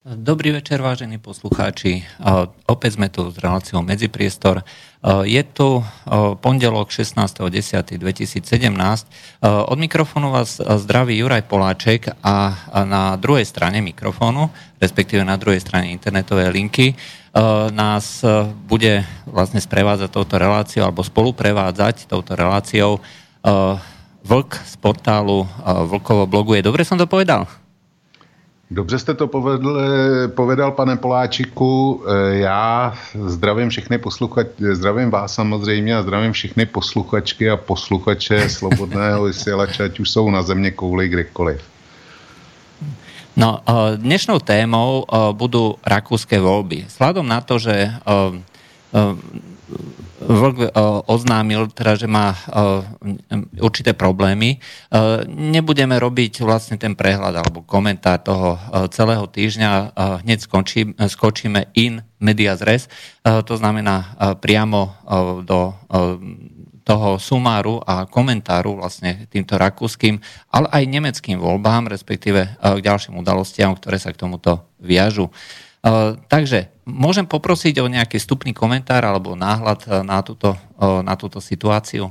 Dobrý večer, vážení poslucháči. Opäť sme tu s reláciou Medzipriestor. Je tu pondelok 16.10.2017. Od mikrofónu vás zdraví Juraj Poláček a na druhej strane mikrofónu, respektíve na druhej strane internetovej linky, nás bude vlastne sprevádzať touto reláciou alebo spoluprevádzať touto reláciou Vlk z portálu Vlkovo blogu. Je dobre som to povedal? Dobře jste to povedl, povedal, pane Poláčiku. Eh, já zdravím všechny posluchače, zdravím vás samozřejmě a zdravím všechny posluchačky a posluchače Slobodného vysílače, ať už jsou na země kouli kdekoliv. No, eh, dnešnou témou eh, budou rakúské volby. Sladom na to, že Vlk eh, oznámil, teda, že má eh, určité problémy. Eh, nebudeme robiť vlastne ten prehľad alebo komentár toho celého týždňa. Hneď skočí, skočíme in medias res, to znamená priamo do toho sumáru a komentáru vlastne týmto rakúskym, ale aj nemeckým voľbám, respektíve k ďalším udalostiam, ktoré sa k tomuto viažu. Takže Môžem poprosiť o nejaký stupný komentár alebo náhled eh, na tuto, eh, na tuto situaci?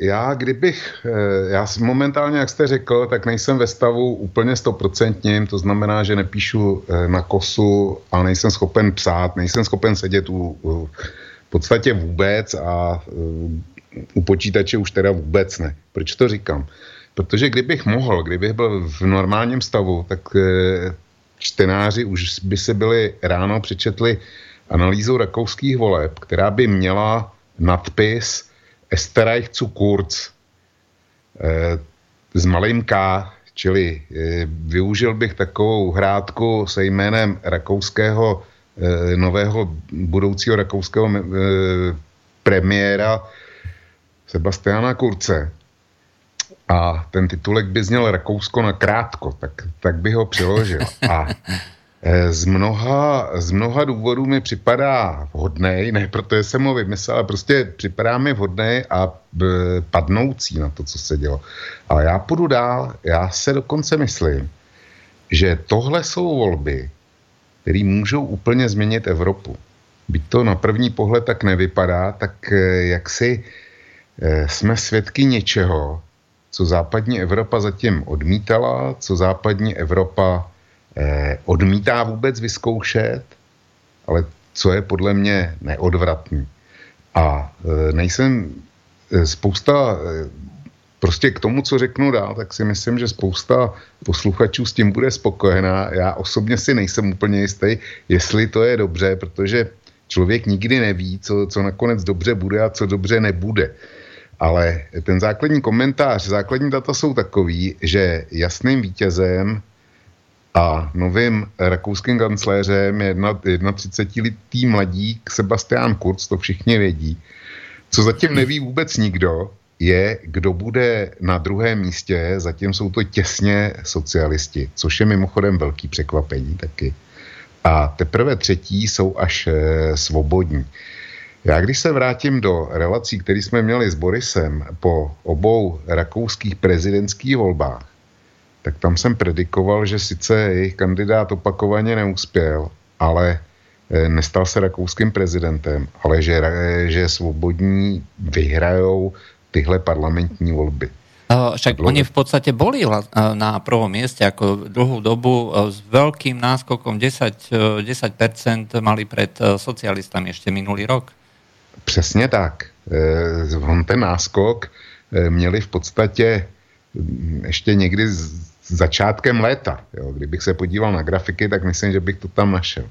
Já kdybych, eh, já momentálně, jak jste řekl, tak nejsem ve stavu úplně stoprocentním, to znamená, že nepíšu na kosu a nejsem schopen psát, nejsem schopen sedět u, u v podstatě vůbec a u počítače už teda vůbec ne. Proč to říkám? Protože kdybych mohl, kdybych byl v normálním stavu, tak čtenáři už by se byli ráno přečetli analýzu rakouských voleb, která by měla nadpis Esterreich zu kurz. E, s malým K, čili e, využil bych takovou hrádku se jménem rakouského e, nového budoucího rakouského e, premiéra Sebastiana Kurce, a ten titulek by zněl Rakousko na krátko, tak, tak by ho přiložil. A e, z mnoha, z mnoha důvodů mi připadá vhodný, ne protože jsem ho vymyslel, ale prostě připadá mi vhodný a padnoucí na to, co se dělo. Ale já půjdu dál, já se dokonce myslím, že tohle jsou volby, které můžou úplně změnit Evropu. Byť to na první pohled tak nevypadá, tak e, jak si e, jsme svědky něčeho, co západní Evropa zatím odmítala, co západní Evropa eh, odmítá vůbec vyzkoušet, ale co je podle mě neodvratný. A eh, nejsem eh, spousta, eh, prostě k tomu, co řeknu dál, tak si myslím, že spousta posluchačů s tím bude spokojená. Já osobně si nejsem úplně jistý, jestli to je dobře, protože člověk nikdy neví, co, co nakonec dobře bude a co dobře nebude. Ale ten základní komentář, základní data jsou takový, že jasným vítězem a novým rakouským kancléřem je 31-letý mladík Sebastian Kurz, to všichni vědí. Co zatím neví vůbec nikdo, je, kdo bude na druhém místě, zatím jsou to těsně socialisti, což je mimochodem velký překvapení taky. A teprve třetí jsou až e, svobodní. Já když se vrátím do relací, které jsme měli s Borisem po obou rakouských prezidentských volbách, tak tam jsem predikoval, že sice jejich kandidát opakovaně neuspěl, ale eh, nestal se rakouským prezidentem, ale že, eh, že svobodní vyhrajou tyhle parlamentní volby. Však oni v podstate boli na prvom mieste ako dlhú dobu s veľkým náskokom 10, 10% mali pred socialistami ešte minulý rok. Přesně tak. Eh, on ten náskok eh, měli v podstatě mm, ještě někdy s začátkem léta. Jo. Kdybych se podíval na grafiky, tak myslím, že bych to tam našel.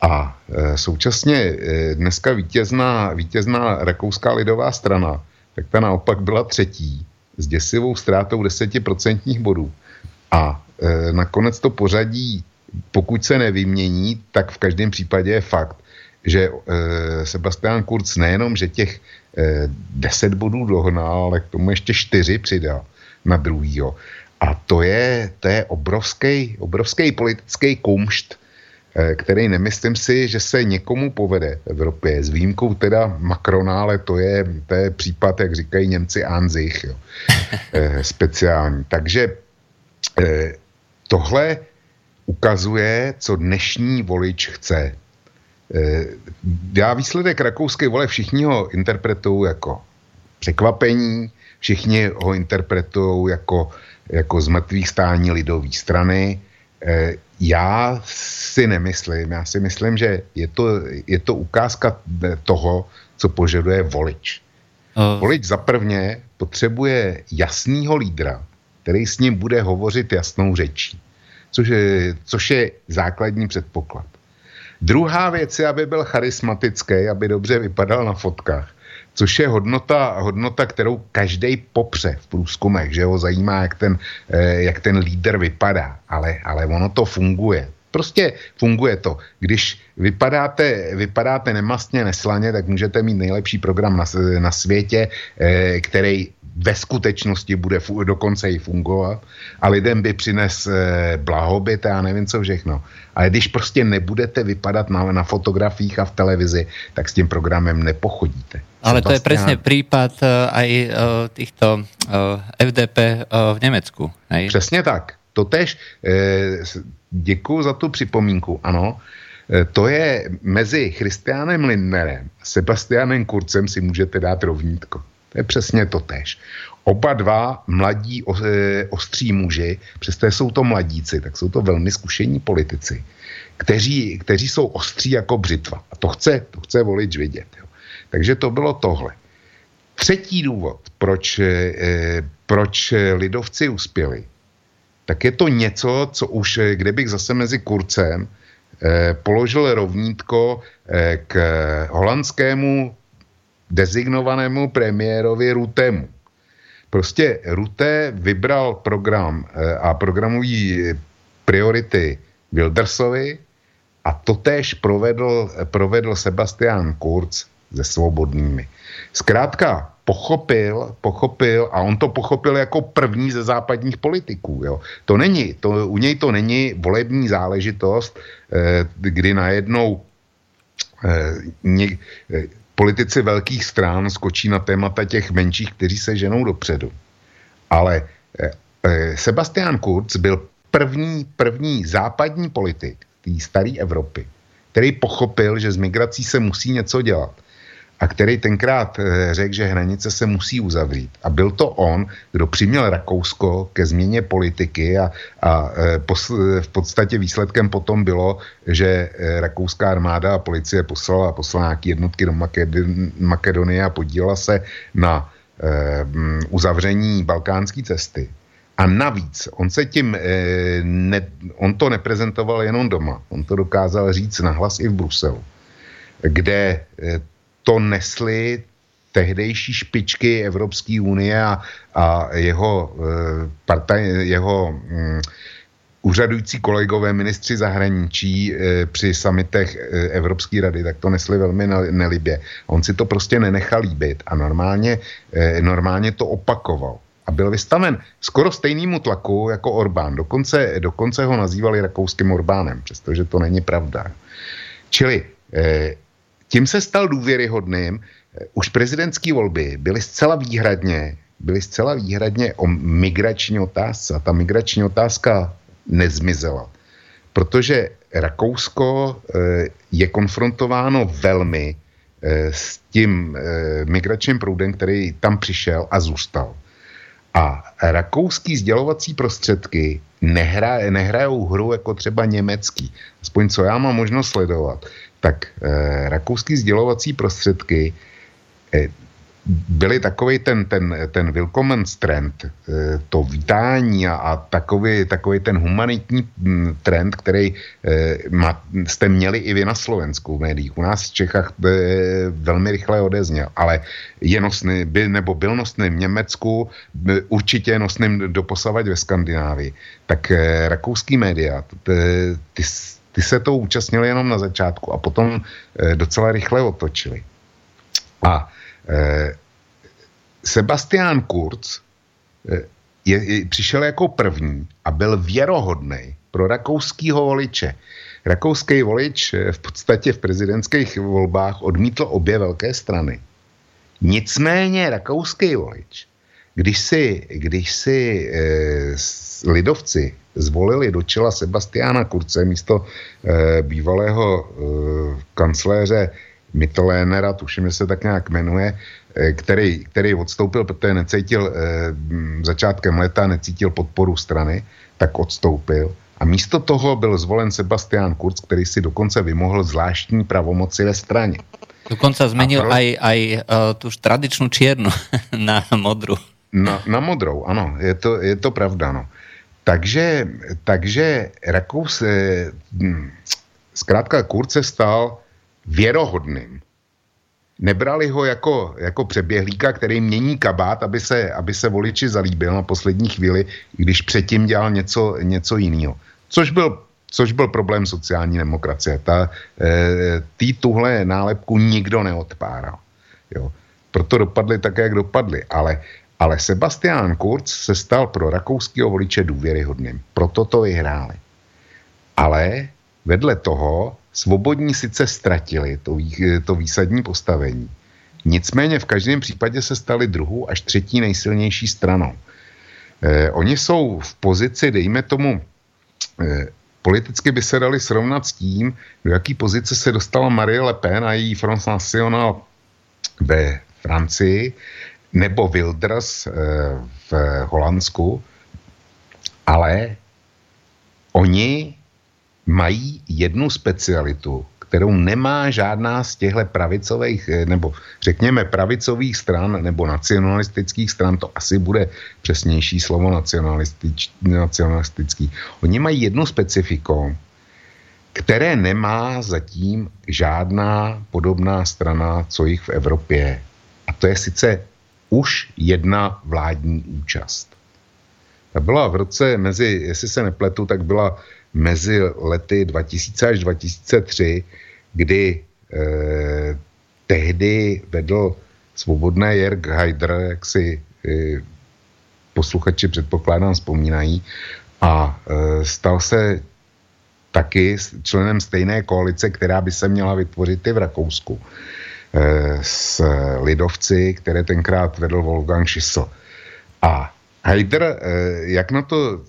A e, současně dneska vítězná, vítězná rakouská lidová strana, tak ta naopak byla třetí s děsivou ztrátou desetiprocentních bodů. A nakonec to pořadí, pokud se nevymění, tak v každém případě je fakt, že e, Sebastian Kurz nejenom, že těch e, 10 bodů dohnal, ale k tomu ještě 4 přidal na druhýho. A to je, to je obrovský, obrovský politický kumšt, e, který nemyslím si, že se někomu povede v Evropě, s výjimkou teda Macrona, ale to je, to je případ, jak říkají Němci, Anzich, jo, e, speciální. Takže e, tohle ukazuje, co dnešní volič chce. Já výsledek rakouské vole všichni ho interpretují jako překvapení, všichni ho interpretují jako, jako zmrtvých stání lidové strany. Já si nemyslím, já si myslím, že je to, je to ukázka toho, co požaduje volič. Uh. Volič zaprvně potřebuje jasného lídra, který s ním bude hovořit jasnou řečí, což je, což je základní předpoklad. Druhá věc je, aby byl charismatický, aby dobře vypadal na fotkách, což je hodnota, hodnota kterou každý popře v průzkumech, že ho zajímá, jak ten, eh, jak ten líder vypadá, ale, ale ono to funguje. Prostě funguje to. Když vypadáte, vypadáte nemastně, neslaně, tak můžete mít nejlepší program na, na světě, eh, který ve skutečnosti bude fu- dokonce i fungovat a lidem by přines eh, blahobyt a nevím co všechno. Ale když prostě nebudete vypadat na, na fotografiích a v televizi, tak s tím programem nepochodíte. Ale to je přesně případ uh, aj uh, týchto uh, FDP v Německu. Hej? Přesně tak. Totež, eh, děkuji za tu připomínku, ano, eh, to je mezi Christianem Lindnerem a Sebastianem Kurcem si můžete dát rovnítko. To je přesně to tež. Oba dva mladí eh, ostří muži, přestože jsou to mladíci, tak jsou to velmi zkušení politici, kteří, kteří jsou ostří jako břitva. A to chce, to chce volič vidět. Jo. Takže to bylo tohle. Třetí důvod, proč, eh, proč lidovci uspěli, tak je to něco, co už, eh, kde bych zase mezi kurcem eh, položil rovnítko k holandskému dezignovanému premiérovi Rutemu. Prostě Rute vybral program eh, a programují priority Wildersovi a totéž provedl, provedl Sebastian Kurz se svobodnými. Zkrátka, pochopil, pochopil a on to pochopil jako první ze západních politiků. Jo. To není, to, u něj to není volební záležitost, eh, kdy najednou eh, eh, politici velkých strán skočí na témata těch menších, kteří se ženou dopředu. Ale eh, eh, Sebastian Kurz byl první, první západní politik té staré Evropy, který pochopil, že s migrací se musí něco dělat a který tenkrát eh, řekl, že hranice se musí uzavřít. A byl to on, kdo přiměl Rakousko ke změně politiky a, a eh, v podstatě výsledkem potom bylo, že eh, rakouská armáda a policie poslala, poslala nějaké jednotky do Makedonie a podílela se na uzavření balkánské cesty. A navíc, on se tím, ne, on to neprezentoval jenom doma, on to dokázal říct nahlas i v Bruselu, kde to nesly tehdejší špičky Evropské unie a, a jeho, e, partaj, jeho mm, úřadující kolegové ministři zahraničí e, při samitech e, Evropské rady, tak to nesli velmi nelibě. On si to prostě nenechal líbit a normálně, e, normálně to opakoval. A byl vystaven skoro stejnému tlaku jako Orbán. Dokonce, dokonce ho nazývali rakouským Orbánem, přestože to není pravda. Čili tím se stal důvěryhodným. Už prezidentské volby byly zcela výhradně, byly zcela výhradně o migrační otázce. A ta migrační otázka nezmizela. Protože Rakousko eh, je konfrontováno velmi eh, s tím eh, migračním proudem, který tam přišel a zůstal. A rakouský sdělovací prostředky nehra, nehrajou hru jako třeba německý. Aspoň co já mám možnost sledovat, tak eh, rakouský sdělovací prostředky eh, byly takový ten, ten, ten willkommen trend, eh, to vítání a, a takový, takový ten humanitní hm, trend, který eh, ma, jste měli i vy na Slovensku v médiích. U nás v Čechách by velmi rychle odezněl, ale je nosný, by, nebo byl nosný v Německu, by, určitě nosným doposavať ve Skandinávii. Tak eh, rakouský média, ty, ty ty se to účastnili jenom na začátku a potom e, docela rychle otočili. A e, Sebastian Kurz e, je, je, přišel jako první a byl věrohodný pro rakouského voliče. Rakouský volič v podstatě v prezidentských volbách odmítl obě velké strany. Nicméně rakouský volič když si, když si e, lidovci zvolili do čela Sebastiana Kurce místo e, bývalého e, kancléře Mittelénera, tuším, že se tak nějak jmenuje, e, který, který odstoupil, protože necítil e, začátkem léta, necítil podporu strany, tak odstoupil. A místo toho byl zvolen Sebastian Kurz, který si dokonce vymohl zvláštní pravomoci ve straně. Dokonce zmenil pro... aj, aj uh, tu tradičnou čiernu na modrou. Na, na modrou, ano, je to, je to pravda, no. Takže, takže Rakous, eh, hm, zkrátka Kurz se stal věrohodným. Nebrali ho jako, jako přeběhlíka, který mění kabát, aby se, aby se voliči zalíbil na poslední chvíli, když předtím dělal něco, něco jiného. Což byl, což byl problém sociální demokracie. Ta, e, tý tuhle nálepku nikdo neodpáral. Jo. Proto dopadly tak, jak dopadly. Ale, ale Sebastian Kurz se stal pro rakouského voliče důvěryhodným. Proto to vyhráli. Ale vedle toho svobodní sice ztratili to, to výsadní postavení, nicméně v každém případě se stali druhou až třetí nejsilnější stranou. Eh, oni jsou v pozici, dejme tomu, eh, politicky by se dali srovnat s tím, do jaký pozice se dostala Marie Le Pen a její Front National ve Francii, nebo Wilders eh, v Holandsku, ale oni mají jednu specialitu, kterou nemá žádná z těchto pravicových, eh, nebo řekněme pravicových stran, nebo nacionalistických stran, to asi bude přesnější slovo nacionalistič, nacionalistický. Oni mají jednu specifiku, které nemá zatím žádná podobná strana, co jich v Evropě. A to je sice už jedna vládní účast. Ta byla v roce mezi, jestli se nepletu, tak byla mezi lety 2000 až 2003, kdy eh, tehdy vedl svobodné Jörg Haider, jak si eh, posluchači předpokládám vzpomínají, a eh, stal se taky členem stejné koalice, která by se měla vytvořit i v Rakousku eh, s lidovci, které tenkrát vedl Wolfgang Schissel. A Haider, eh, jak na to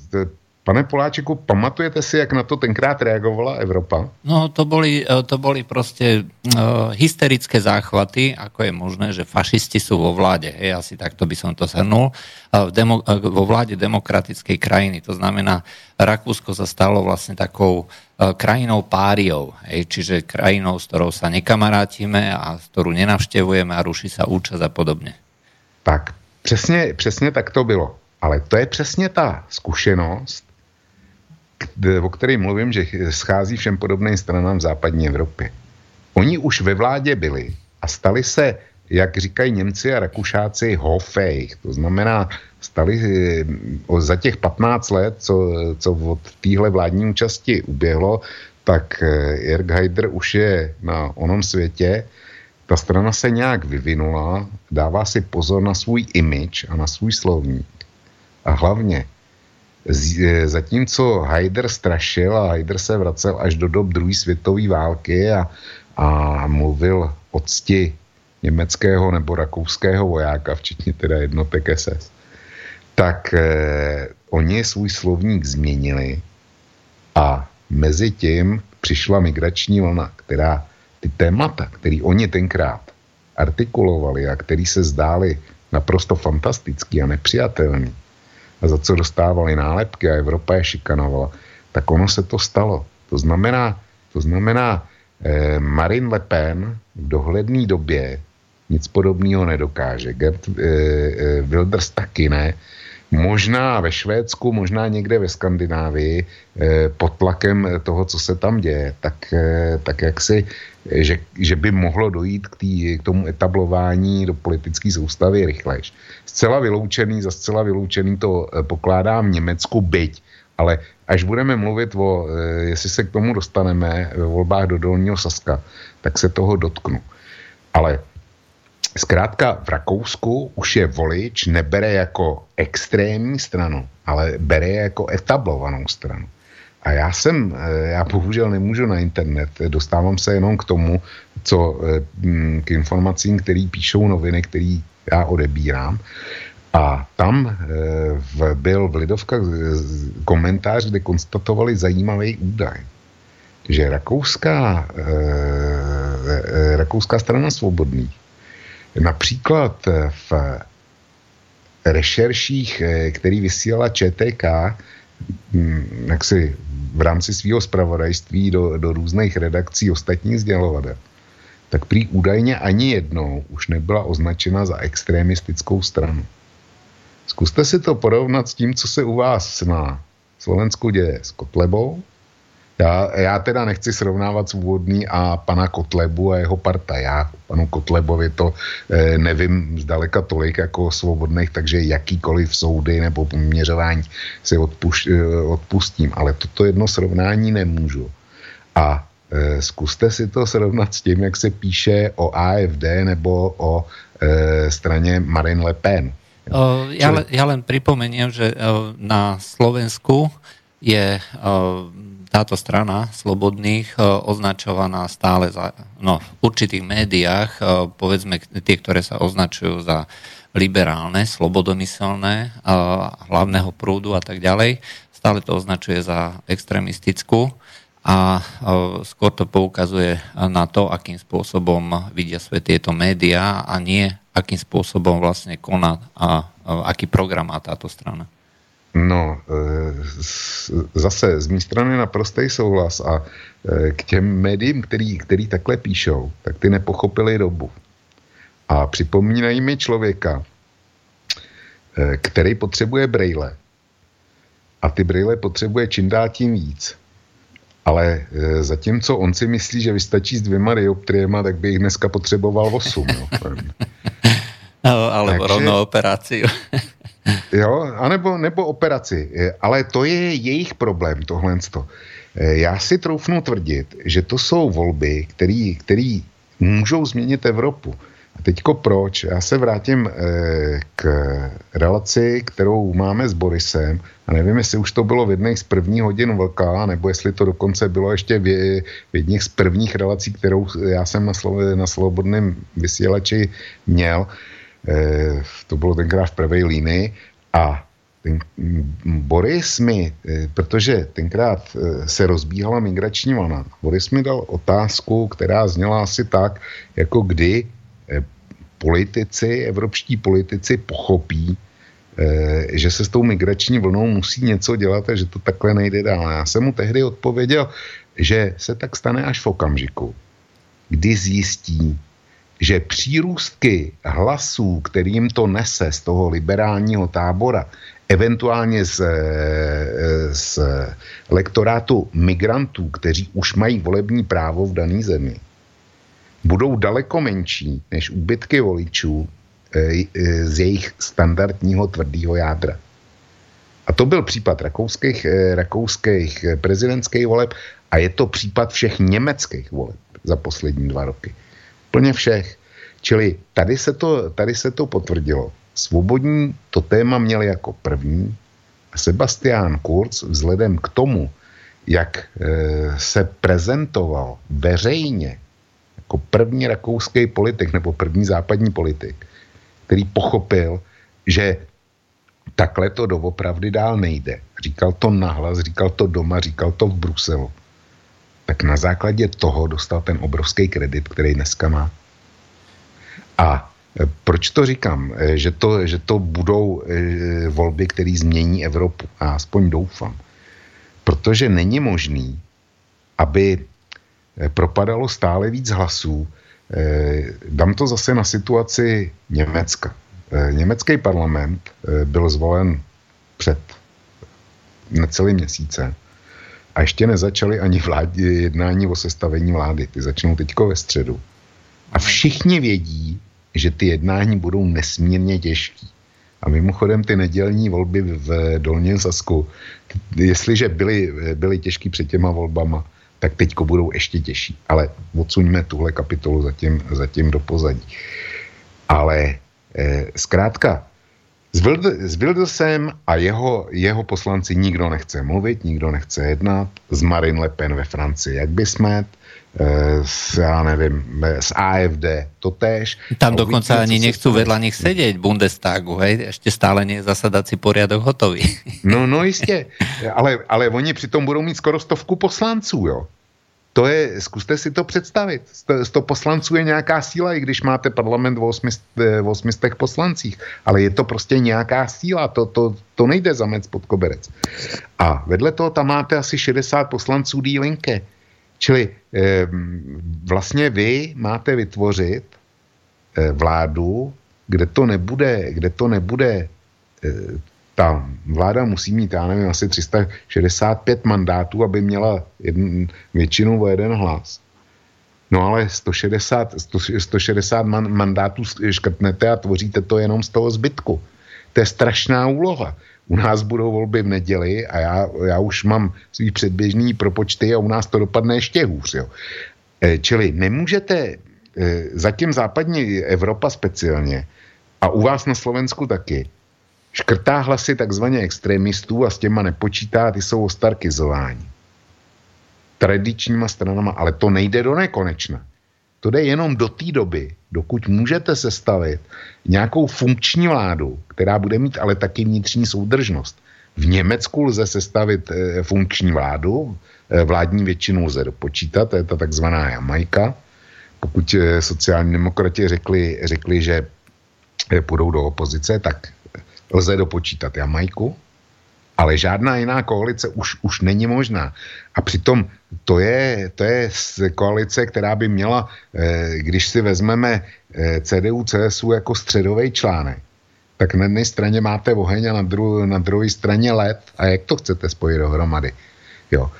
Pane Poláčeku, pamatujete si, jak na to tenkrát reagovala Evropa? No, to boli, e, to boli proste uh, hysterické záchvaty, ako je možné, že fašisti sú vo vláde. Hej, asi takto by som to zhrnul. Uh, demo, uh, vo vláde demokratickej krajiny. To znamená, Rakúsko sa stalo vlastne takou uh, krajinou páriou. Hej, čiže krajinou, s ktorou sa nekamarátime a s ktorú nenavštevujeme a ruší sa účasť a podobne. Tak, přesně, přesně tak to bylo. Ale to je přesně ta zkušenost, o který mluvím, že schází všem podobným stranám v západní Evropě. Oni už ve vládě byli a stali se, jak říkají Němci a Rakušáci, hofejch. To znamená, stali eh, za těch 15 let, co, co od téhle vládní účasti uběhlo, tak eh, Jörg Haider už je na onom světě. Ta strana se nějak vyvinula, dává si pozor na svůj image a na svůj slovník. A hlavně zatímco Haider strašil a Haider se vracel až do dob druhé světové války a, a mluvil o cti německého nebo rakouského vojáka, včetně teda jednotek SS, tak eh, oni svůj slovník změnili a mezi tím přišla migrační vlna, která ty témata, který oni tenkrát artikulovali a který se zdály naprosto fantastický a nepřijatelný, a za co dostávali nálepky a Evropa je šikanovala, tak ono se to stalo. To znamená, to znamená eh, Marine Le Pen v dohledné době nic podobného nedokáže. Gert eh, eh, Wilders taky ne. Možná ve Švédsku, možná někde ve Skandinávii eh, pod tlakem toho, co se tam děje, tak, eh, tak jak si, že, že by mohlo dojít k, tý, k tomu etablování do politické soustavy rychlejš. Zcela vyloučený, za zcela vyloučený to eh, pokládám Německu byť, ale až budeme mluvit o, jestli se k tomu dostaneme ve volbách do Dolního Saska, tak se toho dotknu. Ale Zkrátka v Rakousku už je volič nebere jako extrémní stranu, ale bere je jako etablovanou stranu. A já jsem, eh, já bohužel nemůžu na internet, dostávám se jenom k tomu, co, eh, k informacím, které píšou noviny, které já odebírám. A tam e, v, byl v Lidovkách komentář, kde konstatovali zajímavý údaj, že rakouská, rakouská strana svobodných například v rešerších, který vysílala ČTK, hm, jak si v rámci svého zpravodajství do, do různých redakcí ostatních sdělovatel, tak prý údajně ani jednou už nebyla označena za extremistickou stranu. Zkuste si to porovnat s tím, co se u vás na Slovensku děje s Kotlebou. Já, já teda nechci srovnávat svobodný a pana Kotlebu a jeho parta. Já panu Kotlebovi to eh, nevím zdaleka tolik jako svobodných, takže jakýkoliv soudy nebo poměřování si odpuš, eh, odpustím. Ale toto jedno srovnání nemůžu. A eh, zkuste si to srovnat s tím, jak se píše o AFD nebo o eh, straně Marine Le Pen ja, len, ja len pripomeniem, že na Slovensku je táto strana slobodných označovaná stále za, no, v určitých médiách, povedzme tie, ktoré sa označujú za liberálne, slobodomyselné, hlavného prúdu a tak ďalej, stále to označuje za extremistickú a skôr to poukazuje na to, akým spôsobom vidia svet tieto médiá a nie akým spôsobom vlastne koná a, aký program má táto strana? No, e, zase z mé strany naprostý souhlas a e, k těm médiím, který, který takhle píšou, tak ty nepochopili dobu. A připomínají mi člověka, e, který potřebuje brejle. A ty brejle potřebuje čím dál tím víc. Ale zatímco on si myslí, že vystačí s dvěma dioptriema, tak by jich dneska potřeboval osm. No. No, alebo Takže, rovnou operaci. jo, anebo, nebo operaci. Ale to je jejich problém, tohle. E, já si troufnu tvrdit, že to jsou volby, které můžou změnit Evropu. A teďko proč? Já se vrátím e, k relaci, kterou máme s Borisem. A nevím, jestli už to bylo v jedných z prvních hodin vlka, nebo jestli to dokonce bylo ještě v, jedných z prvních relací, kterou já jsem na, na slobodném vysílači měl. Eh, to bylo tenkrát v pravé línii a ten Boris mi, eh, protože tenkrát eh, se rozbíhala migrační vlna, Boris mi dal otázku, která zněla asi tak, jako kdy politici, evropští politici pochopí, že se s tou migrační vlnou musí něco dělat a že to takhle nejde dál. Já jsem mu tehdy odpověděl, že se tak stane až v okamžiku, kdy zjistí, že přírůstky hlasů, kterým to nese z toho liberálního tábora, eventuálně z, eh, z lektorátu migrantů, kteří už mají volební právo v dané zemi, budou daleko menší než úbytky voličů eh, eh, z jejich standardního tvrdého jádra. A to byl případ rakouských, rakouských prezidentských voleb a je to případ všech německých voleb za poslední dva roky. Plně všech. Čili tady se to, tady se to potvrdilo. Svobodní to téma měli jako první. Sebastian Kurz vzhledem k tomu, jak e, se prezentoval veřejně jako první rakouský politik nebo první západní politik, který pochopil, že takhle to doopravdy dál nejde. Říkal to nahlas, říkal to doma, říkal to v Bruselu tak na základě toho dostal ten obrovský kredit, který dneska má. A e, proč to říkám? E, že to, že to budou e, volby, které změní Evropu. A aspoň doufám. Protože není možný, aby propadalo stále víc hlasů. Dám to zase na situaci Německa. Německý parlament byl zvolen před necelým měsíce a ještě nezačaly ani vládě, jednání o sestavení vlády. Ty začnou teďko ve středu. A všichni vědí, že ty jednání budou nesmírně těžký. A mimochodem ty nedělní volby v Dolním Sasku, jestliže byly, byly těžký před těma volbama, tak teďko budou ještě těžší. Ale odsuňme tuhle kapitolu zatím, zatím do pozadí. Ale eh, zkrátka, s Wildesem a jeho, jeho poslanci nikdo nechce mluvit, nikdo nechce jednat. S Marine Le Pen ve Francii, jak by jsme, s, já nevím, s AFD, to též. Tam dokonce ani nechcú vedľa nich sedieť Bundestagu, hej? Ešte stále nie je zasadací poriadok hotový. No, no jistě, ale, ale oni přitom budou mít skoro stovku poslanců, jo. To je, zkuste si to představit. 100 poslanců je nějaká síla, i když máte parlament v 800 eh, poslancích. Ale je to prostě nějaká síla, to, to, to nejde zamec pod koberec. A vedle toho tam máte asi 60 poslanců dílinke. Čili eh, vlastně vy máte vytvořit eh, vládu, kde to nebude, kde to nebude eh, ta vláda musí mít, já nevím, asi 365 mandátů, aby měla jedn, většinu o jeden hlas. No ale 160, 160 man, mandátů škrtnete a tvoříte to jenom z toho zbytku. To je strašná úloha. U nás budou volby v neděli a já, já už mám svý předběžný propočty a u nás to dopadne ještě hůř. Jo. E, čili nemůžete, e, zatím západní Evropa speciálně a u vás na Slovensku taky, škrtá hlasy takzvaně extremistů a s těma nepočítá, ty jsou ostarkizováni. Tradičníma stranama, ale to nejde do nekonečna. To jde jenom do té doby, dokud můžete sestavit nějakou funkční vládu, která bude mít ale taky vnitřní soudržnost. V Německu lze sestavit e, funkční vládu, e, vládní většinu lze dopočítat, to je ta takzvaná Jamajka. Pokud e, sociální demokrati řekli, řekli, že půjdou do opozice, tak lze dopočítat Jamajku, ale žádná jiná koalice už, už není možná. A přitom to je, to je koalice, která by měla, eh, když si vezmeme eh, CDU, CSU jako středový článek, tak na jedné straně máte oheň a na, dru, na druhé straně led. A jak to chcete spojit dohromady? Jo.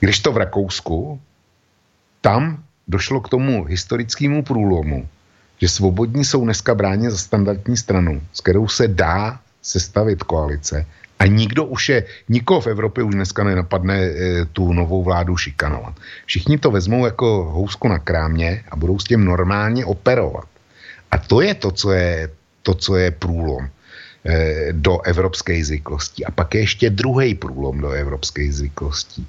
Když to v Rakousku, tam došlo k tomu historickému průlomu, že svobodní jsou dneska bráně za standardní stranu, s kterou se dá sestavit koalice a nikdo už je, nikoho v Evropě už dneska nenapadne e, tu novou vládu šikanovat. Všichni to vezmou jako housku na krámě a budou s tím normálně operovat. A to je to, co je, to, co je průlom e, do evropské zvyklostí. A pak je ještě druhý průlom do evropské zvyklostí.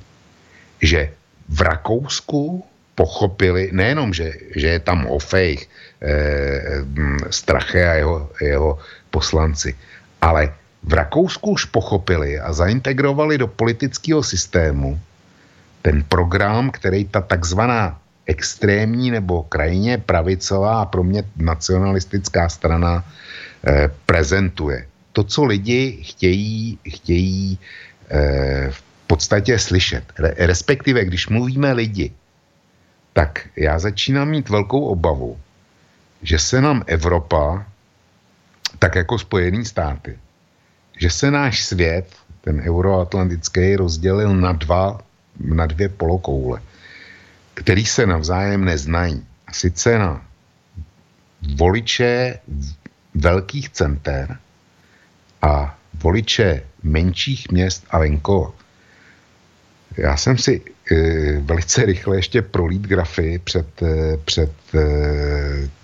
Že v Rakousku pochopili, nejenom, že, že je tam Ofejch, e, Strache a jeho, jeho poslanci, ale v Rakousku už pochopili a zaintegrovali do politického systému ten program, který ta takzvaná extrémní nebo krajně pravicová a pro mě nacionalistická strana eh, prezentuje. To, co lidi chtějí, chtějí eh, v podstatě slyšet. Re, respektive, když mluvíme lidi, tak já začínám mít velkou obavu, že se nám Evropa tak jako Spojený státy. Že se náš svět, ten euroatlantický, rozdělil na dva, na dvě polokoule, který se navzájem neznají. A sice na voliče velkých center a voliče menších měst a venkova. Já jsem si velice rychle ještě prolít grafy před, e, před e,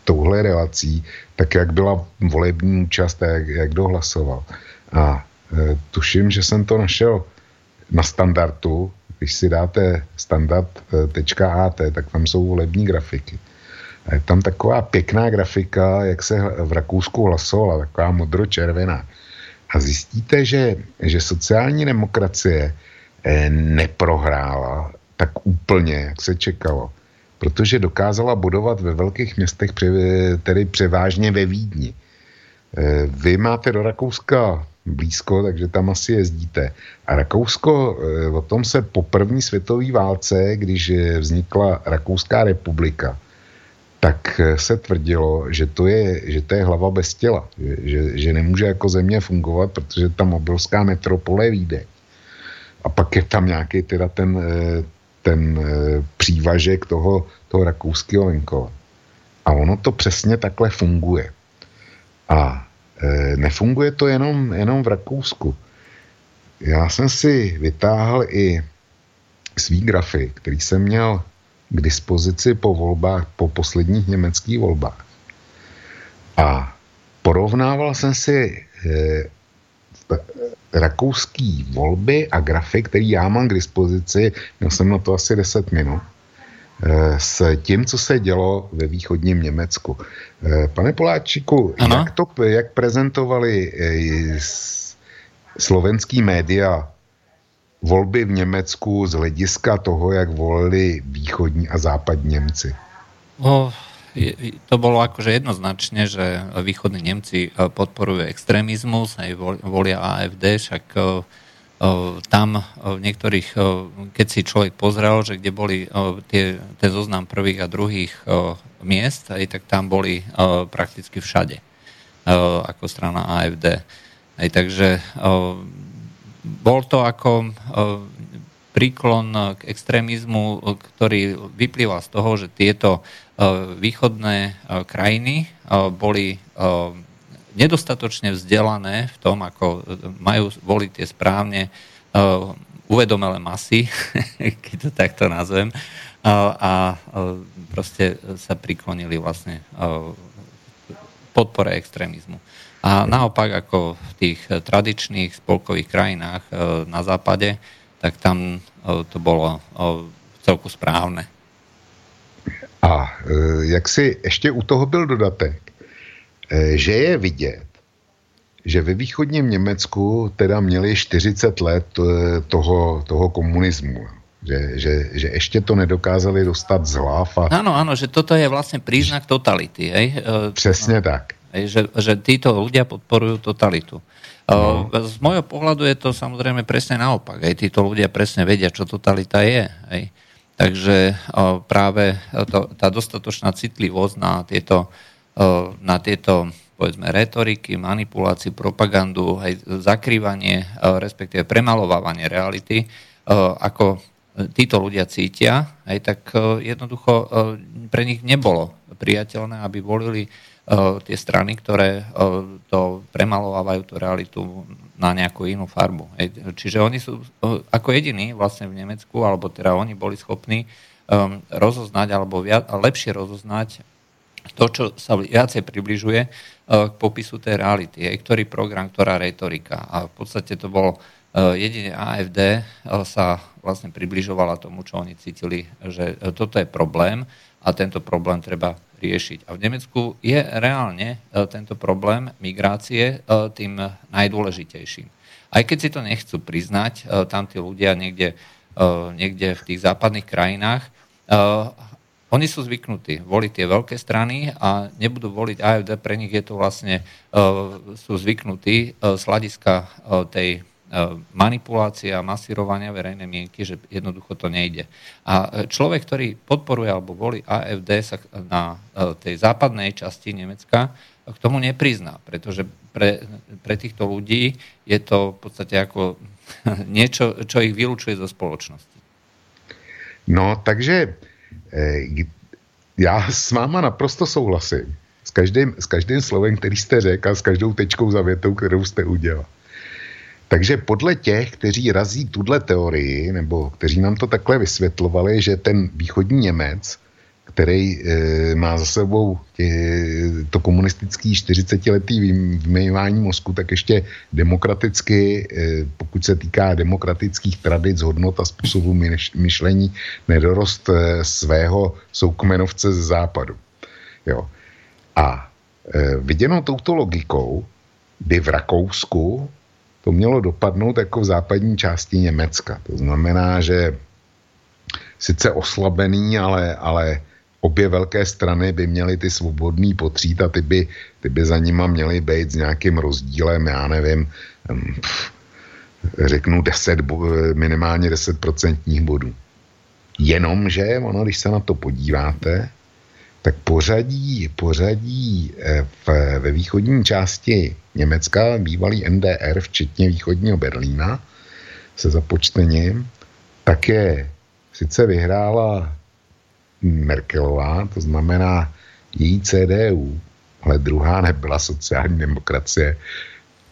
touhle relací, tak jak byla volební účast a jak, jak kdo hlasoval. A tuším, že jsem to našel na standardu, když si dáte standard.at, tak tam jsou volební grafiky. A je tam taková pěkná grafika, jak se v Rakousku hlasovala, taková modro-červená. A zjistíte, že, že sociální demokracie eh, neprohrála tak úplně, jak se čekalo protože dokázala budovat ve velkých městech, tedy převážně ve Vídni. Eh, vy máte do Rakouska blízko, takže tam asi jezdíte. A Rakousko, eh, o tom se po první světové válce, když vznikla Rakouská republika, tak eh, se tvrdilo, že to je, že to je hlava bez těla, že, že, že nemůže jako země fungovat, protože tam obrovská metropole výjde. A pak je tam nějaký teda ten, ten e, přívažek toho, toho rakouského venkova. A ono to přesně takhle funguje. A e, nefunguje to jenom, jenom v Rakousku. Já jsem si vytáhl i svý grafy, který jsem měl k dispozici po volbách, po posledních německých volbách. A porovnával jsem si rakouský volby a grafy, který já mám k dispozici, měl jsem na to asi 10 minut, s tím, co se dělo ve východním Německu. Pane Poláčiku, jak, to, jak prezentovali slovenský média volby v Německu z hlediska toho, jak volili východní a západní Němci? No, to bolo akože jednoznačne, že východní Nemci podporujú extrémizmus, aj volia AFD, však tam v niektorých, keď si človek pozrel, že kde boli tie, tie zoznam prvých a druhých miest, aj tak tam boli prakticky všade ako strana AFD. Aj takže bol to ako príklon k extrémizmu, ktorý vyplýva z toho, že tieto východné krajiny boli nedostatočne vzdelané v tom, ako majú voliť tie správne uvedomelé masy, keď to takto nazvem, a proste sa priklonili vlastne podpore extrémizmu. A naopak, ako v tých tradičných spolkových krajinách na západe, tak tam to bolo celku správne. A jak si ještě u toho byl dodatek, že je vidět, že ve východním Německu teda měli 40 let toho, toho komunismu. Že, že, že ještě to nedokázali dostat z hlav. A... Áno, áno, že toto je vlastne príznak totality. Hej? Přesně tak. Hej, že, že títo ľudia podporujú totalitu. No. Z môjho pohľadu je to samozrejme presne naopak. Hej. Títo ľudia presne vedia, čo totalita je. Hej. Takže práve to, tá dostatočná citlivosť na tieto, na tieto povedzme, retoriky, manipuláciu, propagandu, aj zakrývanie, respektíve premalovávanie reality, ako títo ľudia cítia, aj tak jednoducho pre nich nebolo priateľné, aby volili tie strany, ktoré to premalovávajú tú realitu na nejakú inú farbu. Čiže oni sú ako jediní vlastne v Nemecku, alebo teda oni boli schopní um, rozoznať alebo viac, lepšie rozoznať to, čo sa viacej približuje k popisu tej reality. Ktorý program, ktorá retorika. A v podstate to bolo uh, jedine AFD sa vlastne približovala tomu, čo oni cítili, že toto je problém a tento problém treba riešiť. A v Nemecku je reálne e, tento problém migrácie e, tým najdôležitejším. Aj keď si to nechcú priznať, e, tam tí ľudia niekde, niekde v tých západných krajinách, oni sú zvyknutí voliť tie veľké strany a nebudú voliť AFD, pre nich je to vlastne, sú zvyknutí z hľadiska tej manipulácia, masírovania verejnej mienky, že jednoducho to nejde. A človek, ktorý podporuje alebo volí AFD sa na e, tej západnej časti Nemecka, k tomu neprizná, pretože pre, pre týchto ľudí je to v podstate ako niečo, čo ich vylúčuje zo spoločnosti. No, takže já s váma naprosto souhlasím. S každým, s každým slovem, který jste řekl, s každou tečkou za větou, kterou jste udělal. Takže podle těch, kteří razí tuhle teorii, nebo kteří nám to takhle vysvětlovali, že ten východní Němec, který e, má za sebou tě, to komunistický 40-letý vymývání mozku, tak ještě demokraticky, e, pokud se týká demokratických tradic, hodnot a způsobu myšlení, nedorost e, svého soukmenovce ze západu. Jo. A e, viděnou touto logikou by v Rakousku to mělo dopadnout jako v západní části Německa. To znamená, že sice oslabený, ale, ale obě velké strany by měly ty svobodný potřít a ty by, ty by za nima měly být s nějakým rozdílem, já nevím, pff, řeknu 10, minimálně 10% bodů. Jenomže, ono, když se na to podíváte, tak pořadí, pořadí eh, v, ve východní části Německa, bývalý NDR, včetně východního Berlína, se započtením, také sice vyhrála Merkelová, to znamená její CDU, ale druhá nebyla sociální demokracie.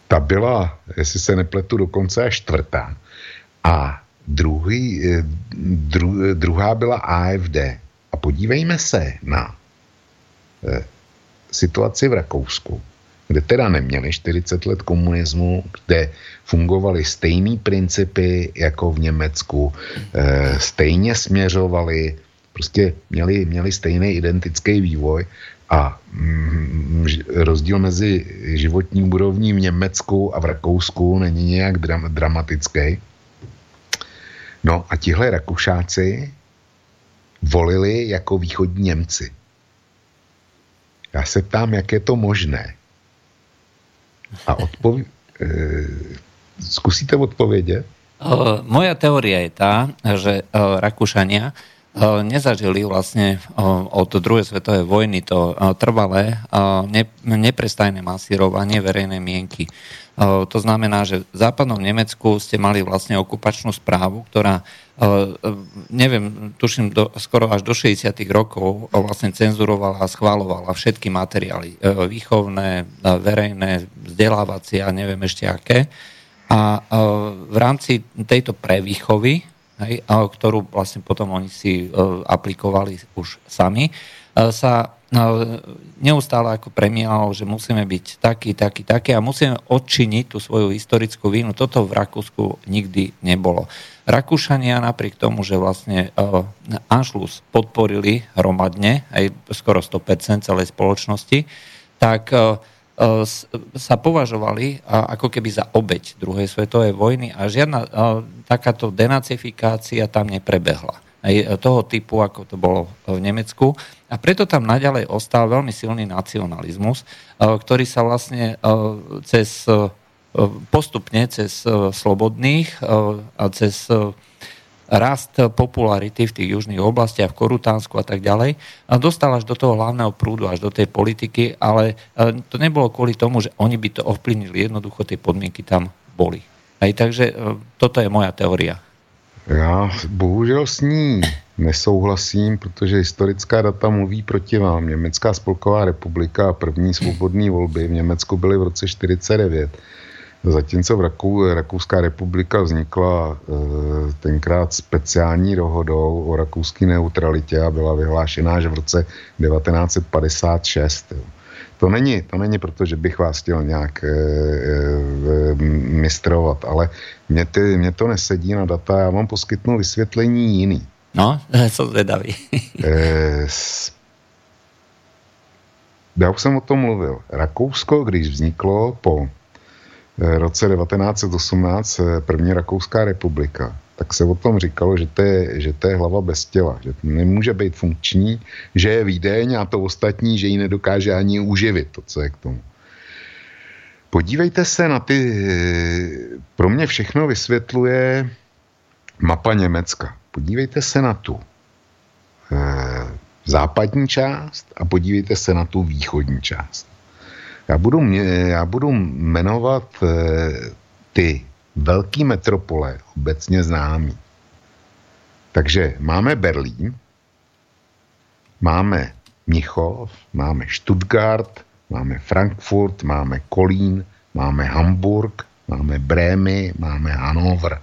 Ta byla, jestli se nepletu, dokonce až čtvrtá. A druhý, eh, dru, druhá byla AFD. A podívejme se na situaci v Rakousku, kde teda neměli 40 let komunismu, kde fungovaly stejné principy jako v Německu, eh, stejně směřovali prostě měli, měli stejný identický vývoj a mm, rozdíl mezi životním úrovní v Německu a v Rakousku není nějak dram, dramatický. No a tihle Rakušáci volili jako východní Němci. Já se ptám, jak je to možné. A odpoví... E, zkusíte odpovědět? Moja teória je tá, že Rakúšania nezažili vlastne od druhej svetovej vojny to trvalé neprestajné masírovanie verejnej mienky. To znamená, že v západnom Nemecku ste mali vlastne okupačnú správu, ktorá, neviem, tuším, do, skoro až do 60. rokov vlastne cenzurovala a schválovala všetky materiály výchovné, verejné, vzdelávacie a neviem ešte aké. A v rámci tejto prevýchovy, hej, ktorú vlastne potom oni si aplikovali už sami, sa neustále ako premialo, že musíme byť taký, taký, taký a musíme odčiniť tú svoju historickú vínu. Toto v Rakúsku nikdy nebolo. Rakúšania napriek tomu, že vlastne Anšlus podporili hromadne, aj skoro 100% celej spoločnosti, tak E, sa považovali ako keby za obeď druhej svetovej vojny a žiadna takáto denacifikácia tam neprebehla. Aj toho typu, ako to bolo v Nemecku. A preto tam naďalej ostal veľmi silný nacionalizmus, ktorý sa vlastne cez postupne cez slobodných a cez rast popularity v tých južných oblastiach, v Korutánsku a tak ďalej, a dostal až do toho hlavného prúdu, až do tej politiky, ale to nebolo kvôli tomu, že oni by to ovplyvnili, jednoducho tie podmienky tam boli. Aj, takže toto je moja teória. Já bohužel s ní nesouhlasím, protože historická data mluví proti vám. Německá spolková republika a první svobodné volby v Německu byly v roce 49 Zatímco v Rakou, Rakouská republika vznikla e, tenkrát speciální dohodou o rakouské neutralitě a byla vyhlášená až v roce 1956. Jo. To není, to není proto, že bych vás chtěl nějak e, e, mistrovat, ale mě, ty, mě to nesedí na data, já vám poskytnu vysvětlení jiný. No, co zvedavý. e, já už jsem o tom mluvil. Rakousko, když vzniklo po roce 1918 eh, první Rakouská republika, tak se o tom říkalo, že to je, že to je hlava bez těla, že nemůže být funkční, že je výdeň a to ostatní, že ji nedokáže ani uživit, to, co je k tomu. Podívejte se na ty, eh, pro mě všechno vysvětluje mapa Německa. Podívejte se na tu západní část a podívejte se na tu východní část. Já budu, já budu jmenovat eh, ty velké metropole obecně známý. Takže máme Berlín, máme Mnichov, máme Stuttgart, máme Frankfurt, máme Kolín, máme Hamburg, máme Brémy, máme Hanover.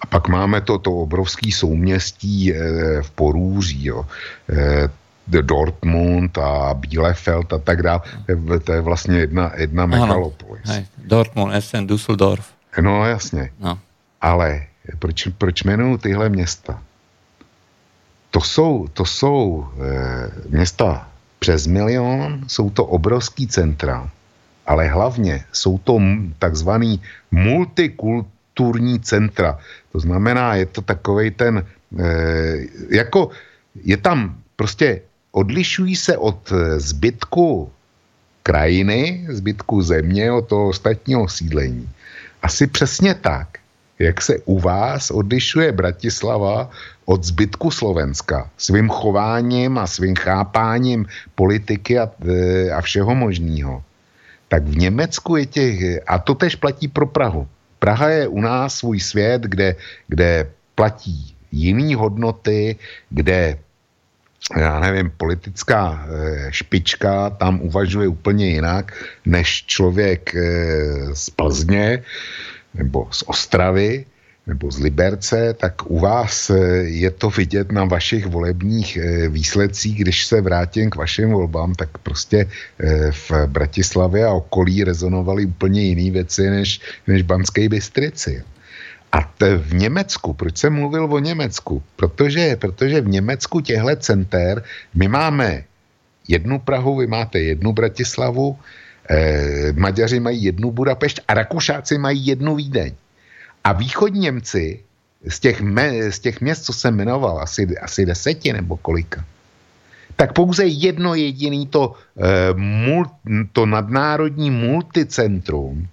A pak máme to, to obrovské souměstí e, v Porůří. Jo. E, Dortmund a Bielefeld a tak dále. To je vlastně jedna, jedna megalopolis. Hej, Dortmund, Essen, Düsseldorf. No jasně. No. Ale proč, proč jmenuju tyhle města? To jsou, to jsou e, města přes milion, jsou to obrovský centra, ale hlavně jsou to takzvaný multikulturní centra. To znamená, je to takovej ten, e, jako je tam prostě odlišují se od eh, zbytku krajiny, zbytku země, od toho ostatního sídlení. Asi přesně tak, jak se u vás odlišuje Bratislava od zbytku Slovenska svým chováním a svým chápáním politiky a, eh, a všeho možného. Tak v Německu je těch, a to tež platí pro Prahu. Praha je u nás svůj svět, kde, kde platí jiné hodnoty, kde já nevím, politická eh, špička tam uvažuje úplně jinak než člověk eh, z Plzně nebo z Ostravy nebo z Liberce, tak u vás eh, je to vidět na vašich volebních výsledcích, když se vrátím k vašim volbám, tak prostě v Bratislavě a okolí rezonovaly úplně jiné věci než, než Banské Bystrici. A t- v Německu, proč jsem mluvil o Německu? Protože, protože v Německu těchto center my máme jednu Prahu, vy máte jednu Bratislavu, eh, Maďaři mají jednu Budapešť a Rakušáci mají jednu Vídeň. A východní Němci z těch, me, z těch měst, co jsem jmenoval, asi, asi deseti nebo kolika, tak pouze jedno jediný to, eh, to nadnárodní multicentrum,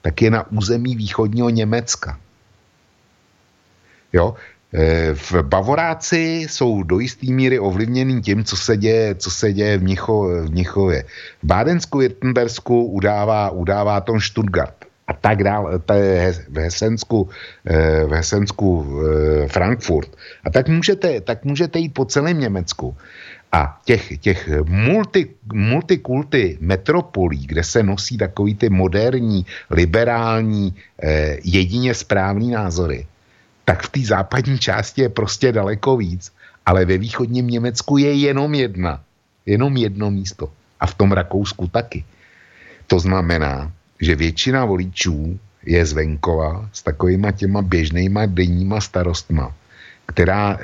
tak je na území východního Německa. Jo? Eh, v Bavoráci jsou do jisté míry ovlivněný tím, co se děje, co se děje v, Mnicho, v Mnichově. V Bádensku, Württembersku udává, udává to Stuttgart a tak dále, v Hesensku, eh, v Hesensku eh, Frankfurt. A tak můžete, tak můžete jít po celém Německu. A těch, těch multi, multikulty metropolí, kde se nosí takový ty moderní, liberální, jedině správný názory, tak v té západní části je prostě daleko víc, ale ve východním Německu je jenom jedna. Jenom jedno místo. A v tom Rakousku taky. To znamená, že většina voličů je z venkova s takovýma těma běžnýma denníma starostma, která,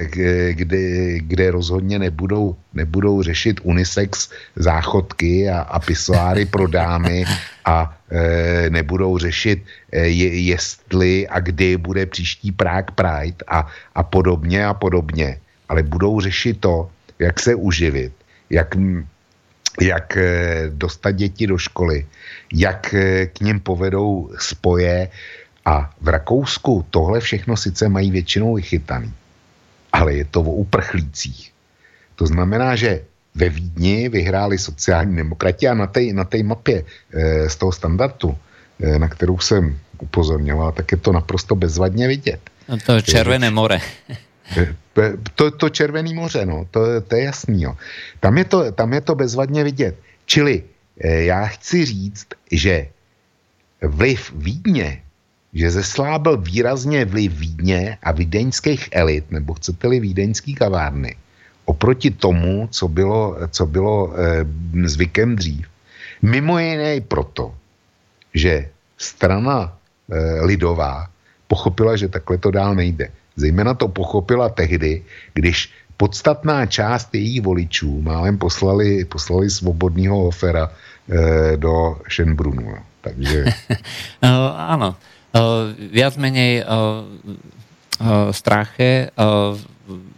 kde, kde rozhodně nebudou, nebudou řešit unisex záchodky a, a pisoáry pro dámy a e, nebudou řešit, e, je, jestli a kdy bude příští Prague Pride a, a podobně a podobně. Ale budou řešit to, jak se uživit, jak, jak dostat děti do školy, jak k ním povedou spoje a v Rakousku tohle všechno sice mají většinou vychytaný, ale je to o uprchlících. To znamená, že ve Vídni vyhráli sociální demokrati a na té na mapě e, z toho standardu, e, na kterou jsem upozorňoval, tak je to naprosto bezvadně vidět. No to je Červené more. Eh, to, to Červené moře, no, to, to je jasný. Jo. Tam, je to, tam je to bezvadně vidět. Čili e, já chci říct, že vliv Vídně, že zeslábil výrazně vliv Vídně a vídeňských elit, nebo chcete-li vídeňský kavárny, oproti tomu, co bylo, co bylo e, zvykem dřív. Mimo jiné proto, že strana e, lidová pochopila, že takhle to dál nejde. Zejména to pochopila tehdy, když podstatná část jejich voličů málem poslali, poslali svobodného ofera e, do Schönbrunu. No. Takže... Uh, viac menej uh, uh, Strache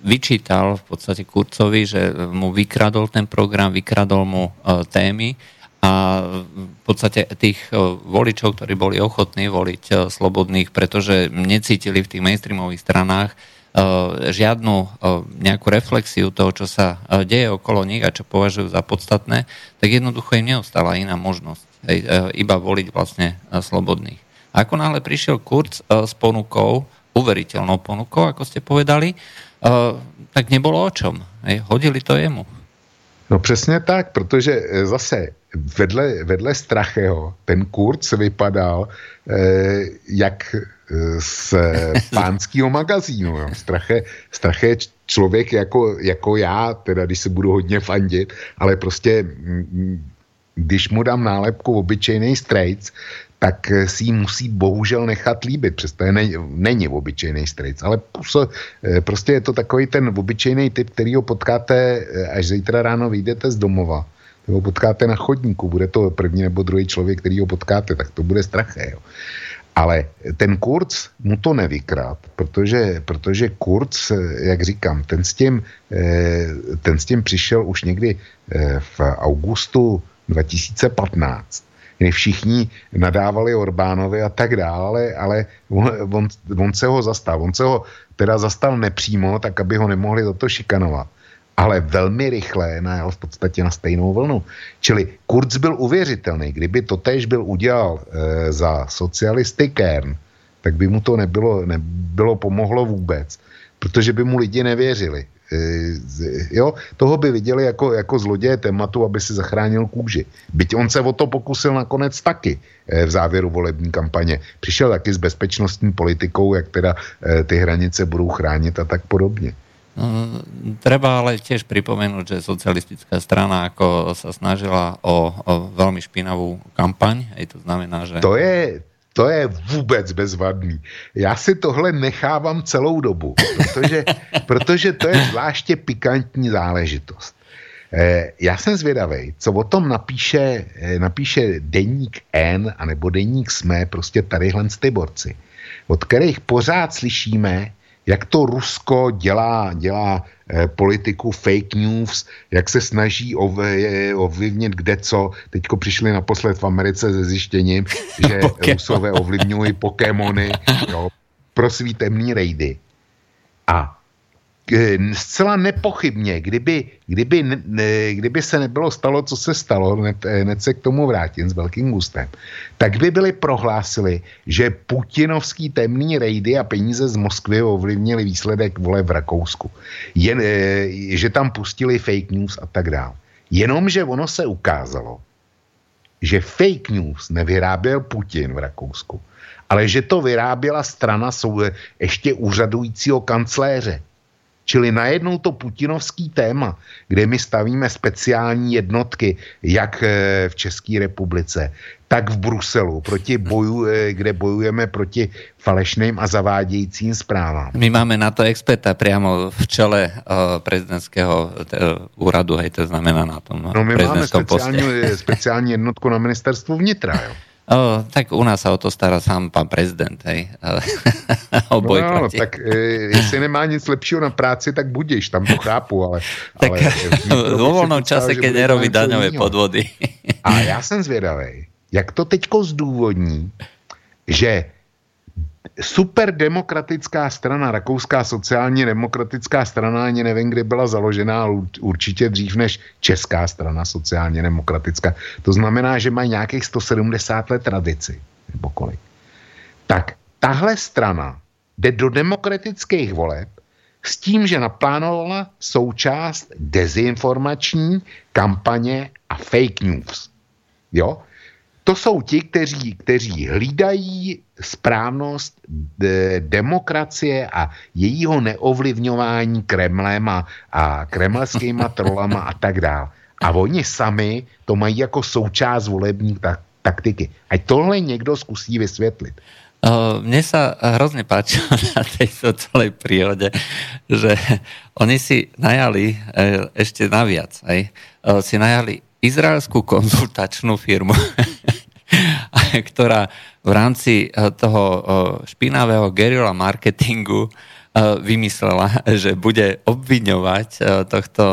vyčítal v podstate Kurcovi, že mu vykradol ten program, vykradol mu témy a v podstate tých voličov, ktorí boli ochotní voliť slobodných, pretože necítili v tých mainstreamových stranách žiadnu nejakú reflexiu toho, čo sa deje okolo nich a čo považujú za podstatné, tak jednoducho im neostala iná možnosť. Iba voliť vlastne slobodných. Ako náhle prišiel Kurz s ponukou, uveriteľnou ponukou, ako ste povedali, uh, tak nebylo o čom. Hodili to jemu. No přesně tak, protože e, zase vedle, vedle Stracheho ten Kurz vypadal eh, jak z pánského magazínu. Jo. Strache, Strache je člověk jako, jako já, teda když se budu hodně fandit, ale prostě když mu dám nálepku obyčejný strejc, tak eh, si ji musí bohužel nechat líbit, přesto ne, není obyčejný strejc, ale eh, prostě je to takový ten obyčejný typ, který ho potkáte, eh, až zítra ráno vyjdete z domova, ho potkáte na chodníku, bude to první nebo druhý člověk, který ho potkáte, tak to bude straché. Jo. Ale ten Kurz mu to nevykrát, protože, protože Kurz, jak říkám, ten s, tím, ten s tím přišel už někdy v augustu 2015 kdy všichni nadávali Orbánovi a tak dále, ale on, on, se ho zastal. On se ho teda zastal nepřímo, tak aby ho nemohli za to šikanovat. Ale velmi rychle najel v podstatě na stejnou vlnu. Čili Kurz byl uvěřitelný. Kdyby to tež byl udělal e, za socialisty Kern, tak by mu to nebylo, nebylo pomohlo vůbec. Protože by mu lidi nevěřili. Eh, jo, toho by viděli jako, jako zloděje tématu, aby si zachránil kůži. Byť on se o to pokusil nakonec taky eh, v závěru volební kampaně. Přišel taky s bezpečnostní politikou, jak teda eh, ty hranice budou chránit a tak podobně. No, treba ale tiež pripomenúť, že socialistická strana ako sa snažila o, o veľmi špinavú kampaň, aj to znamená, že... To je, to je vůbec bezvadný. Já si tohle nechávám celou dobu, protože, protože to je zvláště pikantní záležitost. Eh, já jsem zvědavý, co o tom napíše, eh, napíše deník N, anebo deník SME, prostě tadyhle ty borci, od kterých pořád slyšíme, jak to Rusko dělá, dělá eh, politiku fake news, jak se snaží ov, eh, ovlivnit kde co. Teďko přišli naposled v Americe se zjištěním, že Rusové ovlivňují Pokémony jo, pro svý temný rejdy. A zcela nepochybně, kdyby, kdyby, kdyby se nebylo stalo, co se stalo, hned, eh, hned se k tomu vrátím s velkým gustem, tak by byli prohlásili, že putinovský temný rejdy a peníze z Moskvy ovlivnili výsledek vole v Rakousku. Jen, eh, že tam pustili fake news a tak dále. Jenomže ono se ukázalo, že fake news nevyráběl Putin v Rakousku, ale že to vyráběla strana ještě úřadujícího kancléře Čili najednou to putinovský téma, kde my stavíme speciální jednotky, jak eh, v České republice, tak v Bruselu, proti boju, eh, kde bojujeme proti falešným a zavádějícím zprávám. My máme na to experta priamo v čele uh, prezidentského úradu, hej, to znamená na tom No my máme speciální, speciální jednotku na ministerstvu vnitra, jo. O, tak u nás sa o to stará sám pán prezident, hej. o boj no, proti. tak e, jestli nemá nic lepšího na práci, tak budeš, tam to chápu, ale... tak ale vo voľnom čase, keď nerobí daňové podvody. A já jsem zvědavý, jak to teďko zdůvodní, že super demokratická strana, rakouská sociálně demokratická strana, ani nevím, kde byla založená, určitě dřív než česká strana sociálně demokratická. To znamená, že mají nějakých 170 let tradici, nebo kolik. Tak tahle strana jde do demokratických voleb s tím, že naplánovala součást dezinformační kampaně a fake news. Jo? To jsou ti, kteří, kteří hlídají správnost de, demokracie a jejího neovlivňování Kremlem a, a kremlskýma trolama a tak dále. A oni sami to mají jako součást volební tak, taktiky. Ať tohle někdo zkusí vysvětlit. Mne sa hrozne páčilo na tejto celej prírode, že oni si najali e, ešte naviac, aj, si najali izraelskú konzultačnú firmu, ktorá v rámci eh, toho eh, špinavého gerila marketingu eh, vymyslela, že bude obviňovať tohto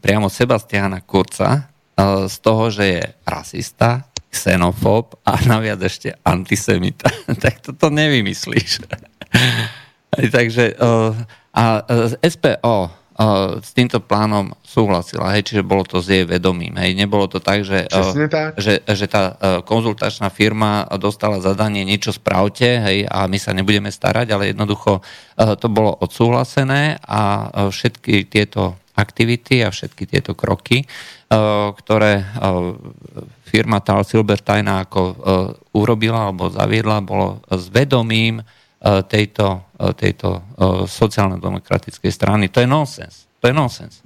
priamo Sebastiana Kurca z toho, že je rasista, xenofób a naviac ešte antisemita. tak toto nevymyslíš. Takže a SPO s týmto plánom súhlasila, hej, čiže bolo to s jej vedomím. Hej. Nebolo to tak, že, tak. že, že tá e, konzultačná firma dostala zadanie niečo spravte hej, a my sa nebudeme starať, ale jednoducho to bolo odsúhlasené a všetky tieto aktivity a všetky tieto kroky, ktoré firma Tal Silbertajna ako urobila alebo zaviedla, bolo s vedomím tejto, tejto sociálno-demokratickej strany. To je nonsens. To je nonsens.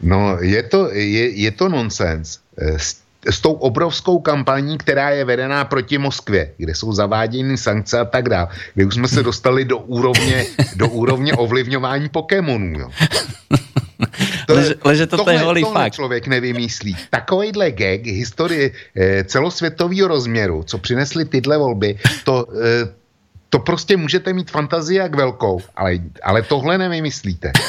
No, je to, je, je to nonsens. Eh, s, s tou obrovskou kampaní, která je vedená proti Moskvě, kde jsou zaváděny sankce a tak dále, kde už jsme se dostali do úrovně, do úrovně ovlivňování Pokémonů. Jo. To leže, leže to tohle, je holý fakt. člověk nevymyslí. Takovýhle gag historie eh, celosvětového rozměru, co přinesly tyhle volby, to, eh, to prostě můžete mít fantazii jak velkou, ale, ale tohle nevymyslíte.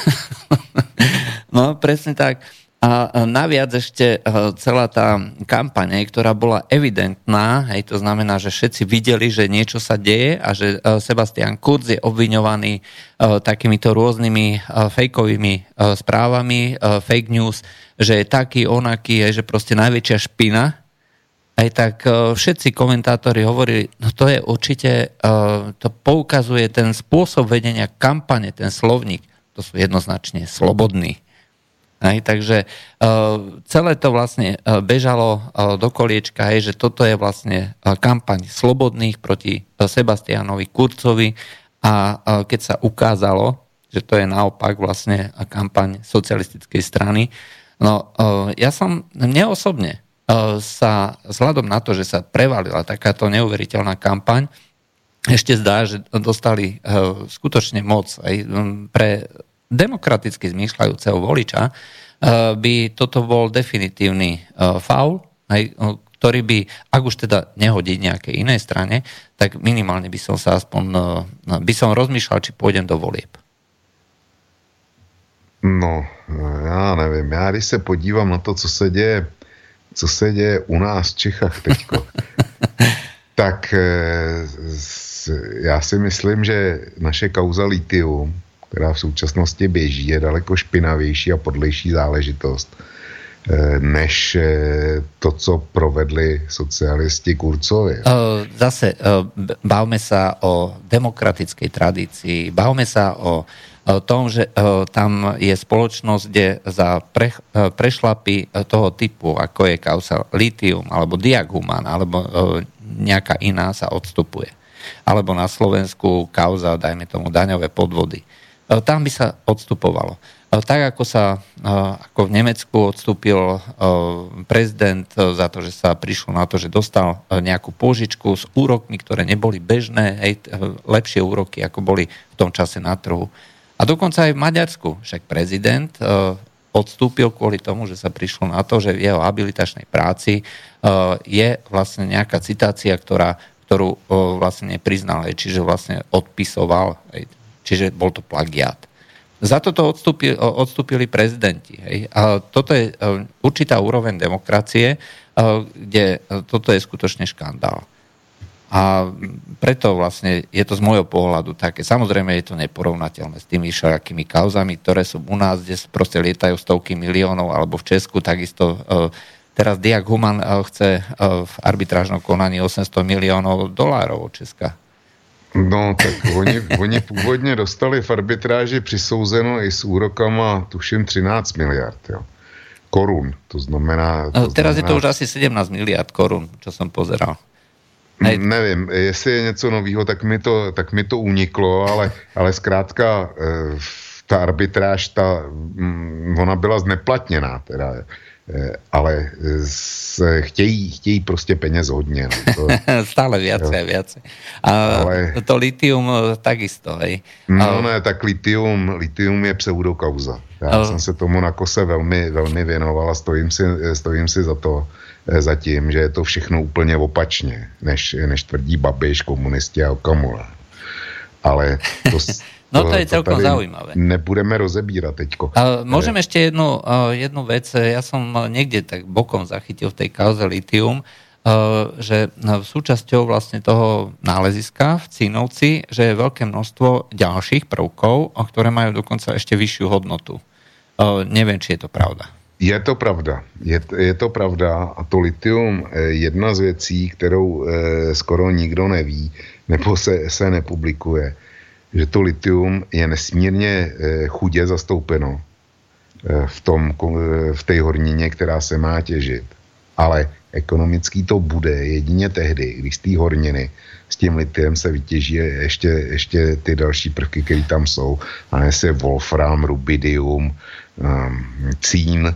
No, presne tak. A naviac ešte e, celá tá kampaň, ktorá bola evidentná, hej, to znamená, že všetci videli, že niečo sa deje a že e, Sebastian Kurz je obviňovaný e, takýmito rôznymi fejkovými správami, fake news, že je taký, onaký, že proste najväčšia špina, aj tak všetci komentátori hovorili, no to je určite, to poukazuje ten spôsob vedenia kampane, ten slovník, to sú jednoznačne slobodní. Hej, takže uh, celé to vlastne uh, bežalo uh, do koliečka, hej, že toto je vlastne uh, kampaň slobodných proti uh, Sebastianovi Kurcovi. A uh, keď sa ukázalo, že to je naopak vlastne kampaň socialistickej strany, no uh, ja som, mne osobne sa vzhľadom na to, že sa prevalila takáto neuveriteľná kampaň, ešte zdá, že dostali skutočne moc aj pre demokraticky zmýšľajúceho voliča, by toto bol definitívny faul, ktorý by, ak už teda nehodí nejakej inej strane, tak minimálne by som sa aspoň, by som rozmýšľal, či pôjdem do volieb. No, já nevím. Já když se podívám na to, co se děje, co se děje u nás v Čechách teďko, tak eh, já si myslím, že naše kauza litium, která v současnosti běží, je daleko špinavější a podlejší záležitost eh, než eh, to, co provedli socialisti Kurcovi. Zase bavme sa o demokratickej tradícii, bavme sa o tom, že e, tam je spoločnosť, kde za pre, e, prešlapy toho typu, ako je kausa litium, alebo diaguman, alebo e, nejaká iná sa odstupuje. Alebo na Slovensku kauza, dajme tomu, daňové podvody. Tam by sa odstupovalo. Tak ako sa ako v Nemecku odstúpil prezident za to, že sa prišlo na to, že dostal nejakú požičku s úrokmi, ktoré neboli bežné, hej, lepšie úroky, ako boli v tom čase na trhu a dokonca aj v Maďarsku. Však prezident uh, odstúpil kvôli tomu, že sa prišlo na to, že v jeho habilitačnej práci uh, je vlastne nejaká citácia, ktorá, ktorú uh, vlastne nepriznal, čiže vlastne odpisoval, čiže bol to plagiát. Za toto odstúpili, odstúpili prezidenti. Hej. A toto je určitá úroveň demokracie, kde toto je skutočne škandál. A preto vlastne je to z môjho pohľadu také. Samozrejme je to neporovnateľné s tými všakými kauzami, ktoré sú u nás, kde proste lietajú stovky miliónov, alebo v Česku takisto. E, teraz Diak Human e, chce e, v arbitrážnom konaní 800 miliónov dolárov od Česka. No, tak oni, oni původně dostali v arbitráži přisouzeno i s úrokama, tuším, 13 miliard, jo. Korun, to znamená... To Teraz znamená... je to už asi 17 miliard korun, čo som pozeral. Ne, nevím, jestli je něco nového, tak mi to, tak mi to uniklo, ale, ale zkrátka eh, ta arbitráž, ta, mm, ona byla zneplatněná teda, eh, ale se chtějí, chtějí prostě peněz hodně. No, to, Stále viacej, viacej. A ale, to litium eh, takisto, hej? No ne, tak litium, litium je pseudokauza. Já jsem se tomu na kose velmi, velmi věnoval a stojím si, stojím si za to. Eh, zatím, že je to všechno úplně opačně, než, než tvrdí Babiš, komunisti a Okamura. Ale to, No to, to je celkom zaujímavé. Nebudeme rozebírat teďko. A môžem ešte jednu, jednu vec. Ja som niekde tak bokom zachytil v tej kauze litium, že v súčasťou vlastne toho náleziska v Cínovci, že je veľké množstvo ďalších prvkov, ktoré majú dokonca ešte vyššiu hodnotu. Neviem, či je to pravda. Je to pravda. Je, je to pravda a to litium je jedna z věcí, kterou eh, skoro nikdo neví nebo se, se nepublikuje, že to litium je nesmírně eh, chudě zastoupeno eh, v, tom, eh, v té hornině, která se má těžit. Ale ekonomický to bude jedině tehdy, když z té horniny s tím litiem se vytěží ještě, ještě ty další prvky, které tam jsou. A se wolfram, rubidium, um, cín,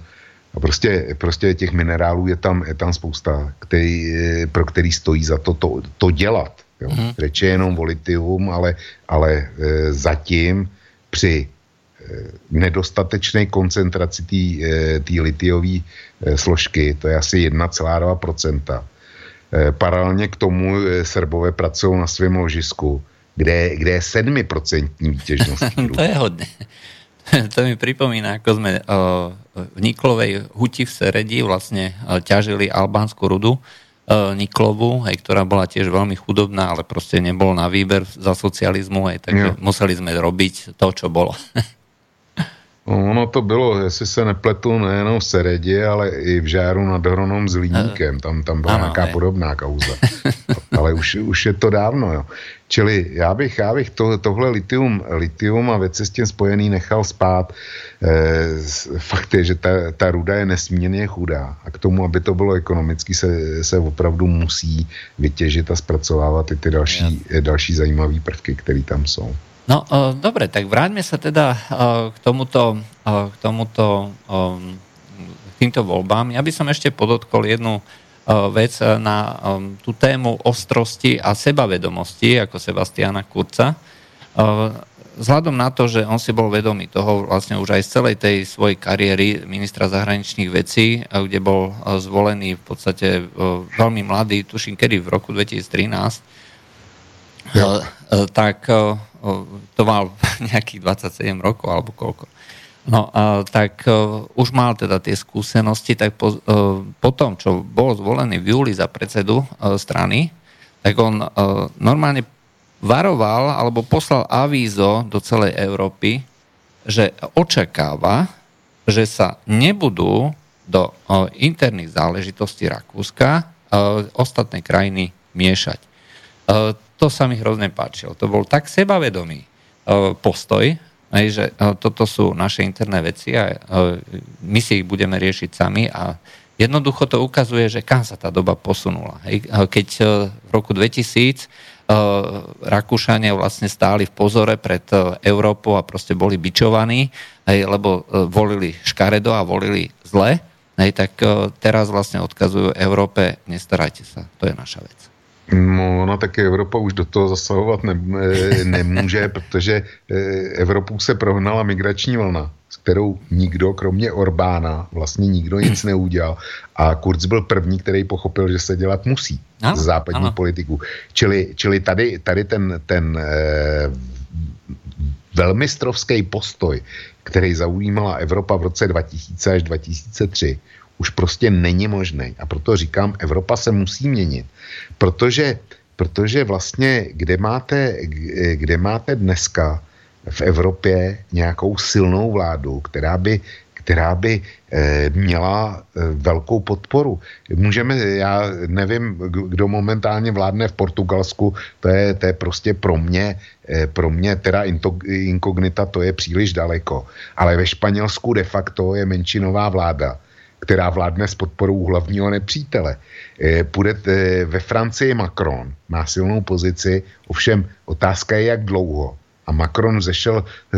a prostě, prostě těch minerálů je tam, je tam spousta, který, pro který stojí za to to, to dělat. Jo. Řeč je jenom o litium, ale, ale e, zatím při e, nedostatečné koncentraci té e, litiové e, složky, to je asi 1,2%. E, paralelně k tomu e, Srbové pracují na svém ložisku, kde, kde je 7% výtěžnost. to je hodně. to mi pripomína, ako sme v Niklovej huti v Seredi vlastne ťažili albánsku rudu, Niklovu, hej, ktorá bola tiež veľmi chudobná, ale proste nebol na výber za socializmu, hej, takže jo. museli sme robiť to, čo bolo. No, ono to bylo, jestli se nepletu, nejenom v Seredě, ale i v Žáru nad Hronom s Líníkem. Tam, tam byla ano, nějaká je. podobná kauza. ale už, už je to dávno. Jo. Čili já bych, já bych to, tohle litium, litium a věci s tím spojený nechal spát. E, fakt je, že ta, ta ruda je nesmírně chudá a k tomu, aby to bylo ekonomicky, se, se opravdu musí vytěžit a zpracovávat i ty další, další zajímavé prvky, které tam jsou. No, uh, dobre, tak vráťme sa teda uh, k tomuto, uh, k tomuto um, týmto voľbám. Ja by som ešte podotkol jednu vec na tú tému ostrosti a sebavedomosti, ako Sebastiana Kurca. Vzhľadom na to, že on si bol vedomý toho vlastne už aj z celej tej svojej kariéry ministra zahraničných vecí, kde bol zvolený v podstate veľmi mladý, tuším kedy? V roku 2013, ja. E, tak to mal nejakých 27 rokov alebo koľko. No, tak už mal teda tie skúsenosti, tak po, po tom, čo bol zvolený v júli za predsedu strany, tak on normálne varoval alebo poslal avízo do celej Európy, že očakáva, že sa nebudú do interných záležitostí Rakúska ostatné krajiny miešať. To sa mi hrozne páčilo. To bol tak sebavedomý postoj, že toto sú naše interné veci a my si ich budeme riešiť sami a jednoducho to ukazuje, že kam sa tá doba posunula. Keď v roku 2000 Eh, Rakúšania vlastne stáli v pozore pred Európou a proste boli bičovaní, lebo volili škaredo a volili zle, tak teraz vlastne odkazujú Európe, nestarajte sa, to je naša vec. No, ona taky Evropa už do toho zasahovat ne, nemůže, protože Evropou se prohnala migrační vlna kterou nikdo, kromě Orbána, vlastně nikdo nic neudělal. A Kurz byl první, který pochopil, že se dělat musí z západní ano. politiku. Čili, čili tady, tady ten, ten eh, velmistrovský postoj, který zaujímala Evropa v roce 2000 až 2003, už prostě není možný. A proto říkám, Evropa se musí měnit. Protože, protože vlastně, kde máte, kde máte dneska v Evropě nějakou silnou vládu, která by, která by e, měla e, velkou podporu. Můžeme, já nevím, kdo momentálně vládne v Portugalsku, to je, to je prostě pro mě, e, pro mě teda inkognita, to je příliš daleko. Ale ve Španělsku de facto je menšinová vláda, která vládne s podporou hlavního nepřítele. E, půjde, e, ve Francii Macron má silnou pozici, ovšem otázka je, jak dlouho a Macron zešel, e,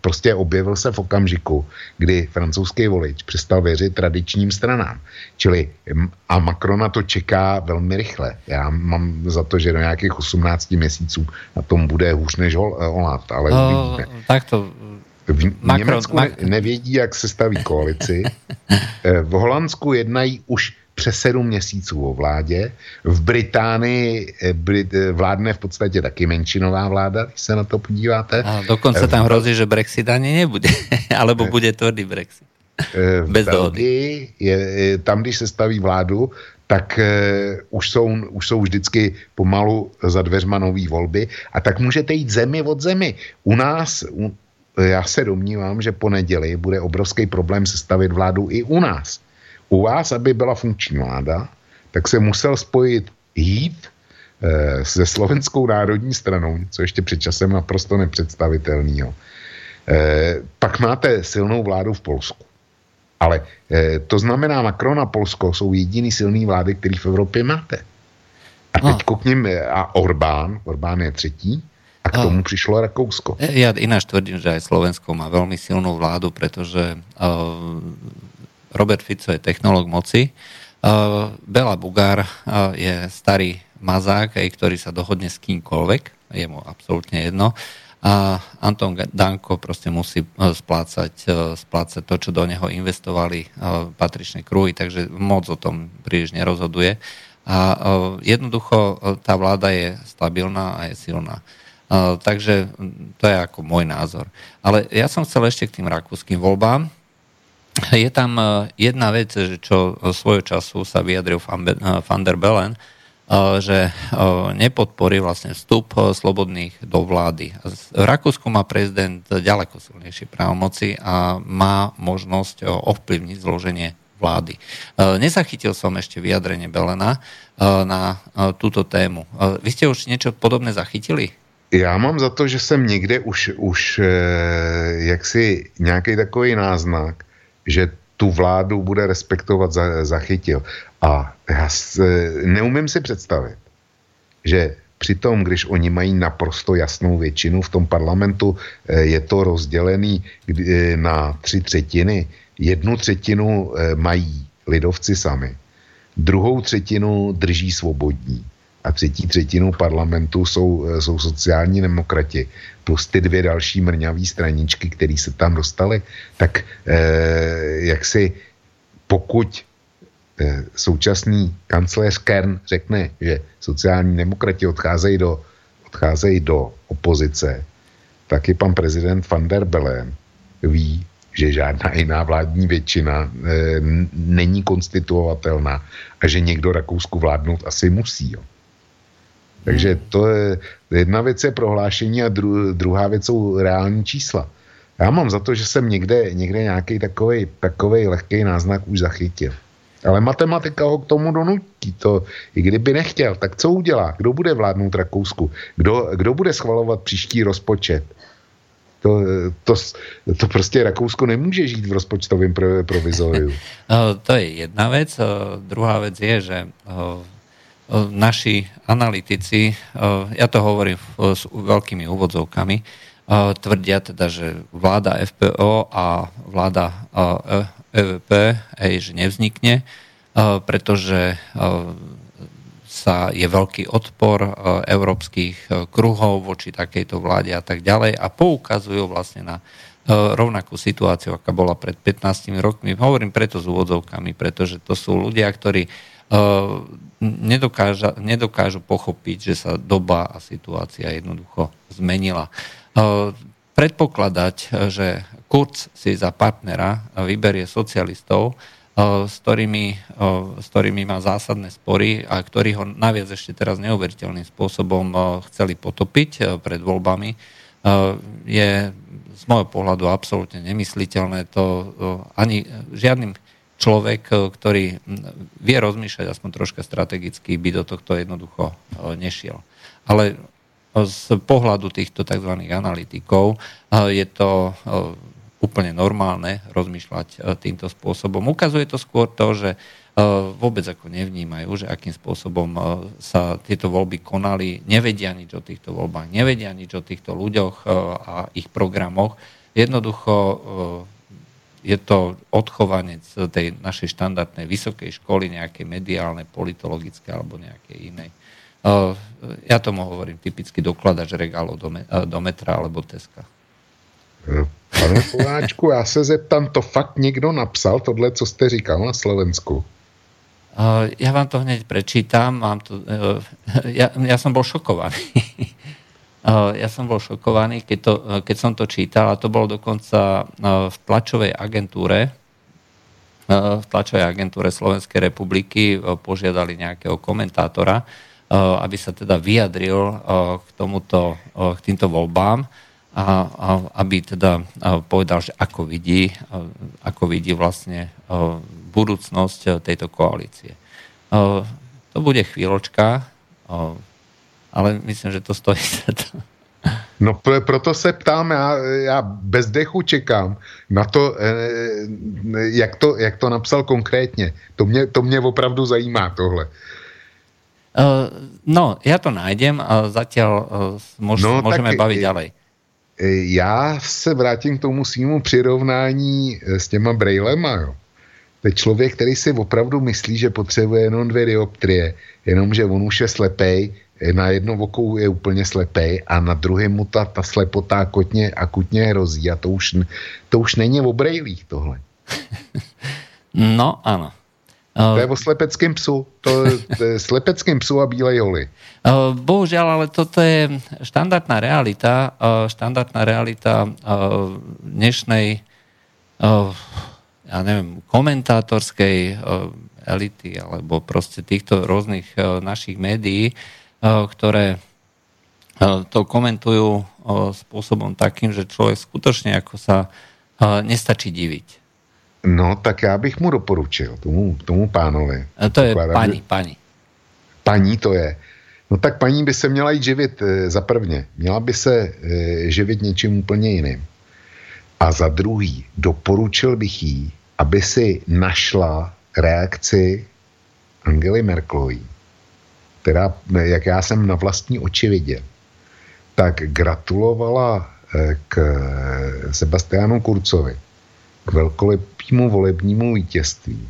prostě objevil se v okamžiku, kdy francouzský volič přestal věřit tradičním stranám. Čili a Macrona to čeká velmi rychle. Já mám za to, že do nějakých 18 měsíců na tom bude hůř než Hollande, ale no, uvidíme. Tak to v Macron, Německu Mac... nevědí, jak se staví koalici. E, v Holandsku jednají už přes sedm měsíců o vládě. V Británii eh, Brit, eh, vládne v podstatě taky menšinová vláda, když se na to podíváte. A dokonce tam hrozí, že Brexit ani nebude, alebo eh, bude tvrdý Brexit. Bez dohody. Je, tam, když se staví vládu, tak uh, už, jsou, už jsou vždycky pomalu za dveřma nový volby a tak můžete jít zemi od zemi. U nás, u, já se domnívám, že po neděli bude obrovský problém sestavit vládu i u nás u vás, aby byla funkční vláda, tak se musel spojit jít e, se slovenskou národní stranou, co ještě před časem naprosto nepředstavitelného. E, pak máte silnou vládu v Polsku. Ale e, to znamená, Macron a Polsko jsou jediný silný vlády, který v Evropě máte. A teď no. k ním, a Orbán, Orbán je třetí, a k tomu přišlo Rakousko. Ja ináč tvrdím, že aj Slovensko má veľmi silnú vládu, pretože uh, Robert Fico je technológ moci. Uh, Bela Bugár je starý mazák, aj, ktorý sa dohodne s kýmkoľvek, je mu absolútne jedno. A Anton Danko proste musí splácať, splácať to, čo do neho investovali patričné kruhy, takže moc o tom príliš nerozhoduje. A jednoducho tá vláda je stabilná a je silná. Takže to je ako môj názor. Ale ja som chcel ešte k tým rakúskym voľbám je tam e, jedna vec, čo svojho času sa vyjadril Van der Bellen, že nepodporí vlastne vstup slobodných do vlády. V Rakúsku má prezident ďaleko silnejšie právomoci a má možnosť ovplyvniť zloženie vlády. Nezachytil som ešte vyjadrenie Belena na túto tému. Vy ste už niečo podobné zachytili? Já mám za to, že jsem někde už, už jaksi nějaký takový náznak, že tu vládu bude respektovat, za, zachytil. A já se, neumím si představit, že Přitom, když oni mají naprosto jasnou většinu v tom parlamentu, eh, je to rozdělený eh, na tři třetiny, jednu třetinu mají lidovci sami, druhou třetinu drží svobodní a třetí třetinu parlamentu jsou, jsou sociální demokrati plus ty dvě další mrňavé straničky, které se tam dostaly, tak eh, jak si pokud eh, současný kancléř Kern řekne, že sociální demokrati odcházejí do, odcházejí do opozice, tak i pan prezident van der Bellen ví, že žádná jiná vládní většina e, není konstituovatelná a že někdo Rakousku vládnout asi musí. Jo. Takže to je, jedna věc je prohlášení a dru, druhá věc jsou reální čísla. Já mám za to, že jsem někde, někde nějaký takový takovej lehký náznak už zachytil. Ale matematika ho k tomu donutí. To, I kdyby nechtěl, tak co udělá? Kdo bude vládnout Rakousku? Kdo, kdo bude schvalovat příští rozpočet? To, to, to prostě Rakousko nemůže žít v rozpočtovém provizoriu. to je jedna věc. Druhá věc je, že naši analytici, ja to hovorím s veľkými úvodzovkami, tvrdia teda, že vláda FPO a vláda EVP hej, že nevznikne, pretože sa je veľký odpor európskych kruhov voči takejto vláde a tak ďalej a poukazujú vlastne na rovnakú situáciu, aká bola pred 15 rokmi. Hovorím preto s úvodzovkami, pretože to sú ľudia, ktorí nedokáža, nedokážu pochopiť, že sa doba a situácia jednoducho zmenila. Predpokladať, že Kurz si za partnera vyberie socialistov, s ktorými, s ktorými má zásadné spory a ktorí ho naviac ešte teraz neuveriteľným spôsobom chceli potopiť pred voľbami, je z môjho pohľadu absolútne nemysliteľné. To ani žiadnym človek, e, ktorý vie rozmýšľať aspoň troška strategicky, by do tohto jednoducho e, nešiel. Ale e, z pohľadu týchto tzv. analytikov je to úplne normálne rozmýšľať týmto spôsobom. Ukazuje to skôr to, že vôbec ako nevnímajú, že akým spôsobom sa tieto voľby konali, nevedia nič o týchto voľbách, nevedia nič o týchto ľuďoch a ich programoch. Jednoducho je to odchovanec tej našej štandardnej vysokej školy, nejakej mediálnej, politologické alebo nejakej inej. Ja tomu hovorím typicky dokladač regálov do, do metra alebo Teska. Pane Poláčku, já se zeptám, to fakt někdo napsal, tohle, co jste říkal na Slovensku? Ja vám to hneď prečítam. Mám to, ja, ja som bol šokovaný. Eh, ja som bol šokovaný, keď, to, eh, keď som to čítal a to bolo dokonca eh, v tlačovej agentúre, v tlačovej agentúre Slovenskej republiky požiadali nejakého komentátora, aby sa teda vyjadril k, tomuto, k týmto voľbám a, aby teda povedal, že ako vidí, ako vidí vlastne budúcnosť tejto koalície. To bude chvíľočka, ale myslím, že to stojí za to. No proto se ptám, já, já bez dechu čekám na to, eh, jak to, jak to napsal konkrétně. To mě, to mě opravdu zajímá tohle. Uh, no, já to najdem a zatím uh, môž, no, můžeme bavit ďalej. Já se vrátím k tomu svýmu přirovnání s těma brailema, jo. To je člověk, který si opravdu myslí, že potřebuje jenom dvě dioptrie, jenomže on už je slepej, na jedno oko je úplně slepý a na druhém mu ta, ta slepota akutně, akutně hrozí a to už, to už není o brejlích tohle. No, ano. To je o slepeckém psu. To, to je slepeckým psu a bílej holi. Bohužiaľ, ale toto je štandardná realita, štandardná realita dnešnej ja neviem, komentátorskej elity alebo proste týchto rôznych našich médií, ktoré to komentujú spôsobom takým, že člověk skutečně jako sa nestačí diviť. No, tak já bych mu doporučil, tomu, tomu pánovi. To je Pokládám, paní, paní. Paní to je. No tak paní by se měla jít živit e, za prvně. Měla by se e, živit něčím úplně jiným. A za druhý, doporučil bych jí, aby si našla reakci Angely Merkelové která, jak já jsem na vlastní oči viděl, tak gratulovala eh, k Sebastianu Kurcovi k velkolepému volebnímu vítězství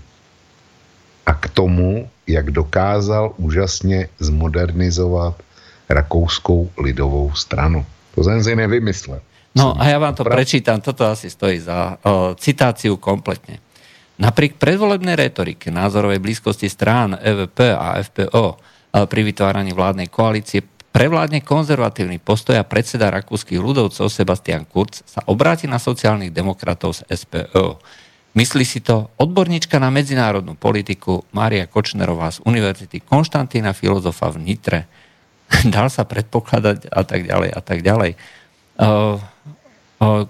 a k tomu, jak dokázal úžasně zmodernizovat rakouskou lidovou stranu. To jsem si nevymyslel. No a ja vám to prečítam, toto asi stojí za o, citáciu kompletne. Napriek predvolebnej retorike názorovej blízkosti strán EVP a FPO pri vytváraní vládnej koalície prevládne konzervatívny postoj a predseda rakúskych ľudovcov Sebastian Kurz sa obráti na sociálnych demokratov z SPO. Myslí si to odborníčka na medzinárodnú politiku Mária Kočnerová z Univerzity Konštantína filozofa v Nitre. Dal sa predpokladať a tak ďalej a tak ďalej. Uh,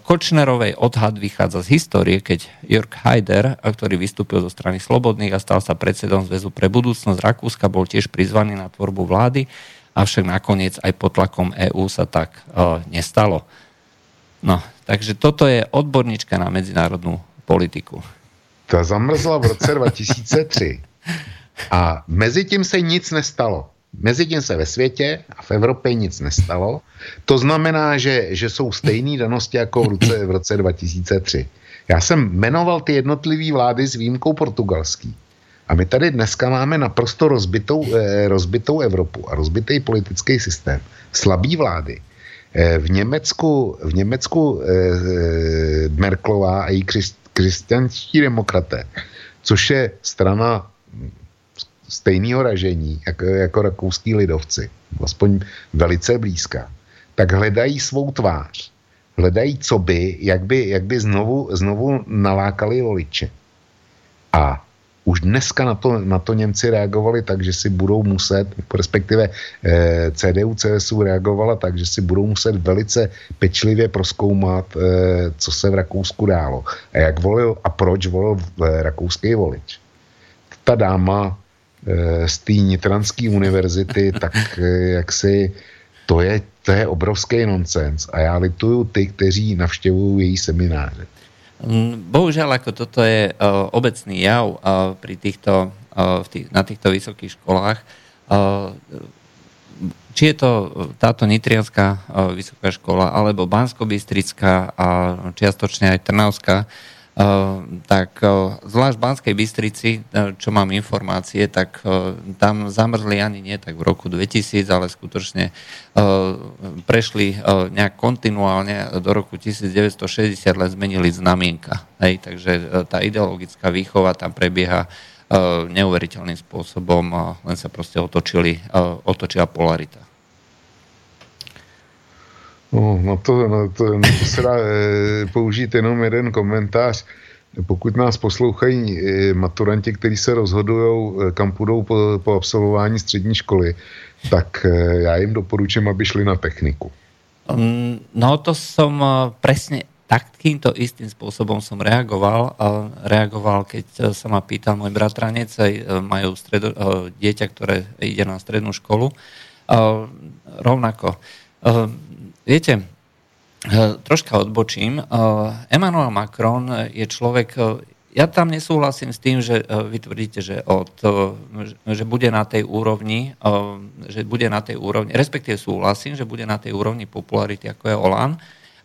Kočnerovej odhad vychádza z histórie, keď Jörg Haider, ktorý vystúpil zo strany Slobodných a stal sa predsedom Zväzu pre budúcnosť Rakúska, bol tiež prizvaný na tvorbu vlády, avšak nakoniec aj pod tlakom EÚ sa tak uh, nestalo. No, takže toto je odborníčka na medzinárodnú politiku. Ta zamrzla v roce 2003 a mezi tím se nic nestalo. Mezitím se ve světě a v Evropě nic nestalo. To znamená, že, že jsou stejné danosti jako v roce, v roce 2003. Já jsem jmenoval ty jednotlivé vlády s výjimkou portugalský. A my tady dneska máme naprosto rozbitou, eh, rozbitou Evropu a rozbitý politický systém. Slabý vlády. Eh, v Německu, v Německu eh, Merklová a její křesťanští demokraté, což je strana stejného ražení jako, jako rakouský lidovci, aspoň velice blízká, tak hledají svou tvář. Hledají, co by, jak by, jak by znovu, znovu nalákali voliče. A už dneska na to, na to Němci reagovali tak, že si budou muset, respektive eh, CDU, CSU reagovala tak, že si budou muset velice pečlivě proskoumat, eh, co se v Rakousku dálo a jak volil a proč volil eh, rakouský volič. Ta dáma z té Nitranské univerzity, tak eh, jak si to je, to je obrovský nonsens a já lituju ty, kteří navštěvují její semináře. Mm, bohužiaľ, ako toto je uh, obecný jav pri týchto, v tých, na týchto vysokých školách. Či je to táto Nitrianská vysoká škola, alebo Bansko-Bystrická a čiastočne aj Trnavská, Eh, tak eh, zvlášť v Banskej Bystrici, eh, čo mám informácie, tak tam zamrzli ani nie tak v roku 2000, ale skutočne prešli nejak kontinuálne do roku 1960, len zmenili znamienka. Hej, takže tá ideologická výchova tam prebieha neuveriteľným spôsobom, len sa proste otočili, otočila polarita. No, na to, na to, na to se dá použít jenom jeden komentář. Pokud nás poslouchají e, maturanti, kteří se rozhodují, e, kam půjdou po, po absolvování střední školy, tak e, já jim doporučím, aby šli na techniku. Um, no to som presne takýmto istým spôsobom som reagoval. Reagoval, keď sa ma pýtal môj bratranec, majú stredo, dieťa, ktoré ide na strednú školu. Rovnako Viete, eh, troška odbočím. Eh, Emmanuel Macron je človek, eh, ja tam nesúhlasím s tým, že vy tvrdíte, že, od, že bude na tej úrovni, že bude na tej úrovni, respektíve súhlasím, že bude na tej úrovni popularity, ako je Olan,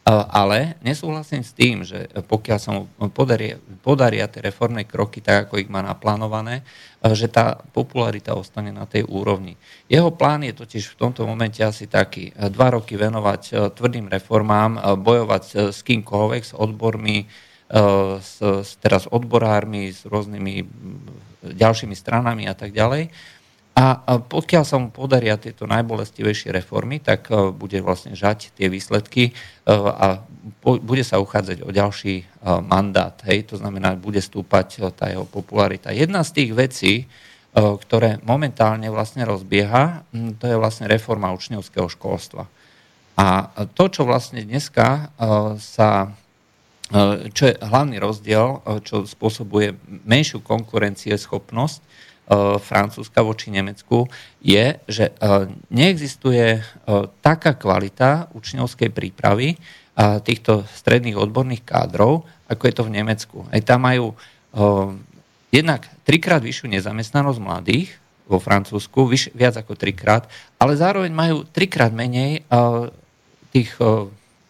ale nesúhlasím s tým, že pokiaľ sa mu podaria, podaria tie reformné kroky tak, ako ich má naplánované, že tá popularita ostane na tej úrovni. Jeho plán je totiž v tomto momente asi taký. Dva roky venovať tvrdým reformám, bojovať s kýmkoľvek, s odbormi, s, teraz odborármi, s rôznymi ďalšími stranami a tak ďalej a pokiaľ sa mu podaria tieto najbolestivejšie reformy, tak e, bude vlastne žať tie výsledky e, a bude sa uchádzať o ďalší e, mandát. Hej? To znamená, bude stúpať tá jeho popularita. Jedna z tých vecí, ktoré momentálne vlastne rozbieha, to je vlastne reforma učňovského školstva. A to, čo vlastne dneska sa čo je hlavný rozdiel, čo spôsobuje menšiu konkurencieschopnosť, Francúzska voči Nemecku, je, že e, neexistuje e, taká kvalita učňovskej prípravy týchto stredných odborných kádrov, ako je to v Nemecku. Aj tam majú jednak trikrát vyššiu nezamestnanosť mladých vo Francúzsku, viac ako trikrát, ale zároveň majú trikrát menej tých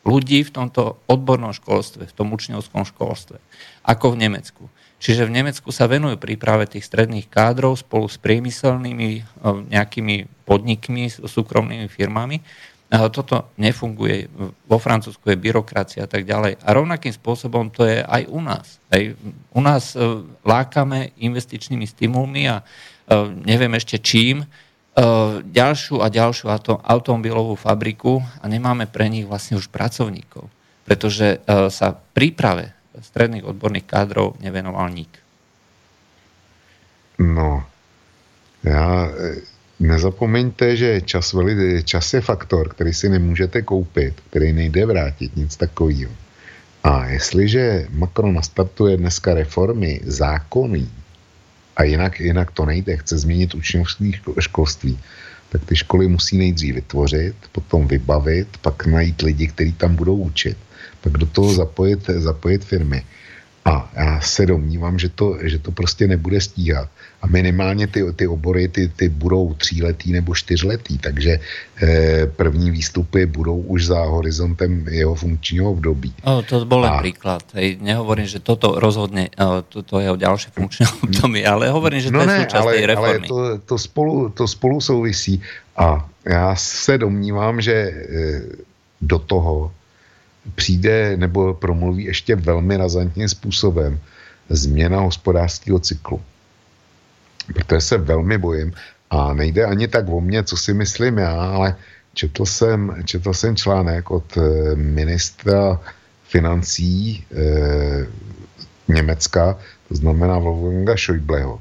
ľudí v tomto odbornom školstve, v tom učňovskom školstve, ako v Nemecku. Čiže v Nemecku sa venujú príprave tých stredných kádrov spolu s priemyselnými e, nejakými podnikmi, súkromnými firmami. Toto nefunguje. Vo Francúzsku je byrokracia a tak ďalej. A rovnakým spôsobom to je aj u nás. Aj u nás e, lákame investičnými stimulmi a e, neviem ešte čím, ďalšiu a ďalšiu automobilovú fabriku a nemáme pre nich vlastne už pracovníkov. Pretože sa príprave stredných odborných kádrov nevenoval nik. No, já eh, nezapomeňte, že čas, čas je faktor, který si nemůžete koupit, který nejde vrátit, nic takového. A jestliže Macron nastartuje dneska reformy zákony a jinak, jinak to nejde, chce změnit učňovské školství, tak ty školy musí nejdřív vytvořit, potom vybavit, pak najít lidi, kteří tam budou učit pak do toho zapojit, zapojit firmy. A já se domnívám, že to, že to prostě nebude stíhat. A minimálně ty, ty obory ty, ty budou tříletý nebo čtyřletý, takže eh, první výstupy budou už za horizontem jeho funkčního období. O, to bol len a... príklad. Hej, nehovorím, že toto rozhodne toto jeho ďalšie funkčné období, ale hovorím, že to no je ne, súčasť ale, tej reformy. Ale to, to, spolu, to spolu souvisí. A já se domnívám, že eh, do toho přijde nebo promluví ještě velmi razantním způsobem změna hospodářského cyklu. Protože se velmi bojím a nejde ani tak o mě, co si myslím já, ale četl jsem, četl jsem článek od eh, ministra financí e, Německa, to znamená Wolfganga Schäubleho,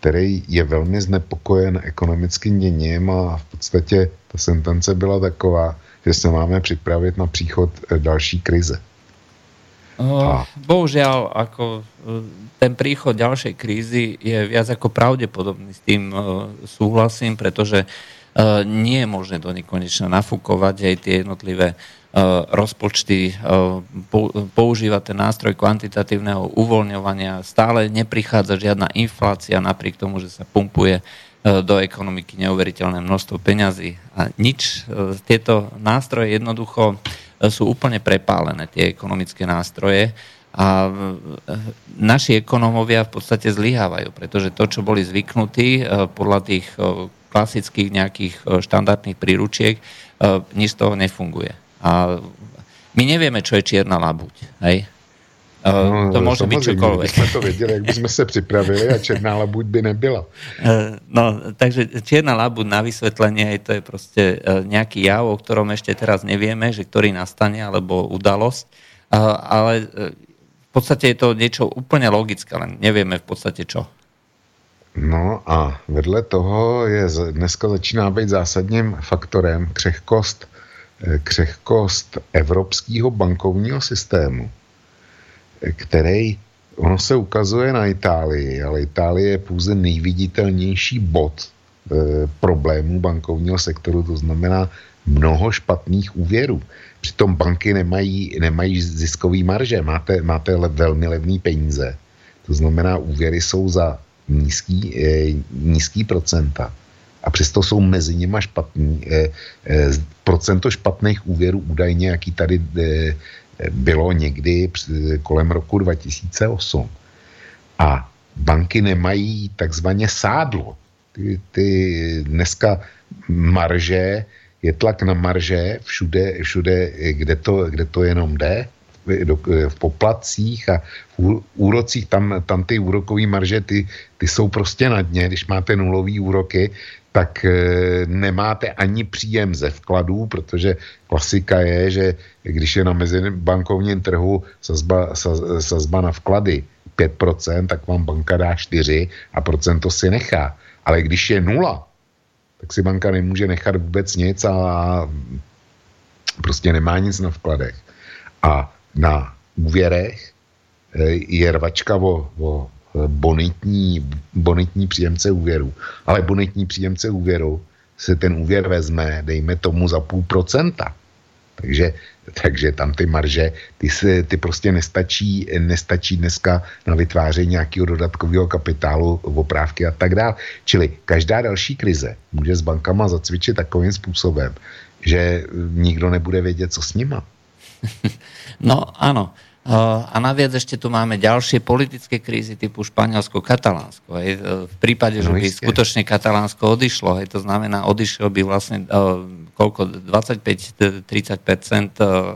který je velmi znepokojen ekonomickým děním a v podstatě ta sentence byla taková, že se máme připravit na příchod eh, další krize. Uh, bohužiaľ, ako eh, ten príchod ďalšej krízy je viac ako pravdepodobný. S tým uh, súhlasím, pretože uh, nie je možné do nekonečna nafúkovať aj tie jednotlivé rozpočty, používať ten nástroj kvantitatívneho uvoľňovania. Stále neprichádza žiadna inflácia napriek tomu, že sa pumpuje do ekonomiky neuveriteľné množstvo peňazí. A nič, e, tieto nástroje jednoducho e, sú úplne prepálené, tie ekonomické nástroje. A naši ekonómovia v podstate zlyhávajú, pretože to, čo boli zvyknutí podľa tých klasických nejakých štandardných príručiek, nič z toho nefunguje. A my nevieme, čo je čierna labuť. Hej? Uh, to může být čokoľvek. jsme to věděli, jak bychom se připravili a černá labuť by nebyla. Uh, no, takže čierna labuť na vysvetlenie, to je prostě uh, nějaký jav, o ktorom ešte teraz nevieme, že ktorý nastane, alebo udalosť, uh, ale v podstate je to niečo úplne logické, len nevieme v podstate čo. No a vedle toho je dneska začíná být zásadním faktorem křehkost, křehkost evropského bankovního systému který, ono se ukazuje na Itálii, ale Itálie je pouze nejviditelnější bod e, problémů bankovního sektoru, to znamená mnoho špatných úvěrů. Přitom banky nemají, nemají ziskový marže, máte, máte le, velmi levné peníze. To znamená, úvěry jsou za nízký, e, nízký procenta. A přesto jsou mezi nimi špatný. E, e, procento špatných úvěrů údajně, jaký tady e, bylo někdy kolem roku 2008. A banky nemají takzvaně sádlo. Ty, ty dneska marže, je tlak na marže všude, všude kde, to, kde to jenom jde, v poplatcích a v úrocích, tam, tam ty úrokové marže, ty, ty jsou prostě na dně, když máte nulový úroky, tak e, nemáte ani příjem ze vkladů, protože klasika je, že když je na mezibankovním trhu sazba, sazba na vklady 5%, tak vám banka dá 4 a procento si nechá. Ale když je nula, tak si banka nemůže nechat vůbec nic a prostě nemá nic na vkladech. A na úvěrech e, je rvačka o, o bonitní, bonitní příjemce úvěru. Ale bonitní příjemce úvěru se ten úvěr vezme, dejme tomu za půl procenta. Takže, takže tam ty marže, ty, se, ty prostě nestačí, nestačí dneska na vytváření nějakého dodatkového kapitálu, oprávky a tak dále. Čili každá další krize může s bankama zacvičit takovým způsobem, že nikdo nebude vědět, co s nima. No áno. A naviac ešte tu máme ďalšie politické krízy typu Španielsko-Katalánsko. V prípade, že no by skutočne Katalánsko odišlo, hej, to znamená, odišlo by vlastne koľko, 25-30%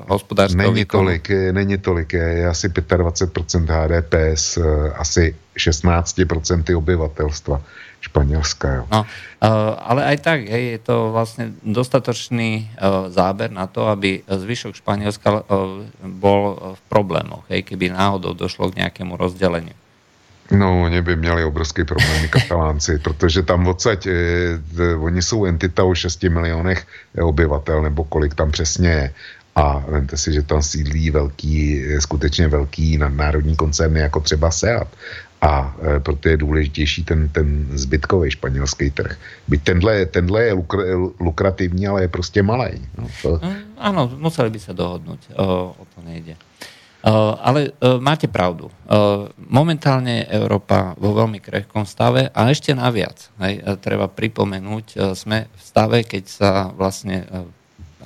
hospodářského Není tolik, není tolik, je asi 25% HDP s asi 16% obyvatelstva. Španielska. Jo. No, ale aj tak hej, je to vlastne dostatočný záber na to, aby zvyšok Španielska bol v problémoch, hej, keby náhodou došlo k nejakému rozdeleniu. No, oni by měli obrovský problémy katalánci, protože tam odsaď, eh, oni jsou entita o 6 milionech obyvatel, nebo kolik tam přesně je. A vemte si, že tam sídlí velký, skutečně velký nadnárodní koncerny, jako třeba SEAT a e, proto je důležitější ten, ten zbytkový španělský trh. Byť tenhle, tenhle je lukr, lukrativní, ale je prostě malý. No, to... Ano, mm, museli by se dohodnout, o, o to nejde. Uh, ale máte pravdu. Uh, momentálne je Európa vo veľmi krehkom stave a ešte naviac. Hej, treba pripomenúť, uh, sme v stave, keď sa vlastne, uh,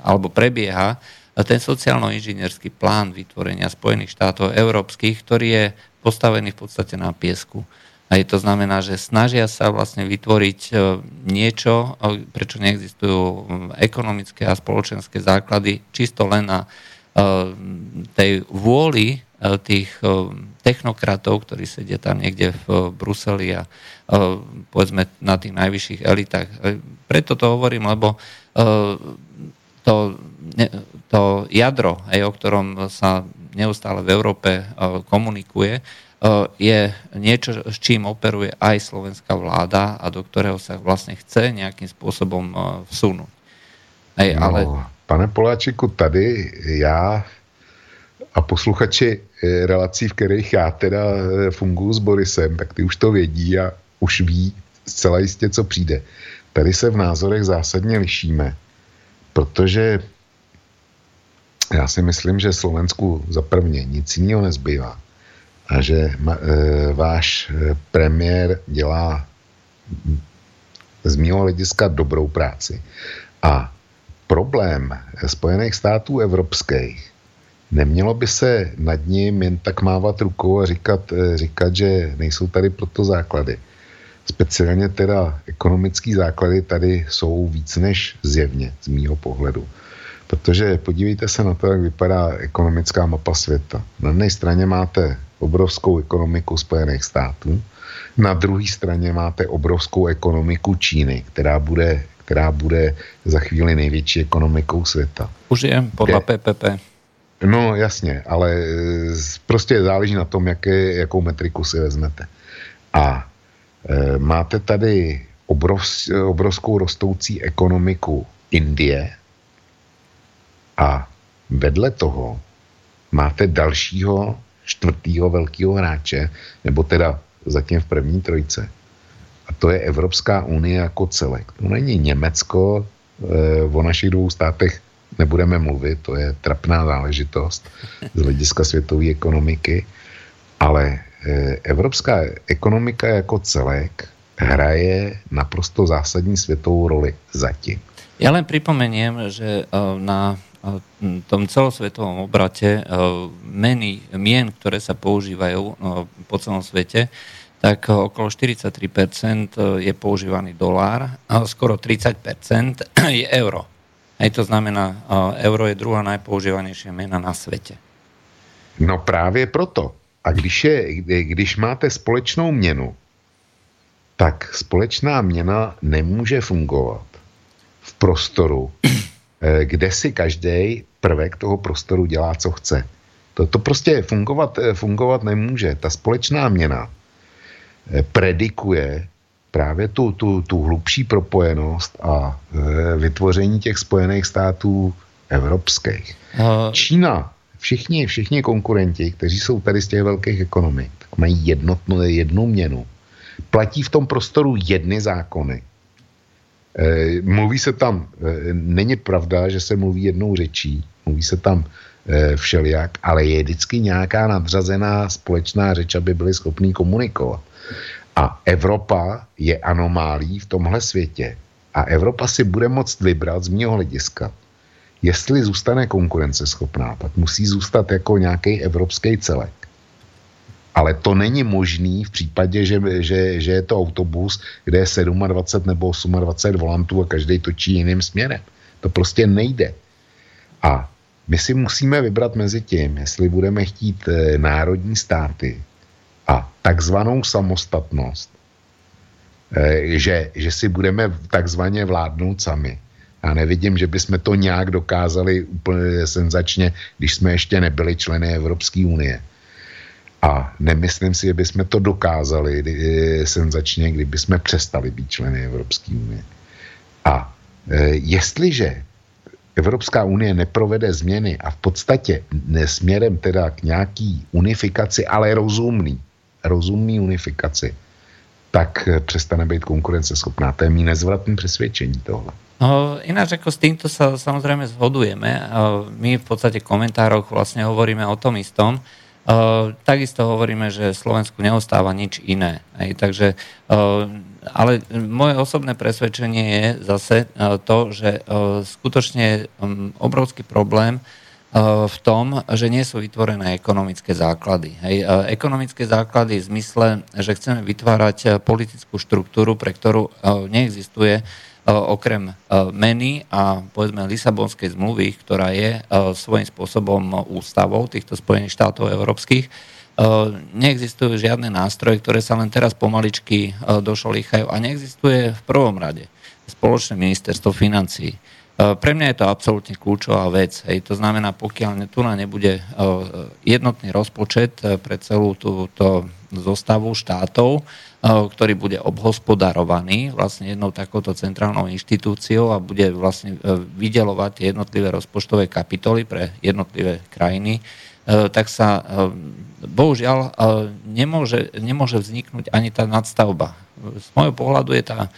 alebo prebieha ten sociálno-inžinierský plán vytvorenia Spojených štátov európskych, ktorý je postavený v podstate na piesku. A to znamená, že snažia sa vlastne vytvoriť e, niečo, e, prečo neexistujú ekonomické a spoločenské základy, čisto len na e, tej vôli tých technokratov, ktorí sedia tam niekde v Bruseli a povedzme na tých najvyšších elitách. Preto to hovorím, lebo to, to jadro, aj o ktorom sa neustále v Európe e, komunikuje, e, je niečo, s čím operuje aj slovenská vláda a do ktorého sa vlastne chce nejakým spôsobom e, vsunúť. Hej, no, ale... Pane Poláčiku, tady já a posluchači relací, v kterých já teda funguji s Borisem, tak ty už to vědí a už ví zcela jistě, co přijde. Tady se v názorech zásadně lišíme, protože já si myslím, že Slovensku za prvně nic jiného nezbývá a že e, váš e, premiér dělá z mého hlediska dobrou práci. A problém Spojených států evropských nemělo by se nad ním jen tak mávat rukou a říkat, e, říkat že nejsou tady proto základy. Speciálně teda ekonomické základy tady jsou víc než zjevně z mýho pohledu. Protože podívejte se na to, jak vypadá ekonomická mapa světa. Na jedné straně máte obrovskou ekonomiku Spojených států, na druhé straně máte obrovskou ekonomiku Číny, která bude, která bude za chvíli největší ekonomikou světa. Už je podle PPP. No jasně, ale e, prostě záleží na tom, jaké, jakou metriku si vezmete. A e, máte tady obrov, obrovskou rostoucí ekonomiku Indie, a vedle toho máte dalšího čtvrtého velkého hráče, nebo teda zatím v první trojce. A to je Evropská unie jako celek. To není Německo, e, o našich dvou státech nebudeme mluvit, to je trapná záležitost z hlediska světové ekonomiky, ale e, evropská ekonomika jako celek hraje naprosto zásadní světovou roli zatím. Ja len pripomeniem, že na tom celosvetovom obrate meny mien, ktoré sa používajú po celom svete, tak okolo 43% je používaný dolár a skoro 30% je euro. Hej, to znamená, euro je druhá najpoužívanejšia mena na svete. No právě proto. A když, je, když máte společnou měnu, tak společná měna nemůže fungovat v prostoru, kde si každý prvek toho prostoru dělá, co chce. To, to prostě fungovat, eh, fungovat nemůže. Ta společná měna eh, predikuje právě tu, tu, tu hlubší propojenost a vytvoření těch spojených států evropských. Uh... Čína, všichni, všichni konkurenti, kteří jsou tady z těch velkých ekonomik, mají jednotnou, jednu měnu. Platí v tom prostoru jedny zákony mluví se tam, e, není pravda, že se mluví jednou řečí, mluví se tam e, všelijak, ale je vždycky nějaká nadřazená společná řeč, aby byli schopní komunikovat. A Evropa je anomálí v tomhle světě. A Evropa si bude moct vybrat z mého hlediska jestli zůstane konkurenceschopná, tak musí zůstat jako nějaký evropský celek. Ale to není možný v případě, že, že, že je to autobus, kde je 27 nebo 28 volantů a každý točí jiným směrem. To prostě nejde. A my si musíme vybrat mezi tím, jestli budeme chtít e, národní státy a takzvanou samostatnost, e, že, že si budeme takzvaně vládnout sami. Já nevidím, že bychom to nějak dokázali úplně senzačně, když jsme ještě nebyli členy Evropské unie. A nemyslím si, že bychom to dokázali e, senzačně, kdyby jsme přestali být členy Evropské unie. A e, jestliže Evropská unie neprovede změny a v podstatě směrem teda k nějaký unifikaci, ale rozumný, rozumný unifikaci, tak e, přestane být konkurenceschopná. To je mý nezvratné přesvědčení tohle. No, ináč ako s týmto sa samozrejme zhodujeme. My v podstate v komentároch vlastne hovoríme o tom istom. Uh, takisto hovoríme, že Slovensku neostáva nič iné. Hej, takže, uh, ale moje osobné presvedčenie je zase uh, to, že skutočne um, obrovský problém v tom, že nie sú vytvorené ekonomické základy. Hej, ekonomické základy v zmysle, že chceme vytvárať politickú štruktúru, pre ktorú neexistuje okrem e, meny a povedzme Lisabonskej zmluvy, ktorá je e, svojím spôsobom ústavou týchto Spojených štátov európskych, neexistujú žiadne nástroje, ktoré sa len teraz pomaličky došolíchajú a neexistuje v prvom rade spoločné ministerstvo financií. Pre mňa je to absolútne kľúčová vec. Hej. To znamená, pokiaľ tu nebude jednotný rozpočet pre celú túto zostavu štátov, Eh, ktorý bude obhospodarovaný vlastne jednou takouto centrálnou inštitúciou a bude vlastne eh, vydelovať jednotlivé rozpočtové kapitoly pre jednotlivé krajiny, eh, tak sa bohužiaľ nemôže, nemôže vzniknúť ani tá nadstavba. Z môjho pohľadu je tá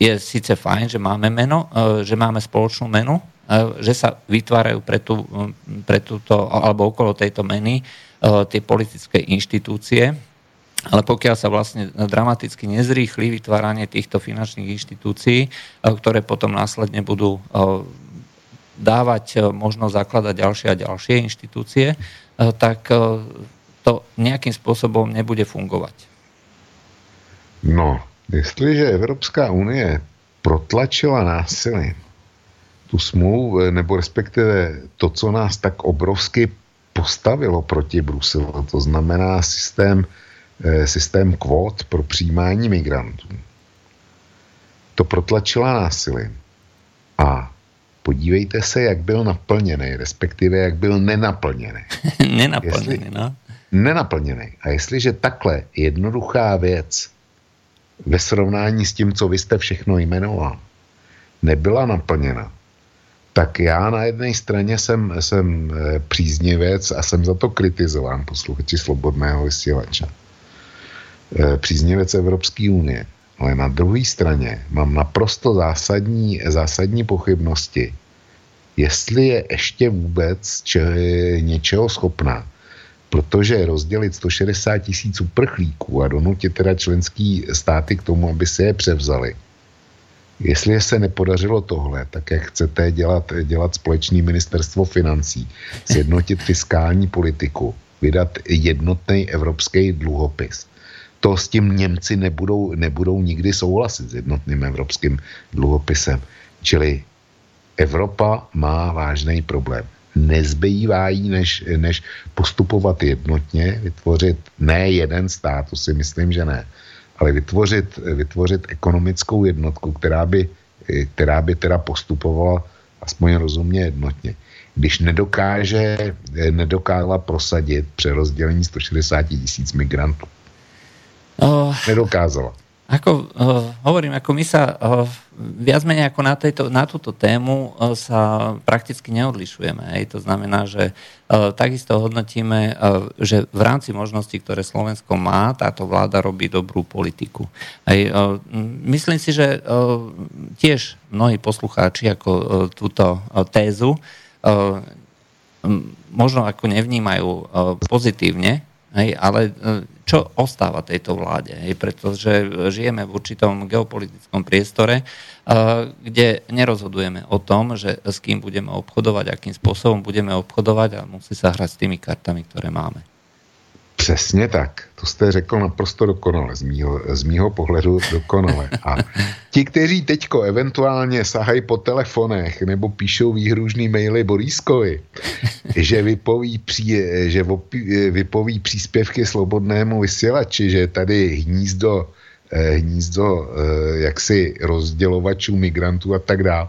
je síce fajn, že máme meno, že máme spoločnú menu, že sa vytvárajú pre, tú, pre túto, alebo okolo tejto meny tie politické inštitúcie, ale pokiaľ sa vlastne dramaticky nezrýchli vytváranie týchto finančných inštitúcií, e, ktoré potom následne budú e, dávať možnosť zakladať ďalšie a ďalšie inštitúcie, tak to nejakým spôsobom nebude fungovať. No, jestliže Evropská unie protlačila násilím tu smlouvu, nebo respektive to, co nás tak obrovsky postavilo proti Bruselu, to znamená systém Eh, systém kvót pro přijímání migrantů. To protlačila násilím. A podívejte se, jak byl naplněný, respektive jak byl nenaplněný. nenaplněný, Jestli, no. Nenaplněný. A jestliže takhle jednoduchá věc ve srovnání s tím, co vy jste všechno jmenoval, nebyla naplněna, tak já na jedné straně jsem, jsem eh, příznivec a jsem za to kritizován posluchači Slobodného vysílača. Eh, příznivec Evropské unie. Ale na druhé straně mám naprosto zásadní, zásadní pochybnosti, jestli je ještě vůbec če, něčeho schopná. Protože rozdělit 160 tisíc uprchlíků a donutit teda členský státy k tomu, aby se je převzali. Jestli se nepodařilo tohle, tak jak chcete dělat, dělat společný ministerstvo financí, sjednotit fiskální politiku, vydat jednotný evropský dluhopis to s tím Němci nebudou, nebudou nikdy souhlasit s jednotným evropským dluhopisem. Čili Evropa má vážný problém. Nezbývá jí, než, než postupovat jednotně, vytvořit ne jeden stát, to si myslím, že ne, ale vytvořit, vytvořit ekonomickou jednotku, která by, která by teda postupovala aspoň rozumně jednotně. Když nedokáže, nedokázala prosadit přerozdělení 160 tisíc migrantů, Uh, Nedokázala. Ako uh, hovorím, ako my sa uh, viac menej ako na, tejto, na túto tému uh, sa prakticky neodlišujeme. Hej. To znamená, že uh, takisto hodnotíme, uh, že v rámci možností, ktoré Slovensko má, táto vláda robí dobrú politiku. Hej. Uh, myslím si, že uh, tiež mnohí poslucháči ako uh, túto uh, tézu uh, možno ako nevnímajú pozitívne, hej, ale uh, čo ostáva tejto vláde. Pretože žijeme v určitom geopolitickom priestore, kde nerozhodujeme o tom, že s kým budeme obchodovať, akým spôsobom budeme obchodovať a musí sa hrať s tými kartami, ktoré máme. Přesně tak. To jste řekl naprosto dokonale, z mýho, z mýho pohledu dokonale. A ti, kteří teďko eventuálně sahají po telefonech nebo píšou výhružný maily Borískovi, že vypoví, pří, že vypoví příspěvky slobodnému vysílači, že tady hnízdo, eh, hnízdo eh, jaksi rozdělovačů migrantů a tak dále,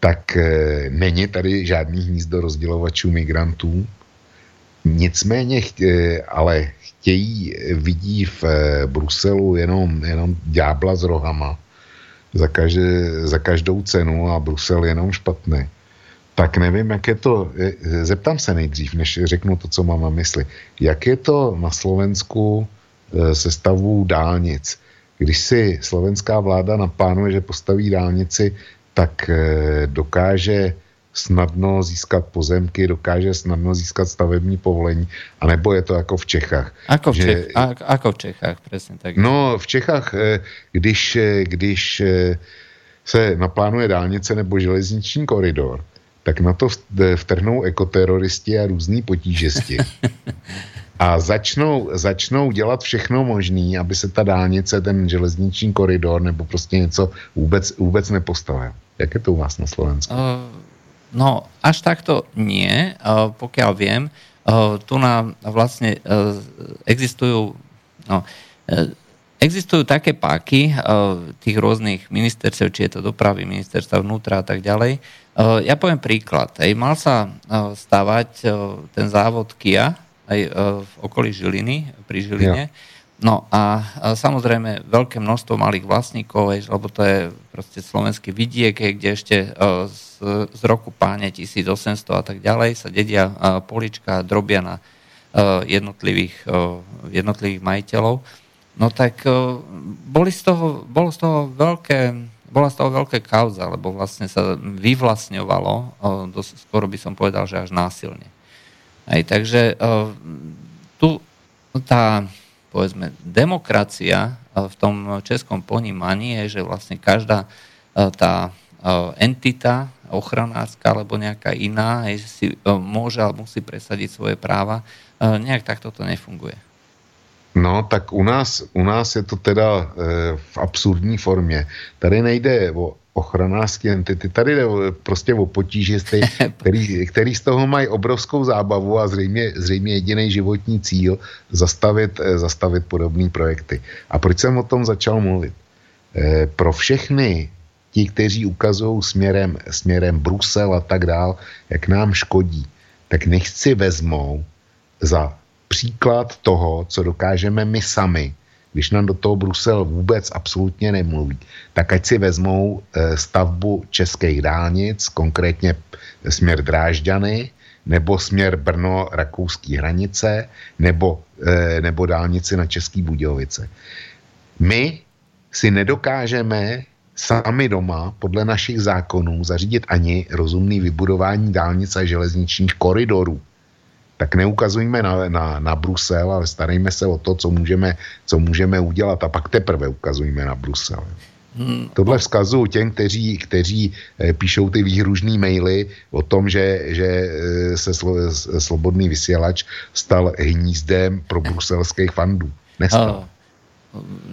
tak eh, není tady žádný hnízdo rozdělovačů migrantů, Nicméně, ale chtějí, vidí v eh, Bruselu jenom, jenom ďábla s rohama za, každé, za každou cenu a Brusel jenom špatný. Tak nevím, jak je to, zeptám se nejdřív, než řeknu to, co mám na mysli. Jak je to na Slovensku eh, se stavu dálnic? Když si slovenská vláda naplánuje, že postaví dálnici, tak eh, dokáže snadno získat pozemky, dokáže snadno získat stavební povolení, anebo je to jako v Čechách. Ako v, že, Čech, ako v Čechách, přesně tak. No, v Čechách, eh, když, eh, když eh, se naplánuje dálnice nebo železniční koridor, tak na to vtrhnou ekoteroristi a různý potížesti. A začnou, začnou dělat všechno možné, aby se ta dálnice, ten železniční koridor nebo prostě něco vůbec, vůbec nepostavil. Jak je to u vás na Slovensku? Uh No, až takto nie, pokiaľ viem. Tu nám vlastne e, existujú, no, existujú také páky tých rôznych ministerstv, či je to dopravy, ministerstva vnútra a tak ďalej. Ja poviem príklad. Hej, mal sa stavať ten závod Kia aj v okolí Žiliny, pri Žiline. Ja No a, samozrejme veľké množstvo malých vlastníkov, lebo to je proste slovenský vidiek, kde ešte e, z, roku páne 1800 a tak ďalej sa dedia e, polička, drobia na e, jednotlivých, jednotlivých majiteľov. No tak boli z toho, bolo z toho veľké, bola z toho veľké kauza, lebo vlastne sa vyvlastňovalo, skoro by som povedal, že až násilne. Aj, takže tu tá povedzme, demokracia v tom českom ponímaní je, že vlastne každá eh, tá eh, entita ochranárska alebo nejaká iná si môže alebo musí presadiť svoje práva. Nejak takto to nefunguje. No, tak u nás, u nás je to teda e, v absurdní formě. Tady nejde o ochranářské entity. Tady jde prostě o potížisty, který, který z toho mají obrovskou zábavu a zřejmě, zřejmě jediný životní cíl zastavit, eh, zastavit podobné projekty. A proč jsem o tom začal mluvit? E, pro všechny ti, kteří ukazují směrem, směrem Brusel a tak dál, jak nám škodí, tak nechci vezmou za příklad toho, co dokážeme my sami když nám do toho Brusel vůbec absolutně nemluví, tak ať si vezmou eh, stavbu českých dálnic, konkrétně směr Drážďany, nebo směr Brno-Rakouský hranice, nebo, eh, nebo dálnici na Český Budějovice. My si nedokážeme sami doma podle našich zákonů zařídit ani rozumný vybudování dálnic a železničních koridorů tak neukazujme na, na, na Brusel, ale starejme se o to, co můžeme, co můžeme udělat a pak teprve ukazujme na Brusel. Hmm. Tohle vzkazu těm, kteří, kteří eh, píšou ty výhružné maily o tom, že, že eh, se slo, slobodný vysílač stal hnízdem pro bruselských fandů. Nestal.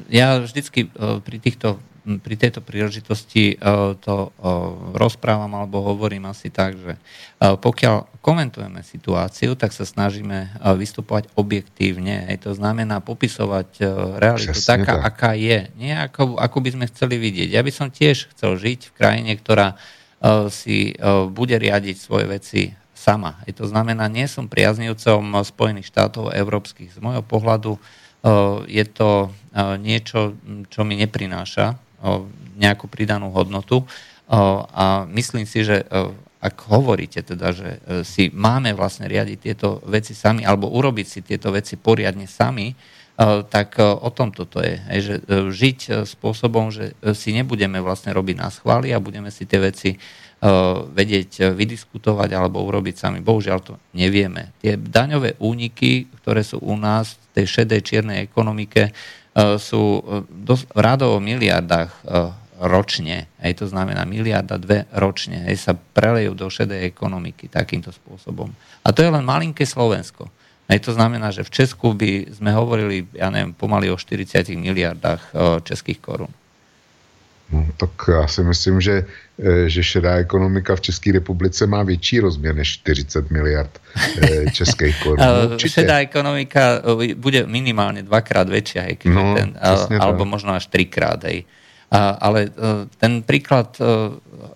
Já vždycky eh, pri týchto pri tejto príležitosti to rozprávam alebo hovorím asi tak, že pokiaľ komentujeme situáciu, tak sa snažíme vystupovať objektívne. To znamená popisovať realitu Přesně taká, tak. aká je. Nie ako, ako by sme chceli vidieť. Ja by som tiež chcel žiť v krajine, ktorá si bude riadiť svoje veci sama. To znamená, nie som priaznivcom Spojených štátov európskych. Z môjho pohľadu je to niečo, čo mi neprináša nejakú pridanú hodnotu. A myslím si, že ak hovoríte teda, že e, si máme vlastne riadiť tieto veci sami alebo urobiť si tieto veci poriadne sami, tak o tom toto je. Že žiť spôsobom, že si nebudeme vlastne robiť na schvály a budeme si tie veci vedieť vydiskutovať alebo urobiť sami. Bohužiaľ to nevieme. Tie daňové úniky, ktoré sú u nás v tej šedej čiernej ekonomike, sú v rádovo miliardách ročne, aj to znamená miliarda dve ročne, aj sa prelejú do šedej ekonomiky takýmto spôsobom. A to je len malinké Slovensko. Aj to znamená, že v Česku by sme hovorili, ja neviem, pomaly o 40 miliardách českých korun. No, tak já si myslím, že, že šedá ekonomika v České republice má větší rozměr než 40 miliard e, českých korun. No, šedá ekonomika bude minimálně dvakrát větší, no, ten, alebo tak. možno až trikrát. Hej. A, ale ten príklad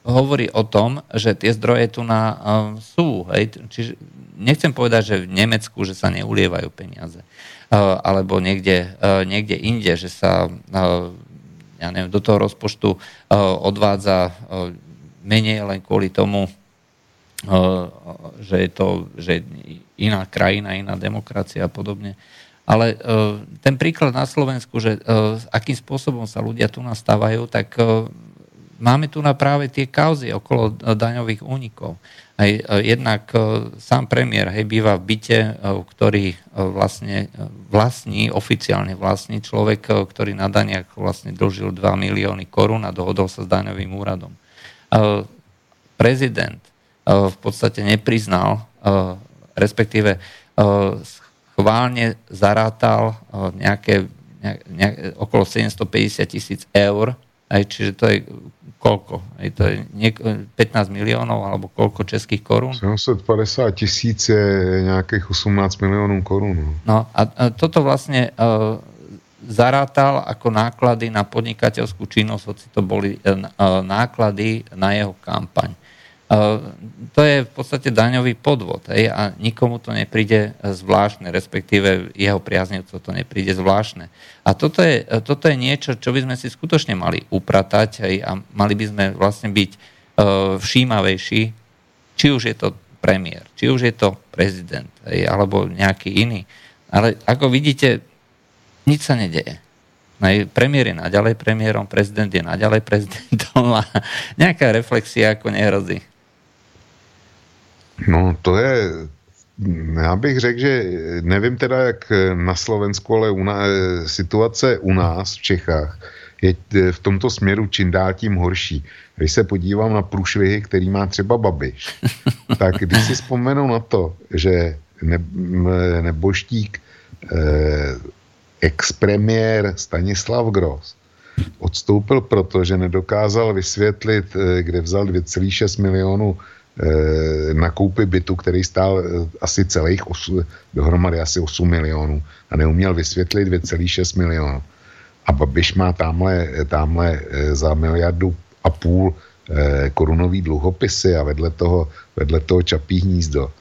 hovorí o tom, že tie zdroje tu na. Hej. Čiže nechcem povedať, že v Nemecku, že sa neulievajú peniaze. Alebo niekde, niekde inde, že sa ja neviem, do toho rozpočtu odvádza menej len kvôli tomu, že je to že iná krajina, iná demokracia a podobne. Ale ten príklad na Slovensku, že akým spôsobom sa ľudia tu nastávajú, tak máme tu na práve tie kauzy okolo daňových únikov. Aj jednak sám premiér hej, býva v byte, ktorý vlastne vlastní, oficiálne vlastní človek, ktorý na daniach vlastne dlžil 2 milióny korún a dohodol sa s daňovým úradom. Prezident v podstate nepriznal, respektíve schválne zarátal nejaké, nejaké okolo 750 tisíc eur, aj, čiže to je koľko? Aj to je niek- 15 miliónov alebo koľko českých korún? 750 tisíc je nejakých 18 miliónov korún. No, no a, a toto vlastne uh, zarátal ako náklady na podnikateľskú činnosť, hoci to boli uh, náklady na jeho kampaň. To je v podstate daňový podvod hej, a nikomu to nepríde zvláštne, respektíve jeho priaznivcov to nepríde zvláštne. A toto je, toto je niečo, čo by sme si skutočne mali upratať hej, a mali by sme vlastne byť uh, všímavejší, či už je to premiér, či už je to prezident hej, alebo nejaký iný. Ale ako vidíte, nič sa nedeje. Premiér je naďalej premiérom, prezident je naďalej prezidentom a nejaká reflexia ako nehrozí. No to je, já bych řekl, že nevím teda, jak na Slovensku, ale u nás, situace u nás v Čechách je v tomto směru čím dál tím horší. Když se podívám na průšvihy, který má třeba Babiš, tak když si vzpomenu na to, že ne, neboštík eh, expremiér Stanislav Gross odstoupil proto, že nedokázal vysvětlit, eh, kde vzal 2,6 milionů na koupi bytu, který stál eh, asi celých 8, dohromady asi 8 milionů a neuměl vysvětlit 2,6 milionů. A Babiš má tamhle, tamhle eh, za miliardu a půl korunový dluhopisy a vedle toho, vedle toho čapí hnízdo.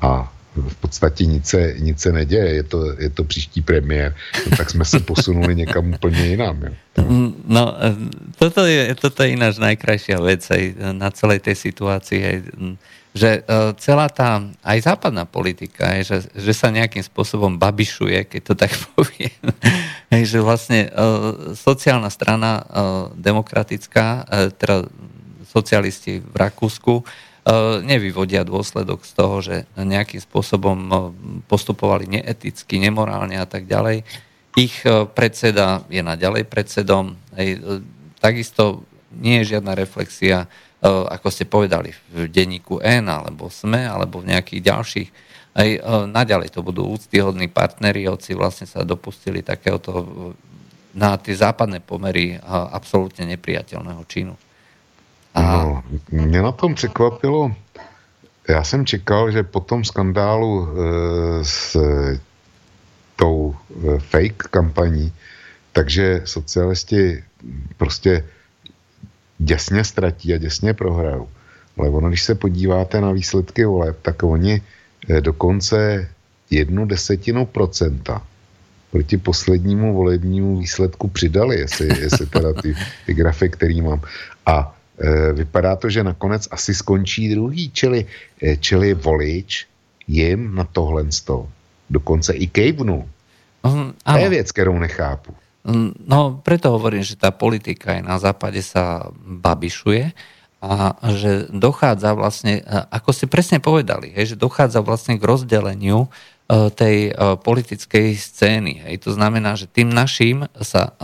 A v podstatě nic se, nic se neděje, je to, je to příští premiér, no, tak jsme se posunuli někam úplně jinam. Jo. No, toto je, toto je ináč najkrajšia vec aj na celej tej situácii, aj, že e, celá tá aj západná politika, že, že sa nejakým spôsobom babišuje, keď to tak poviem, aj, že vlastne e, sociálna strana demokratická, teda socialisti v Rakúsku, E, nevyvodia dôsledok z toho, že nejakým spôsobom e, postupovali neeticky, nemorálne a tak ďalej. Ich e, predseda je naďalej predsedom. Takisto nie je žiadna reflexia, ako ste povedali, v denníku N, alebo SME, alebo v nejakých ďalších. Aj naďalej to budú úctyhodní partneri, hoci vlastne sa dopustili takéhoto na tie západné pomery absolútne nepriateľného činu. No, mě na tom překvapilo, já jsem čekal, že po tom skandálu e, s tou e, fake kampaní, takže socialisti prostě děsně ztratí a děsně prohrajou. Ale ono, když se podíváte na výsledky voleb, tak oni e, dokonce jednu desetinu procenta proti poslednímu volebnímu výsledku přidali, jestli, jestli teda ty, ty grafy, který mám. A Eh, vypadá to, že nakonec asi skončí druhý, čili, eh, čili volič jim na tohle sto dokonce i kejvnu. Mm, to je věc, kterou nechápu. Mm, no, preto hovorím, že tá politika aj na západe sa babišuje a že dochádza vlastne, ako ste presne povedali, hej, že dochádza vlastne k rozdeleniu tej politickej scény. Hej. To znamená, že tým našim sa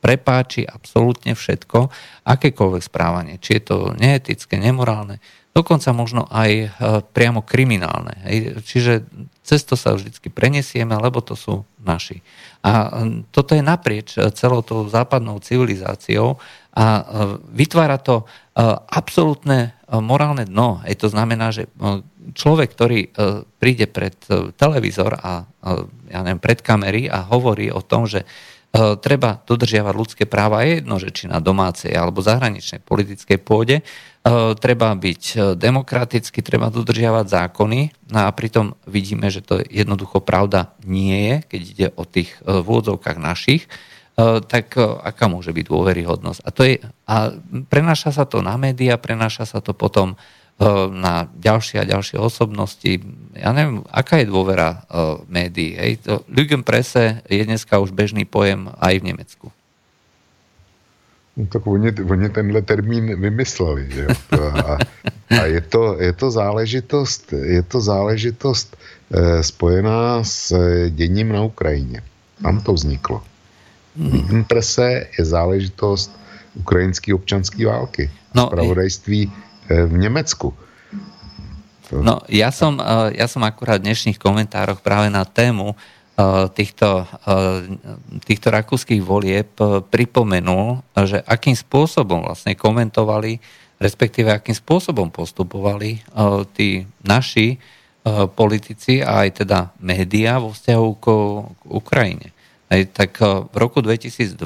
prepáči absolútne všetko, akékoľvek správanie. Či je to neetické, nemorálne, dokonca možno aj priamo kriminálne. Čiže cez to sa vždy prenesieme, lebo to sú naši. A toto je naprieč celou tou západnou civilizáciou a vytvára to absolútne morálne dno. Hej, to znamená, že človek, ktorý príde pred televízor a ja neviem, pred kamery a hovorí o tom, že treba dodržiavať ľudské práva, je jedno, že či na domácej alebo zahraničnej politickej pôde, e, treba byť e, demokraticky, treba dodržiavať zákony, no a pritom vidíme, že to jednoducho pravda nie je, keď ide o tých vôdzovkách našich, tak aká môže byť dôveryhodnosť? A, to je, a prenáša sa to na média, prenáša sa to potom na ďalšie a ďalšie osobnosti. Ja neviem, aká je dôvera médií. Hej? To Lügenpresse je dneska už bežný pojem aj v Nemecku. No, tak oni, oni tenhle termín vymysleli. Že? A, a je, to, je to záležitost, je to záležitost eh, spojená s děním na Ukrajině. Tam to vzniklo. Hmm. Prese je záležitost ukrajinské občanské války. No, Spravodajství v Nemecku. No, ja som, e, ja som akurát v dnešných komentároch práve na tému e, týchto, týchto rakúskych volieb pripomenul, že akým spôsobom vlastne komentovali, respektíve akým spôsobom postupovali tí naši politici a aj teda média vo vzťahu k Ukrajine. Aj, tak v roku 2012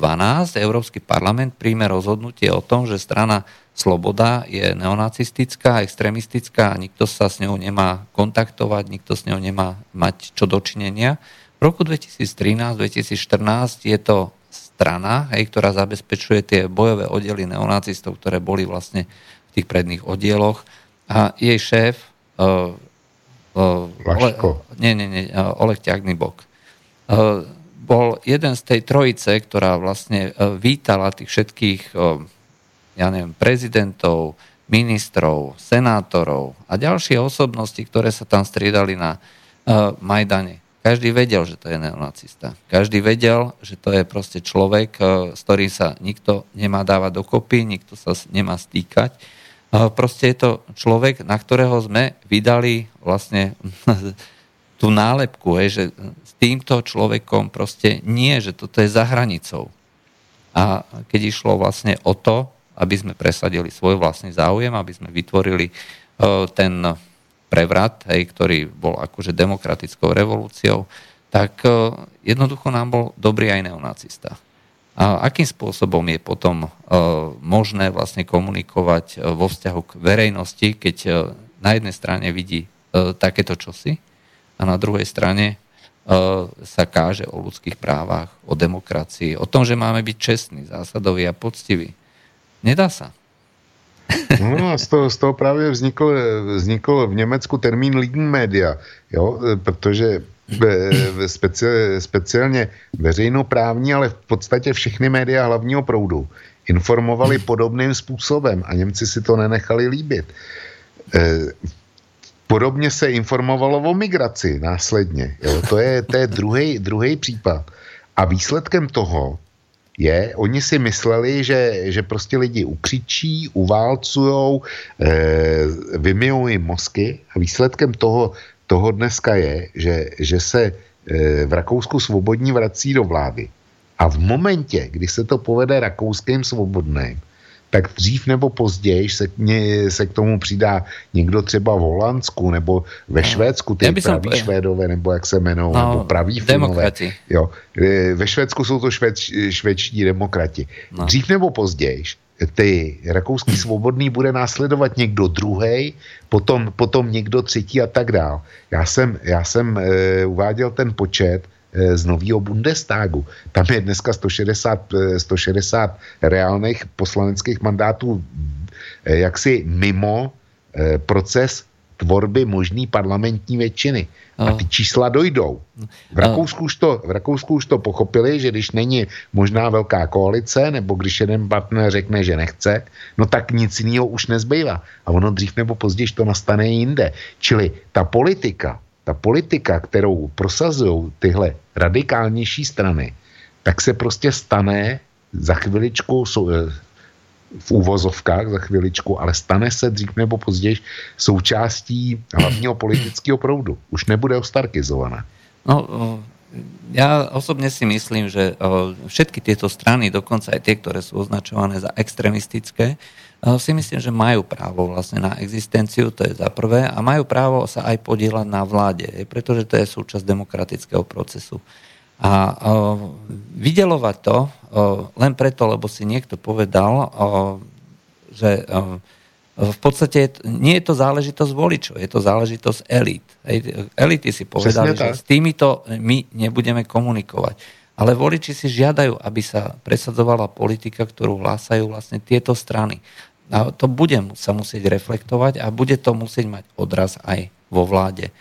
Európsky parlament príjme rozhodnutie o tom, že strana sloboda je neonacistická, extremistická a nikto sa s ňou nemá kontaktovať, nikto s ňou nemá mať čo dočinenia. V roku 2013-2014 je to strana, hej, ktorá zabezpečuje tie bojové oddely neonacistov, ktoré boli vlastne v tých predných oddieloch. A jej šéf uh, uh, Ole, nie, nie, nie, uh, Oleg Ťagnybok uh, bol jeden z tej trojice, ktorá vlastne uh, vítala tých všetkých uh, ja neviem, prezidentov, ministrov, senátorov a ďalšie osobnosti, ktoré sa tam striedali na uh, Majdane. Každý vedel, že to je neonacista. Každý vedel, že to je proste človek, uh, s ktorým sa nikto nemá dávať dokopy, nikto sa nemá stýkať. Uh, proste je to človek, na ktorého sme vydali vlastne tú nálepku, hej, že s týmto človekom proste nie, že toto je za hranicou. A keď išlo vlastne o to, aby sme presadili svoj vlastný záujem, aby sme vytvorili e, ten prevrat, hej, ktorý bol akože demokratickou revolúciou, tak e, jednoducho nám bol dobrý aj neonacista. A akým spôsobom je potom e, možné vlastne komunikovať vo vzťahu k verejnosti, keď na jednej strane vidí takéto čosi a na druhej strane sa káže o ľudských právach, o demokracii, o tom, že máme byť čestní, zásadoví a poctiví. Nedá se. No a z toho, z toho právě vznikl, vznikl v Německu termín leading media, jo, protože speci, speciálně veřejnoprávní, ale v podstatě všechny média hlavního proudu informovali podobným způsobem a Němci si to nenechali líbit. E, podobně se informovalo o migraci následně. Jo, to je, to je druhý případ. A výsledkem toho je, oni si mysleli, že, že prostě lidi ukřičí, uválcujou, e, vymijou jim mozky a výsledkem toho, toho dneska je, že, že se e, v Rakousku svobodní vrací do vlády. A v momentě, kdy se to povede rakouským svobodným, tak dřív nebo později se, mě, se k tomu přidá někdo třeba v Holandsku nebo ve no. Švédsku, ty praví jsem... Švédové, nebo jak se jmenou, no, nebo praví Finové. Jo. E, ve Švédsku jsou to švéd, švédští demokrati. No. Dřív nebo později ty rakouský svobodný bude následovat někdo druhý, potom, potom někdo třetí a tak dál. Já jsem, já jsem e, uváděl ten počet, z nového Bundestagu. Tam je dneska 160, 160 eh, reálných poslaneckých mandátů eh, jaksi mimo proces tvorby možný parlamentní většiny. A ty čísla dojdou. V Rakousku, už to, v Rakousku už to pochopili, že když není možná velká koalice, nebo když jeden partner řekne, že nechce, no tak nic jiného už nezbývá. A ono dřív nebo později to nastane jinde. Čili ta politika, ta politika, kterou prosazují tyhle radikálnější strany, tak se prostě stane za chviličku v úvozovkách za chviličku, ale stane se dřív nebo později součástí hlavního politického proudu. Už nebude ostarkizovaná. No, ja osobne si myslím, že všetky tieto strany, dokonca aj tie, ktoré sú označované za extremistické, si myslím, že majú právo vlastne na existenciu, to je za prvé, a majú právo sa aj podielať na vláde, pretože to je súčasť demokratického procesu. A vydelovať to len preto, lebo si niekto povedal, že v podstate nie je to záležitosť voličov, je to záležitosť elít. Elity si povedali, že s týmito my nebudeme komunikovať. Ale voliči si žiadajú, aby sa presadzovala politika, ktorú hlásajú vlastne tieto strany. A to bude sa musieť reflektovať a bude to musieť mať odraz aj vo vláde.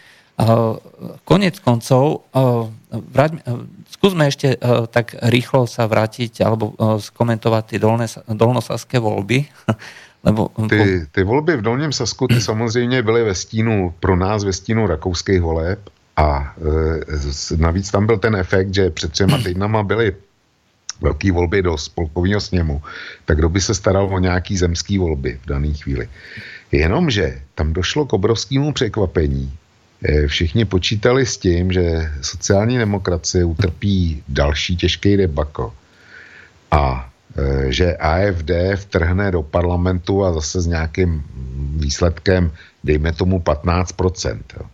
Konec koncov, vrať, skúsme ešte tak rýchlo sa vrátiť alebo skomentovať ty dolné, dolnosaské voľby. Lebo, ty, ty volby v Dolním Sasku ty samozřejmě byly ve stínu, pro nás ve stínu rakouských voleb a e, navíc tam byl ten efekt, že před třema týdnama byly velké volby do spolkového sněmu, tak kdo by se staral o nějaký zemský volby v dané chvíli. Jenomže tam došlo k obrovskému překvapení, Eh, všichni počítali s tím, že sociální demokracie utrpí další těžký debako a eh, že AFD vtrhne do parlamentu a zase s nějakým výsledkem, dejme tomu 15%. Jo.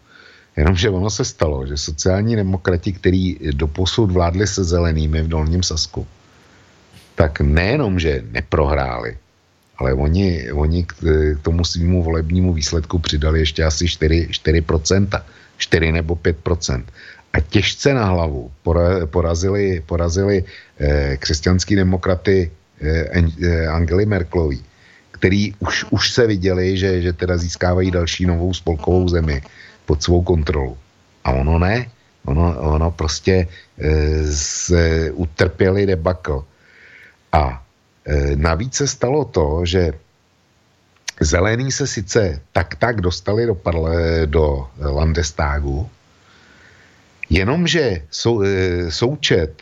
Jenomže ono se stalo, že sociální demokrati, který doposud vládli se zelenými v Dolním Sasku, tak nejenom, že neprohráli, ale oni, oni k, tomu svýmu volebnímu výsledku přidali ještě asi 4, 4%, 4 nebo 5%. A těžce na hlavu porazili, porazili eh, křesťanský demokraty eh, eh, Angely Merklový, který už, už se viděli, že, že teda získávají další novou spolkovou zemi pod svou kontrolu. A ono ne. Ono, ono prostě eh, z, utrpěli debakl. A E, navíc se stalo to, že zelení se sice tak tak dostali do, parle, do Landestagu, jenomže sou, e, součet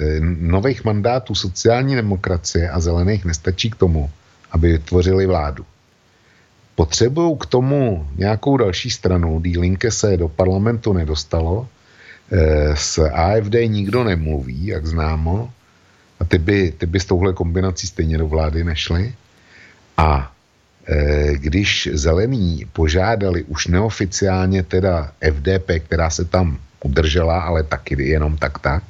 e, nových mandátů sociální demokracie a zelených nestačí k tomu, aby vytvořili vládu. Potřebují k tomu nějakou další stranu. D-Linke se do parlamentu nedostalo, s AFD nikdo nemluví, jak známo, a ty by, ty by s touhle kombinací stejně do vlády nešly. A e, když zelení požádali už neoficiálně teda FDP, která se tam udržela, ale taky jenom tak tak,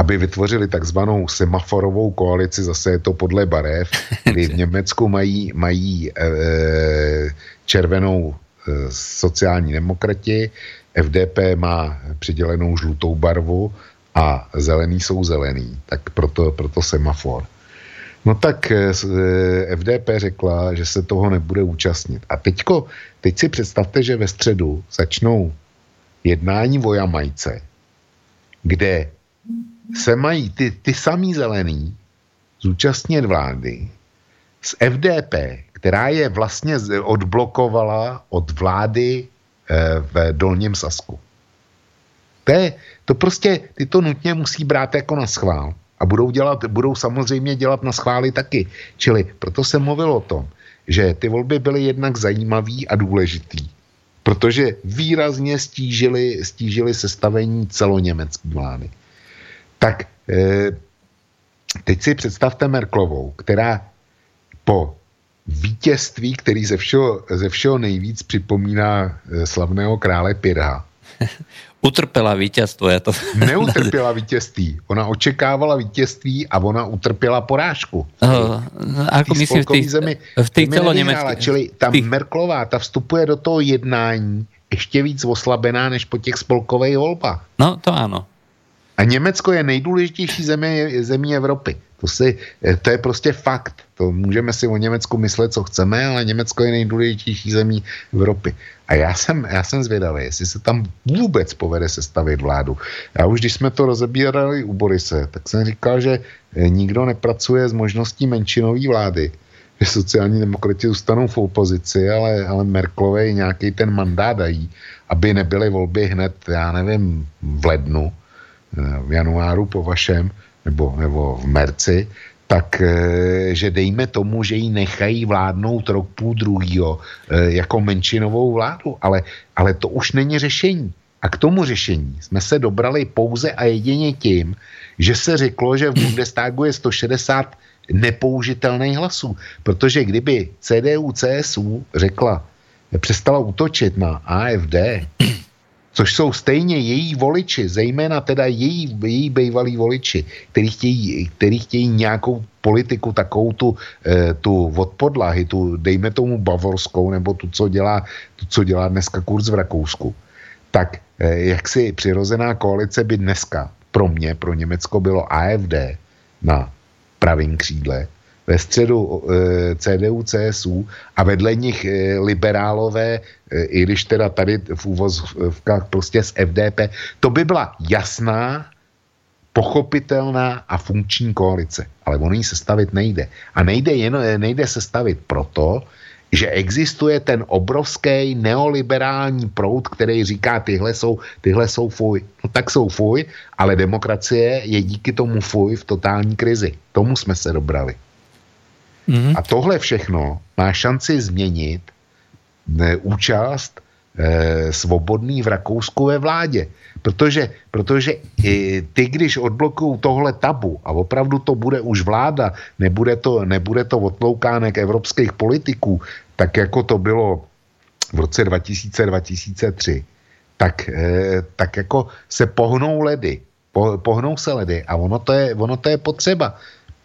aby vytvořili takzvanou semaforovou koalici, zase je to podle barev, kdy v Německu mají, mají e, červenou e, sociální demokrati, FDP má přidělenou žlutou barvu a zelený jsou zelený, tak proto, proto semafor. No tak eh, FDP řekla, že se toho nebude účastnit. A teďko, teď si představte, že ve středu začnou jednání o Jamajce, kde se mají ty, ty samý zelený zúčastnit vlády z FDP, která je vlastně odblokovala od vlády eh, v Dolním Sasku. To, je, to prostě, ty to nutně musí brát jako na schvál. A budou, dělat, budou samozřejmě dělat na schvály taky. Čili proto jsem mluvil o tom, že ty volby byly jednak zajímavý a důležitý, protože výrazně stížili, stížili sestavení celoněmecké vlády. Tak e, teď si představte Merklovou, která po vítězství, který ze všeho, ze všeho nejvíc připomíná e, slavného krále Pirha, Utrpěla vítězstvo. Je to... Neutrpěla vítězství. Ona očekávala vítězství a ona utrpěla porážku. Uh, ako myslím, v těch, zemi, v celoněmeckých... Čili ta tých... Merklová, ta vstupuje do toho jednání ještě víc oslabená než po těch spolkových volbách. No, to ano. A Německo je nejdůležitější země, zemí Evropy. To, si, to je prostě fakt. To můžeme si o Německu myslet, co chceme, ale Německo je nejdůležitější zemí Evropy. A já jsem, já jsem zvědavý, jestli se tam vůbec povede sestavit vládu. Já už, když jsme to rozebírali u Borise, tak jsem říkal, že eh, nikdo nepracuje s možností menšinové vlády, že sociální demokrati zůstanou v opozici, ale, ale Merklové nějaký ten mandát dají, aby nebyly volby hned, já nevím, v lednu, eh, v januáru po vašem, nebo, nebo v merci, tak eh, že dejme tomu, že ji nechají vládnout rok půl druhýho eh, jako menšinovou vládu, ale, ale to už není řešení. A k tomu řešení jsme se dobrali pouze a jedině tím, že se řeklo, že v Bundestagu je 160 nepoužitelných hlasů. Protože kdyby CDU, CSU řekla, přestala útočit na AFD, což jsou stejně její voliči, zejména teda její, její bývalí voliči, který chtějí, který chtějí nějakou politiku, takovou tu, eh, tu od podlahy, tu dejme tomu bavorskou, nebo tu, co dělá, tu, co dělá dneska kurz v Rakousku, tak eh, jak si přirozená koalice by dneska pro mě, pro Německo bylo AFD na pravým křídle, ve středu e, CDU, CSU a vedle nich e, liberálové, e, i když teda tady v úvozovkách prostě z FDP, to by byla jasná, pochopitelná a funkční koalice. Ale ono ji sestavit nejde. A nejde, jen, nejde sestavit proto, že existuje ten obrovský neoliberální proud, který říká, tyhle jsou, tyhle jsou fuj. No tak jsou fuj, ale demokracie je díky tomu fuj v totální krizi. Tomu jsme se dobrali. Mm-hmm. A tohle všechno má šanci změnit ne, účast e, svobodný v Rakousku ve vládě. Protože, protože i ty, když odblokují tohle tabu a opravdu to bude už vláda, nebude to, nebude to odloukánek evropských politiků, tak jako to bylo v roce 2000-2003, tak, e, tak jako se pohnou ledy. Po, pohnou se ledy a ono to je, ono to je potřeba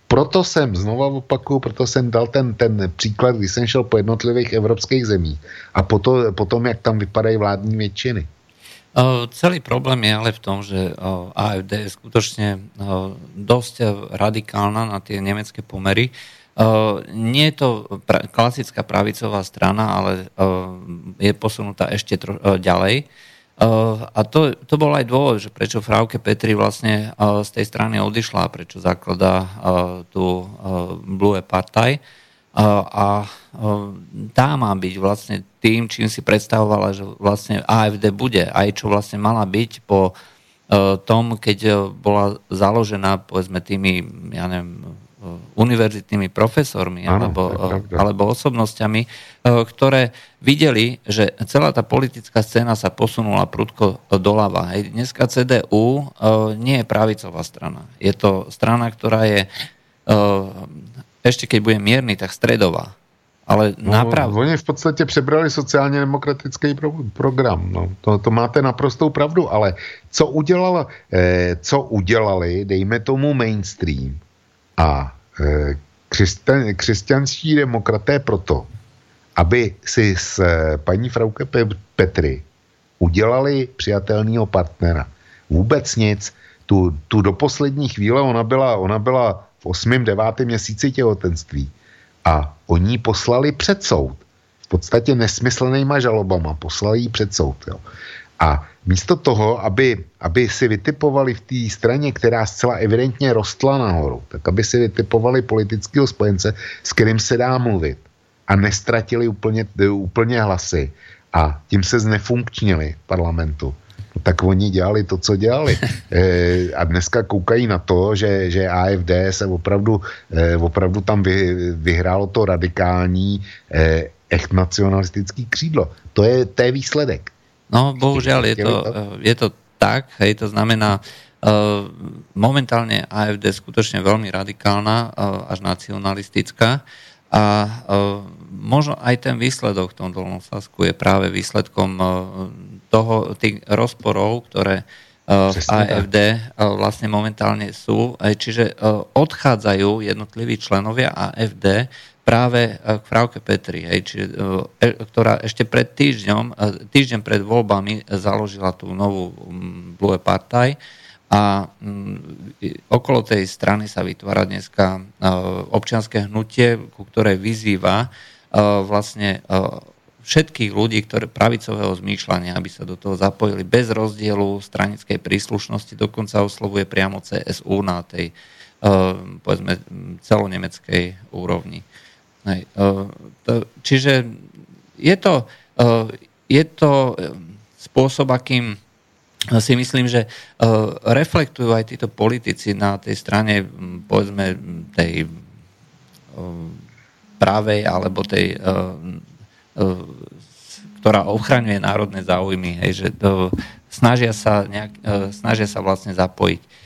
proto jsem, znova opakuju, proto jsem dal ten, ten příklad, když jsem šel po jednotlivých evropských zemích a potom, potom jak tam vypadají vládní většiny. Uh, celý problém je ale v tom, že uh, AFD je skutočne uh, dosť radikálna na tie nemecké pomery. Nie je to klasická pravicová strana, ale je posunutá ešte tro- ďalej. Uh, a to, to bol aj dôvod, že prečo Frauke Petri vlastne uh, z tej strany odišla, prečo zakladá uh, tú Blue Partaj. A tá má byť vlastne tým, čím si predstavovala, že vlastne AFD bude, aj čo vlastne mala byť po tom, keď bola založená povedzme tými, ja neviem, univerzitnými profesormi ano, alebo, alebo osobnosťami, e, ktoré videli, že celá tá politická scéna sa posunula prudko doľava. Hej. Dneska CDU nie je pravicová strana. Je to strana, ktorá je ešte keď bude mierny, tak stredová. Ale no, naprav... Oni v podstatě přebrali sociálně demokratický pro, program. No, to, to máte naprostou pravdu, ale co, udělala, eh, co udělali, dejme tomu mainstream a Eh, křesťan, křesťanští demokraté proto, aby si s eh, paní Frauke Petry udělali přijatelného partnera. Vůbec nic. Tu, tu do poslední chvíle ona byla, ona byla v 8. 9. měsíci těhotenství a oni poslali před soud. V podstatě nesmyslnýma žalobama poslali ji před soud. Jo. A místo toho, aby, aby si vytipovali v té straně, která zcela evidentně rostla nahoru, tak aby si vytipovali politického spojence, s kterým se dá mluvit a nestratili úplně, úplně hlasy a tím se znefunkčnili parlamentu, no tak oni dělali to, co dělali. E, a dneska koukají na to, že, že AFD se opravdu, e, opravdu tam vy, vyhrálo to radikální e, echt nacionalistický křídlo. To je, to je výsledek. No, bohužiaľ je to, je to tak, hej, to znamená, uh, momentálne AFD je skutočne veľmi radikálna, uh, až nacionalistická a možno aj ten výsledok v tom Dolnom Sasku je práve výsledkom toho, tých rozporov, ktoré v AFD vlastne momentálne sú. Čiže odchádzajú jednotliví členovia AFD práve k Frauke Petri, hej, či, e, ktorá ešte pred týždňom, týždeň pred voľbami založila tú novú Blue Partaj a okolo tej strany sa vytvára dneska občianské hnutie, ku ktorej vyzýva vlastne všetkých ľudí, ktoré pravicového zmýšľania, aby sa do toho zapojili bez rozdielu stranickej príslušnosti, dokonca oslovuje priamo CSU na tej povedzme celonemeckej úrovni. Čiže je to, je to spôsob, akým si myslím, že reflektujú aj títo politici na tej strane, povedzme, tej pravej alebo tej, ktorá ochraňuje národné záujmy, hej, že to, snažia, sa nejak, snažia sa vlastne zapojiť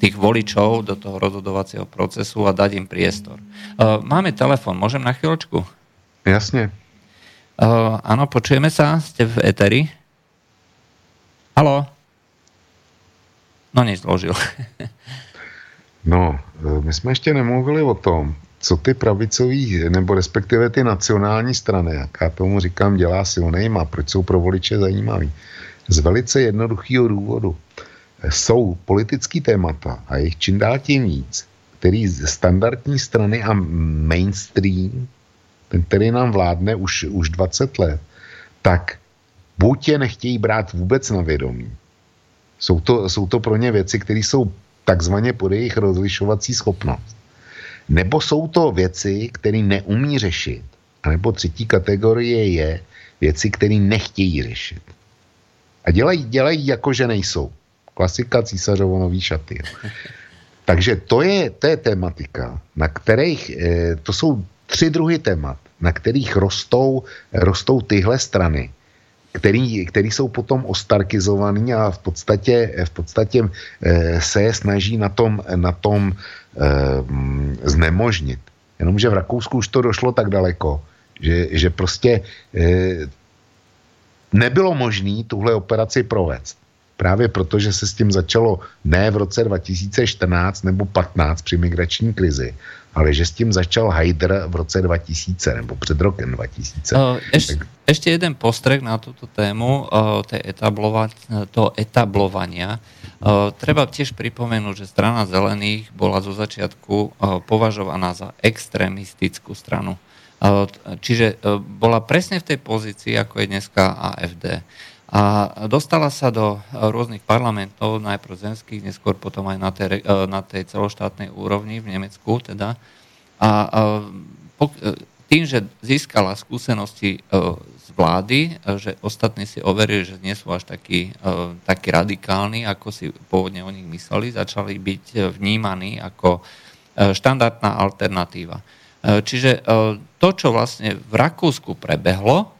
tých voličov do toho rozhodovacieho procesu a dať im priestor. Máme telefon, môžem na chvíľočku? Jasne. Uh, áno, počujeme sa, ste v Eteri. Halo? No nic, zložil. no, my jsme ještě nemluvili o tom, co ty pravicový, nebo respektive ty nacionální strany, jak já tomu říkám, dělá silnejma, proč jsou pro voliče zajímavý. Z velice jednoduchého důvodu. Jsou politický témata a jich čím dál tím víc, který standardní strany a mainstream ten, který nám vládne už, už 20 let, tak buď je nechtějí brát vůbec na vědomí. Jsou to, jsou to pro ně věci, které jsou takzvaně pod jejich rozlišovací schopnost. Nebo jsou to věci, které neumí řešit. A nebo třetí kategorie je věci, které nechtějí řešit. A dělají, dělají jako, že nejsou. Klasika císařovo nový šaty. Takže to je, to je tematika, na kterých, eh, to jsou tři druhy témat, na kterých rostou, rostou tyhle strany, který, který jsou potom ostarkizovaný a v podstatě, v podstatě e, se je snaží na tom, na tom e, znemožnit. Jenomže v Rakousku už to došlo tak daleko, že, že prostě nebylo možné tuhle operaci provést. Právě proto, že se s tím začalo ne v roce 2014 nebo 15 při migrační krizi, ale že s tím začal Haider v roce 2000 nebo před rokem 2000. Eš, tak... Ešte jeden postrek na túto tému etablovať, toho etablovania. Treba tiež pripomenúť, že strana zelených bola zo začiatku považovaná za extrémistickú stranu. Čiže bola presne v tej pozícii, ako je dneska AFD. A dostala sa do rôznych parlamentov, najprv zemských, neskôr potom aj na tej, na tej celoštátnej úrovni v Nemecku teda. A, tým, že získala skúsenosti z vlády, že ostatní si overili, že nie sú až takí, takí radikálni, ako si pôvodne o nich mysleli, začali byť vnímaní ako štandardná alternatíva. Čiže to, čo vlastne v Rakúsku prebehlo,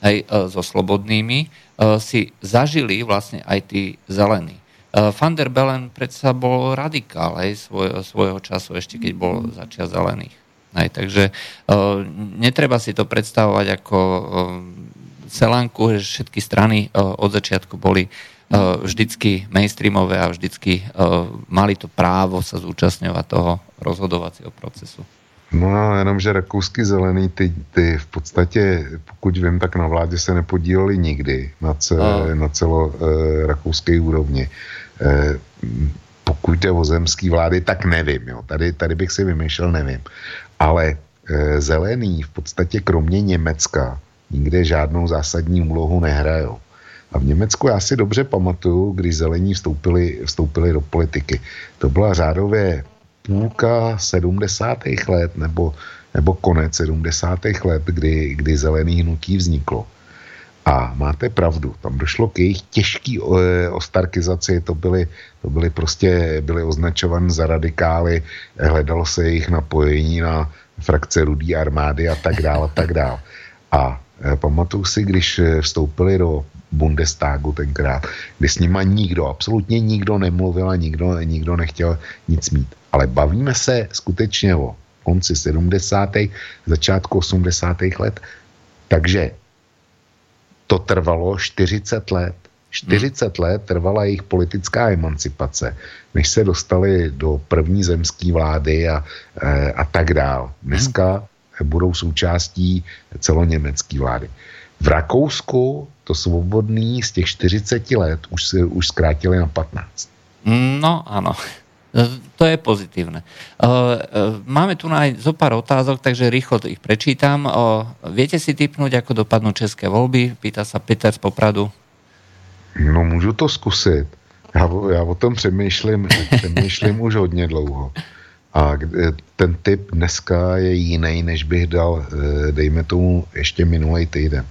aj so slobodnými, si zažili vlastne aj tí zelení. Eh, Van der Bellen predsa bol radikál aj svoj, svojho času, ešte keď bol začia zelených. Aj, takže uh, netreba si to predstavovať ako uh, Selanku, že všetky strany uh, od začiatku boli uh, vždycky mainstreamové a vždycky uh, mali to právo sa zúčastňovať toho rozhodovacího procesu. No jenom, že rakouský zelený, ty, ty v podstatě, pokud vím, tak na vládě se nepodíleli nikdy na, ce, no. na celo e, rakouské úrovni. E, pokud jde o zemský vlády, tak nevím. Jo. Tady, tady bych si vymýšlel, nevím. Ale e, zelený v podstatě kromě Německa nikde žádnou zásadní úlohu nehrajou. A v Německu já si dobře pamatuju, když zelení vstoupili, vstoupili do politiky. To byla řádově půlka 70. let nebo, nebo konec 70. let, kdy, kdy zelený hnutí vzniklo. A máte pravdu, tam došlo k jejich těžký e, ostarkizaci, to byly, to byly prostě, byly označované za radikály, hledalo se jejich napojení na frakce rudý armády a tak dále a tak dále. A e, pamatuju si, když e, vstoupili do Bundestagu tenkrát, kdy s nima nikdo, absolutně nikdo nemluvil a nikdo, nikdo nechtěl nic mít. Ale bavíme se skutečně o konci 70. začátku 80. let. Takže to trvalo 40 let. 40 let trvala jejich politická emancipace, než se dostali do první zemské vlády a, a tak dál. Dneska budou součástí celoněmecké vlády. V Rakousku to svobodný z těch 40 let už, už zkrátili na 15. No áno, to je pozitívne. Máme tu aj zo pár otázok, takže rýchlo ich prečítam. Viete si typnúť, ako dopadnú české voľby? Pýta sa Peter z Popradu. No můžu to zkusit. Já, já o tom přemýšlím, přemýšlím už hodně dlouho. A ten typ dneska je jiný, než bych dal, eh, dejme tomu, ještě minulý týden.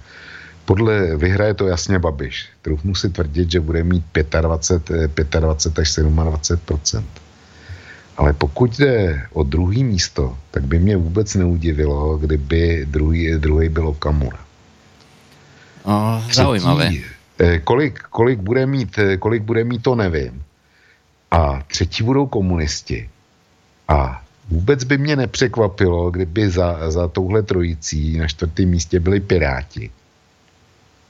Podle vyhraje to jasně Babiš. Trochu si tvrdit, že bude mít 25, 25 eh, až 27 Ale pokud jde o druhý místo, tak by mě vůbec neudivilo, kdyby druhý, druhý bylo Kamura. Oh, zaujímavé. Eh, kolik, kolik, bude mít, kolik bude mít, to nevím. A třetí budou komunisti. A vůbec by mě nepřekvapilo, kdyby za, za touhle trojicí na čtvrtém místě byli Piráti.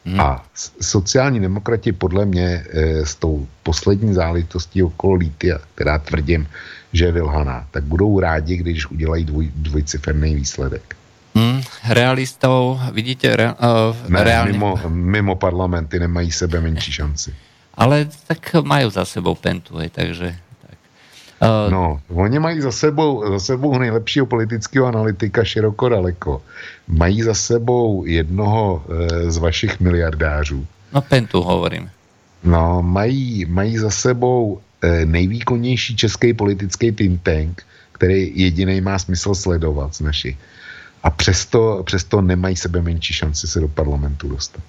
Hmm. A sociální demokrati podle mě e, s tou poslední záležitostí okolo Lítia, která tvrdím, že je vylhaná, tak budou rádi, když udělají dvoj, dvojciferný výsledek. Hmm, realistov, vidíte, re, uh, ne, reálně... mimo, mimo parlamenty nemají sebe menší šanci. Ale tak mají za sebou pentu, takže Uh, no, oni mají za sebou, za sebou nejlepšího politického analytika široko daleko. Mají za sebou jednoho e, z vašich miliardářů. No Pentu hovorím. No, mají, mají za sebou nejvýkonnější český politický think tank, který jediný má smysl sledovat z našich. A přesto, přesto nemají sebe menší šanci se do parlamentu dostat.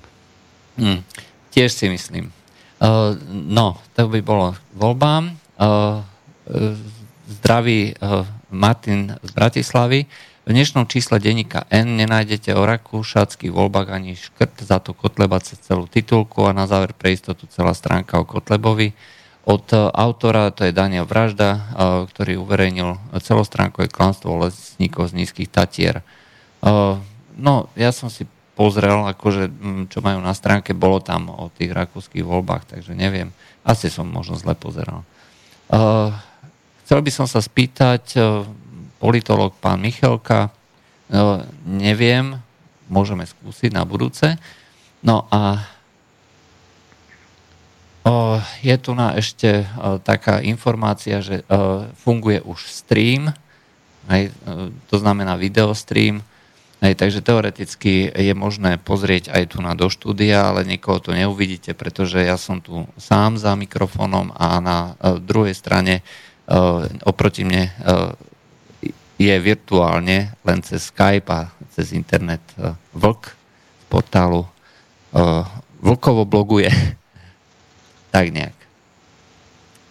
Hmm, tiež si myslím. Uh, no, to by bolo voľbám. Uh, zdraví eh, Martin z Bratislavy. V dnešnom čísle denníka N nenájdete o rakúšackých voľbách ani škrt, za to Kotleba cez celú titulku a na záver pre istotu celá stránka o Kotlebovi. Od eh, autora, to je Daniel Vražda, eh, ktorý uverejnil celostránkové klanstvo lesníkov z nízkych Tatier. No, ja som si pozrel, akože, hm, čo majú na stránke, bolo tam o tých rakúskych voľbách, takže neviem. Asi som možno zle pozeral. Chcel by som sa spýtať, politolog pán Michelka, neviem, môžeme skúsiť na budúce. No a je tu na ešte taká informácia, že funguje už stream, to znamená videostream, aj, takže teoreticky je možné pozrieť aj tu na do štúdia, ale niekoho to neuvidíte, pretože ja som tu sám za mikrofónom a na druhej strane oproti mne je virtuálne len cez Skype a cez internet vlk z portálu Vlkovo bloguje. Tak nejak.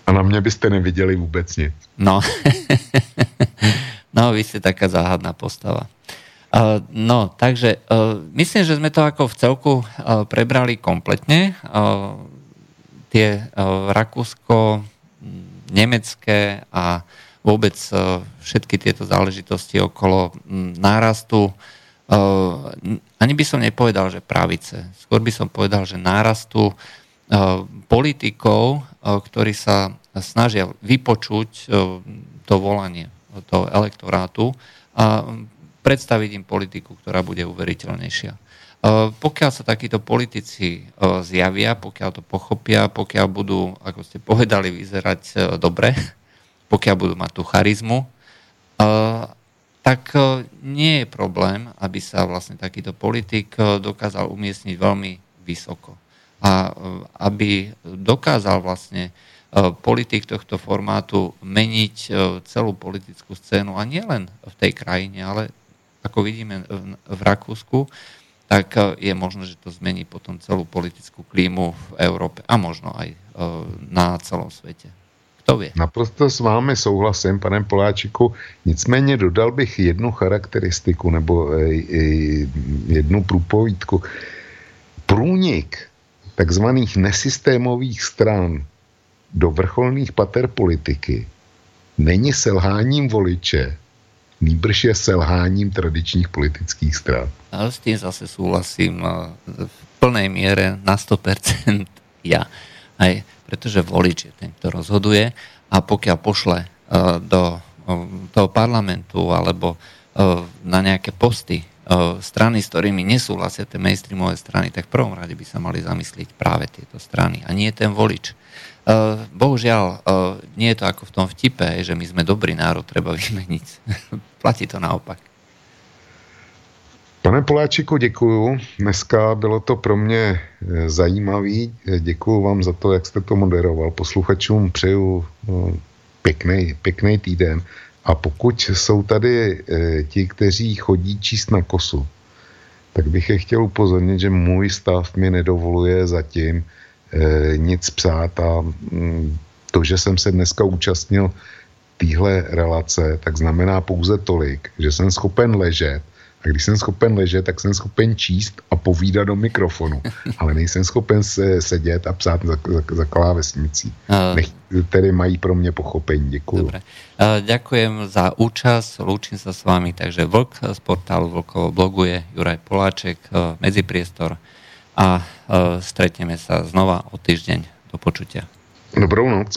A na mňa byste nevideli vôbec nic. No. no, vy ste taká záhadná postava. Uh, no, takže uh, myslím, že sme to ako v celku uh, prebrali kompletne. Uh, tie uh, Rakúsko, nemecké a vôbec e, všetky tieto záležitosti okolo nárastu, e, ani by som nepovedal, že pravice. Skôr by som povedal, že nárastu e, politikov, ktorí sa snažia vypočuť to volanie toho elektorátu a predstaviť im politiku, ktorá bude uveriteľnejšia. Eh, pokiaľ sa takíto politici eh, zjavia, pokiaľ to pochopia, pokiaľ budú, ako ste povedali, vyzerať eh, dobre, pokiaľ budú mať tú charizmu, tak nie je problém, aby sa vlastne takýto politik dokázal umiestniť veľmi vysoko. A aby dokázal vlastne politik tohto formátu meniť celú politickú scénu a nielen v tej krajine, ale ako vidíme v Rakúsku, tak eh, je možné, že to zmení potom celú politickú klímu v Európe a možno aj eh, na celom svete. Kto vie? Naprosto s vámi souhlasím, pane Poláčiku. Nicméně dodal bych jednu charakteristiku nebo jednu průpovídku. Průnik takzvaných nesystémových stran do vrcholných pater politiky není selháním voliče, nýbrž je selháním tradičních politických stran. Ale s tým zase súhlasím v plnej miere na 100% ja. Aj, pretože volič je ten, kto rozhoduje a pokiaľ pošle uh, do uh, toho parlamentu alebo na nejaké posty strany, s ktorými nesúhlasia tie mainstreamové strany, tak v prvom rade by sa mali zamyslieť práve tieto strany a nie ten volič. Bohužiaľ, nie je to ako v tom vtipe, že my sme dobrý národ, treba vymeniť. Platí to naopak. Pane Poláčiku, děkuju. Dneska bylo to pro mě zajímavý. Děkuju vám za to, jak jste to moderoval. Posluchačům přeju pěkný, pěkný týden. A pokud jsou tady e, ti, kteří chodí číst na kosu, tak bych je chtěl upozornit, že můj stav mi nedovoluje zatím e, nic psát a mm, to, že jsem se dneska účastnil téhle relace, tak znamená pouze tolik, že jsem schopen ležet a když jsem schopen ležet, tak jsem schopen číst a povídat do mikrofonu. Ale nejsem schopen se sedět a psát za, za, za klávesnicí. Nech, tedy mají pro mě pochopení. Děkuji. Dobre. Ďakujem za účast, lúčim sa s vami. Takže Vlk z portálu Vlkovo blogu je Juraj Poláček, Medzipriestor a stretneme sa znova o týždeň. Do počutia. Dobrou noc.